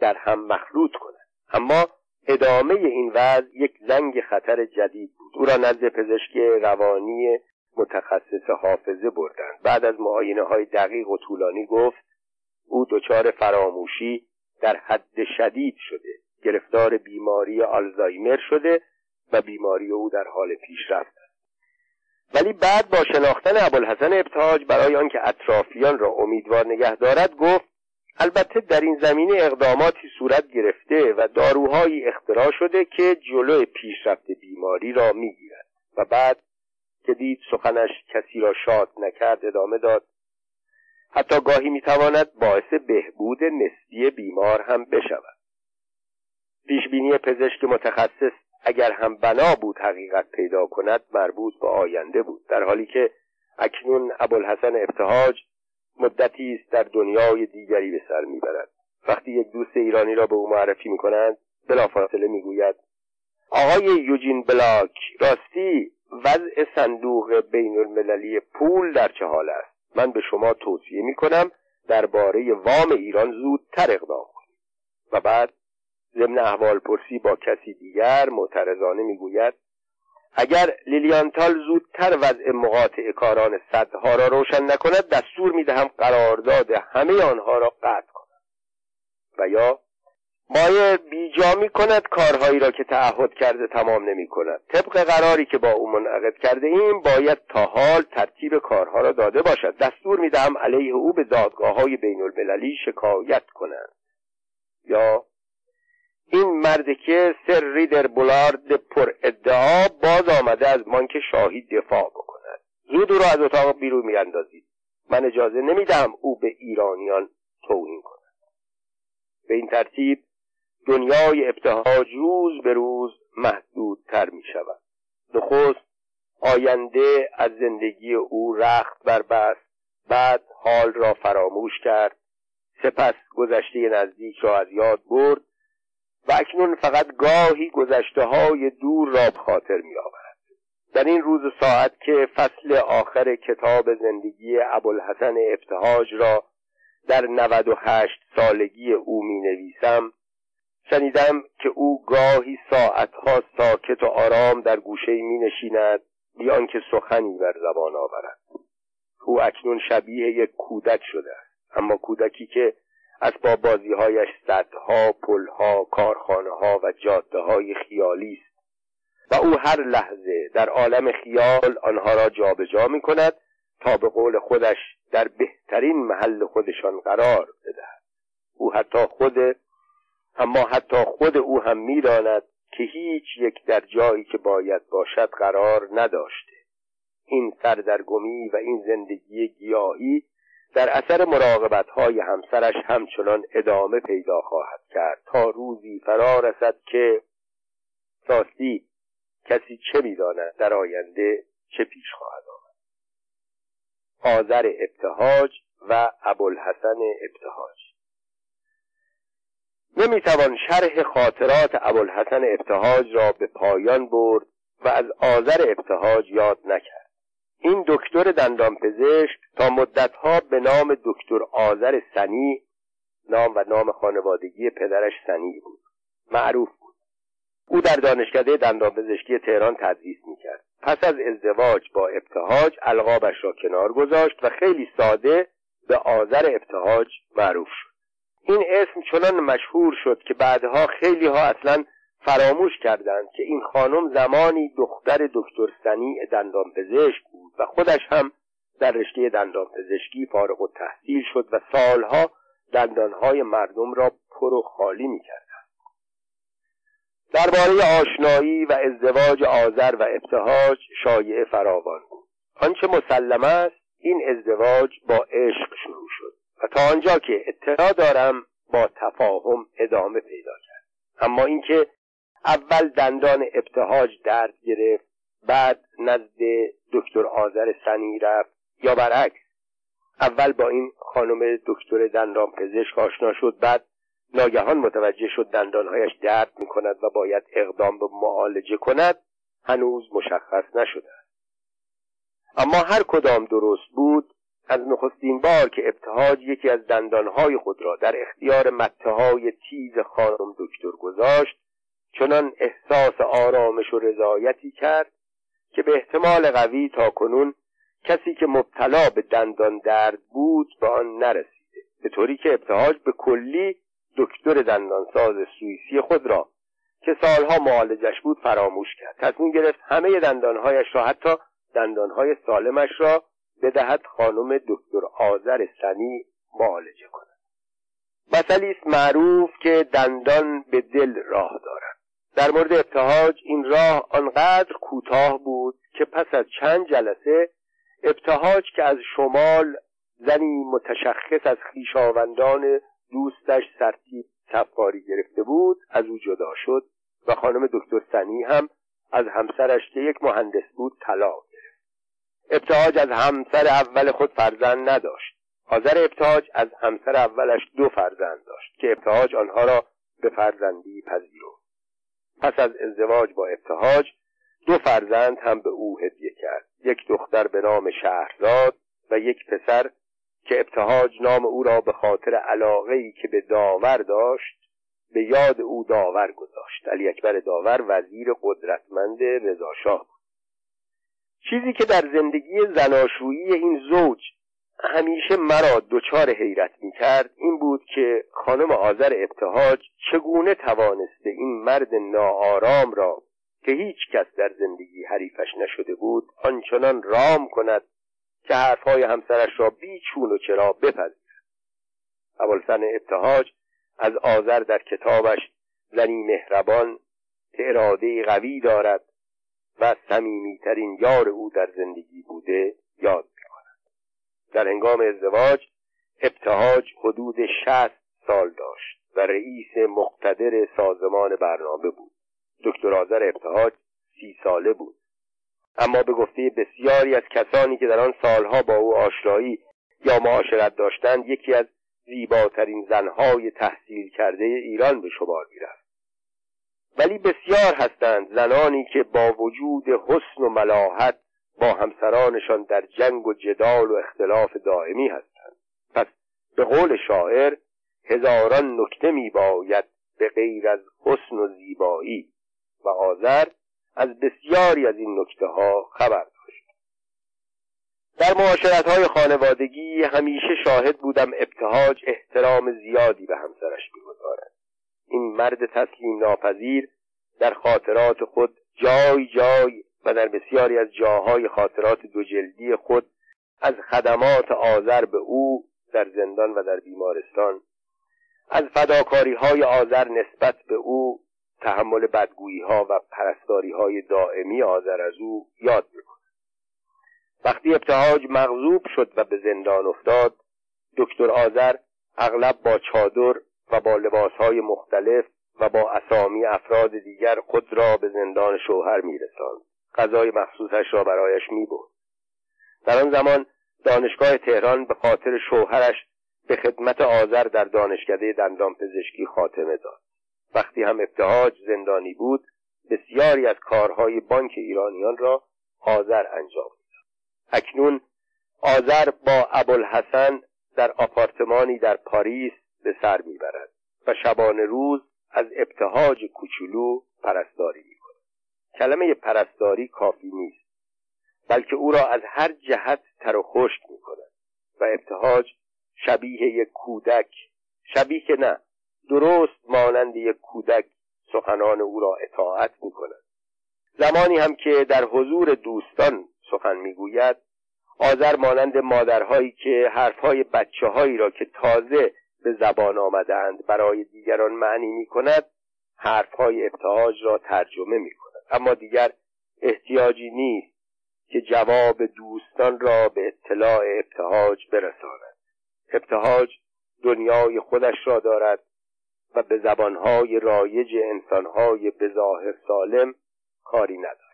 در هم مخلوط کنند اما ادامه این وضع یک زنگ خطر جدید بود. او را نزد پزشک روانی متخصص حافظه بردند. بعد از معاینه های دقیق و طولانی گفت او دچار فراموشی در حد شدید شده. گرفتار بیماری آلزایمر شده و بیماری او در حال پیشرفت است ولی بعد با شناختن ابوالحسن ابتهاج برای آنکه اطرافیان را امیدوار نگه دارد گفت البته در این زمینه اقداماتی صورت گرفته و داروهایی اختراع شده که جلو پیشرفت بیماری را می‌گیرد. و بعد که دید سخنش کسی را شاد نکرد ادامه داد حتی گاهی می‌تواند باعث بهبود نسبی بیمار هم بشود. پیشبینی پزشک متخصص اگر هم بنا بود حقیقت پیدا کند مربوط به آینده بود. در حالی که اکنون ابوالحسن ابتهاج مدتی است در دنیای دیگری به سر می‌برد. وقتی یک دوست ایرانی را به او معرفی می‌کنند بلافاصله می‌گوید آقای یوجین بلاک راستی وضع صندوق بین المللی پول در چه حال است؟ من به شما توصیه می‌کنم درباره وام ایران زودتر اقدام کنید. و بعد ضمن احوال پرسی با کسی دیگر معترضانه می‌گوید اگر لیلیانتال زودتر وضع مقاطع کاران صدها را روشن نکند دستور می‌دهم قرارداد همه آنها را قطع کند و یا مایه بیجا می کند کارهایی را که تعهد کرده تمام نمی کند طبق قراری که با او منعقد کرده ایم باید تا حال ترتیب کارها را داده باشد. دستور می دهم علیه او به دادگاه های بین المللی شکایت کنند. یا این مرد که سر ریدر بولارد پر ادعا باز آمده از مانک شاهی دفاع بکند. زود او را از اتاق بیرون میاندازید. من اجازه نمی‌دهم او به ایرانیان توهین کند. به این ترتیب دنیای ابتهاج روز به روز محدودتر می شود نخست آینده از زندگی او رخت بربست بعد حال را فراموش کرد. سپس گذشته نزدیک را از یاد برد. و اکنون فقط گاهی گذشته های دور را خاطر می آورد. در این روز ساعت که فصل آخر کتاب زندگی ابوالحسن ابتهاج را در 98 سالگی او می نویسم شنیدم که او گاهی ساعتها ساکت و آرام در گوشه می نشیند بیان که سخنی بر زبان آورد او اکنون شبیه یک کودک شده است اما کودکی که اسباب بازیهایش صدها پلها کارخانه ها و جاده های خیالی است. و او هر لحظه در عالم خیال آنها را جابجا می کند تا به قول خودش در بهترین محل خودشان قرار بدهد. او حتی خود اما حتی خود او هم می‌داند که هیچ یک در جایی که باید باشد قرار نداشته. این سردرگمی و این زندگی گیاهی در اثر مراقبت های همسرش همچنان ادامه پیدا خواهد کرد تا روزی فرا رسد که راستی کسی چه می‌داند در آینده چه پیش خواهد آمد. آذر ابتهاج و ابوالحسن ابتهاج. نمی‌توان شرح خاطرات ابوالحسن ابتهاج را به پایان برد و از آذر ابتهاج یاد نکرد. این دکتر دندانپزشک تا مدتها به نام دکتر آذر سنی نام و نام خانوادگی پدرش سنی بود. معروف بود. او در دانشکده دندانپزشکی تهران تدریس می‌کرد. پس از ازدواج با ابتهاج القابش را کنار گذاشت و خیلی ساده به آذر ابتهاج معروف شد. این اسم چنان مشهور شد که بعدها خیلی ها اصلا فراموش کردند که این خانم زمانی دختر دکتر سنی دندانپزشک بود و خودش هم در رشته دندانپزشکی فارغ و تحصیل شد و سالها دندانهای مردم را پر و خالی می‌کرد درباره آشنایی و ازدواج آذر و ابتهاج شایعه فراوان بود. آنچه مسلم است این ازدواج با عشق شروع شد و تا آنجا که اطلاع دارم با تفاهم ادامه پیدا کرد. اما اینکه اول دندان ابتهاج درد گرفت بعد نزد دکتر آذر سنی رفت. یا برعکس اول با این خانم دکتر دندان پزشک آشنا شد بعد ناگهان متوجه شد دندانهایش درد می کند و باید اقدام به معالجه کند. هنوز مشخص نشده اما هر کدام درست بود از نخستین بار که ابتهاج یکی از دندانهای خود را در اختیار مته تیز خانم دکتر گذاشت چنان احساس آرامش و رضایتی کرد که به احتمال قوی تا کنون کسی که مبتلا به دندان درد بود به آن نرسیده. به طوری که ابتهاج به کلی دکتر دندانساز سوئیسی خود را که سالها معالجش بود فراموش کرد. تصمیم گرفت همه دندانهایش را حتی دندانهای سالمش را بدهد خانم دکتر آذر سنی معالجه کند. مثلی است معروف که دندان به دل راه دارد. در مورد ابتهاج این راه آنقدر کوتاه بود که پس از چند جلسه ابتهاج که از شمال زنی متشخص از خیشاوندان دوستش سرتیب سفاری گرفته بود از او جدا شد و خانم دکتر سنی هم از همسرش که یک مهندس بود طلاق گرفت. ابتهاج از همسر اول خود فرزند نداشت. حاضر ابتهاج از همسر اولش دو فرزند داشت که ابتهاج آنها را به فرزندی پذیرفت. پس از ازدواج با ابتهاج دو فرزند هم به او هدیه کرد. یک دختر به نام شهرزاد و یک پسر که ابتهاج نام او را به خاطر علاقه ای که به داور داشت به یاد او داور گذاشت. علی اکبر داور وزیر قدرتمند رضاشاه بود. چیزی که در زندگی زناشویی این زوج همیشه مرا دچار حیرت می کرد این بود که خانم آذر ابتهاج چگونه توانسته این مرد ناآرام را که هیچ کس در زندگی حریفش نشده بود آنچنان رام کند که حرفهای همسرش را بی چون و چرا بپذیرد. ابوالفن ابتهاج از آذر در کتابش زنی مهربان که اراده قوی دارد و صمیمیترین یار او در زندگی بوده یاد در هنگام ازدواج ابتهاج حدود شست سال داشت و رئیس مقتدر سازمان برنامه بود. دکتر آذر ابتهاج سی ساله بود. اما به گفته بسیاری از کسانی که در آن سالها با او آشنایی یا معاشرت داشتند یکی از زیباترین زنهای تحصیل کرده ایران به شمار می‌رفت. ولی بسیار هستند زنانی که با وجود حسن و ملاحت با همسرانشان در جنگ و جدال و اختلاف دائمی هستند. پس به قول شاعر هزاران نکته می باید به غیر از حسن و زیبایی. و آذر از بسیاری از این نکته ها خبر داشت. در معاشرت های خانوادگی همیشه شاهد بودم ابتهاج احترام زیادی به همسرش می‌گذارد. این مرد تسلیم ناپذیر در خاطرات خود جای جای و در بسیاری از جاهای خاطرات دو جلدی خود از خدمات آذر به او در زندان و در بیمارستان از فداکاری های آذر نسبت به او تحمل بدگویی ها و پرستاری های دائمی آذر از او یاد می‌کنه وقتی ابتهاج مغضوب شد و به زندان افتاد دکتر آذر اغلب با چادر و با لباس های مختلف و با اسامی افراد دیگر خود را به زندان شوهر میرساند. غذای مخصوصش را برایش می‌برد. در آن زمان دانشگاه تهران به خاطر شوهرش به خدمت آذر در دانشکده دندان پزشکی خاتمه داد. وقتی هم ابتهاج زندانی بود بسیاری از کارهای بانک ایرانیان را آذر انجام داد. اکنون آذر با ابوالحسن در آپارتمانی در پاریس به سر می‌برد و شبانه روز از ابتهاج کوچولو پرستاری کلمه پرستاری کافی نیست بلکه او را از هر جهت تر و خشک می‌کند و ابتهاج شبیه یک کودک شبیه که نه درست مانند یک کودک سخنان او را اطاعت می کند زمانی هم که در حضور دوستان سخن می‌گوید آذر مانند مادرهایی که حرفهای بچه هایی را که تازه به زبان آمدند برای دیگران معنی می کند حرفهای ابتهاج را ترجمه می کند اما دیگر احتیاجی نیست که جواب دوستان را به اطلاع ابتهاج برساند. ابتهاج دنیای خودش را دارد و به زبانهای رایج انسانهای به ظاهر سالم کاری ندارد.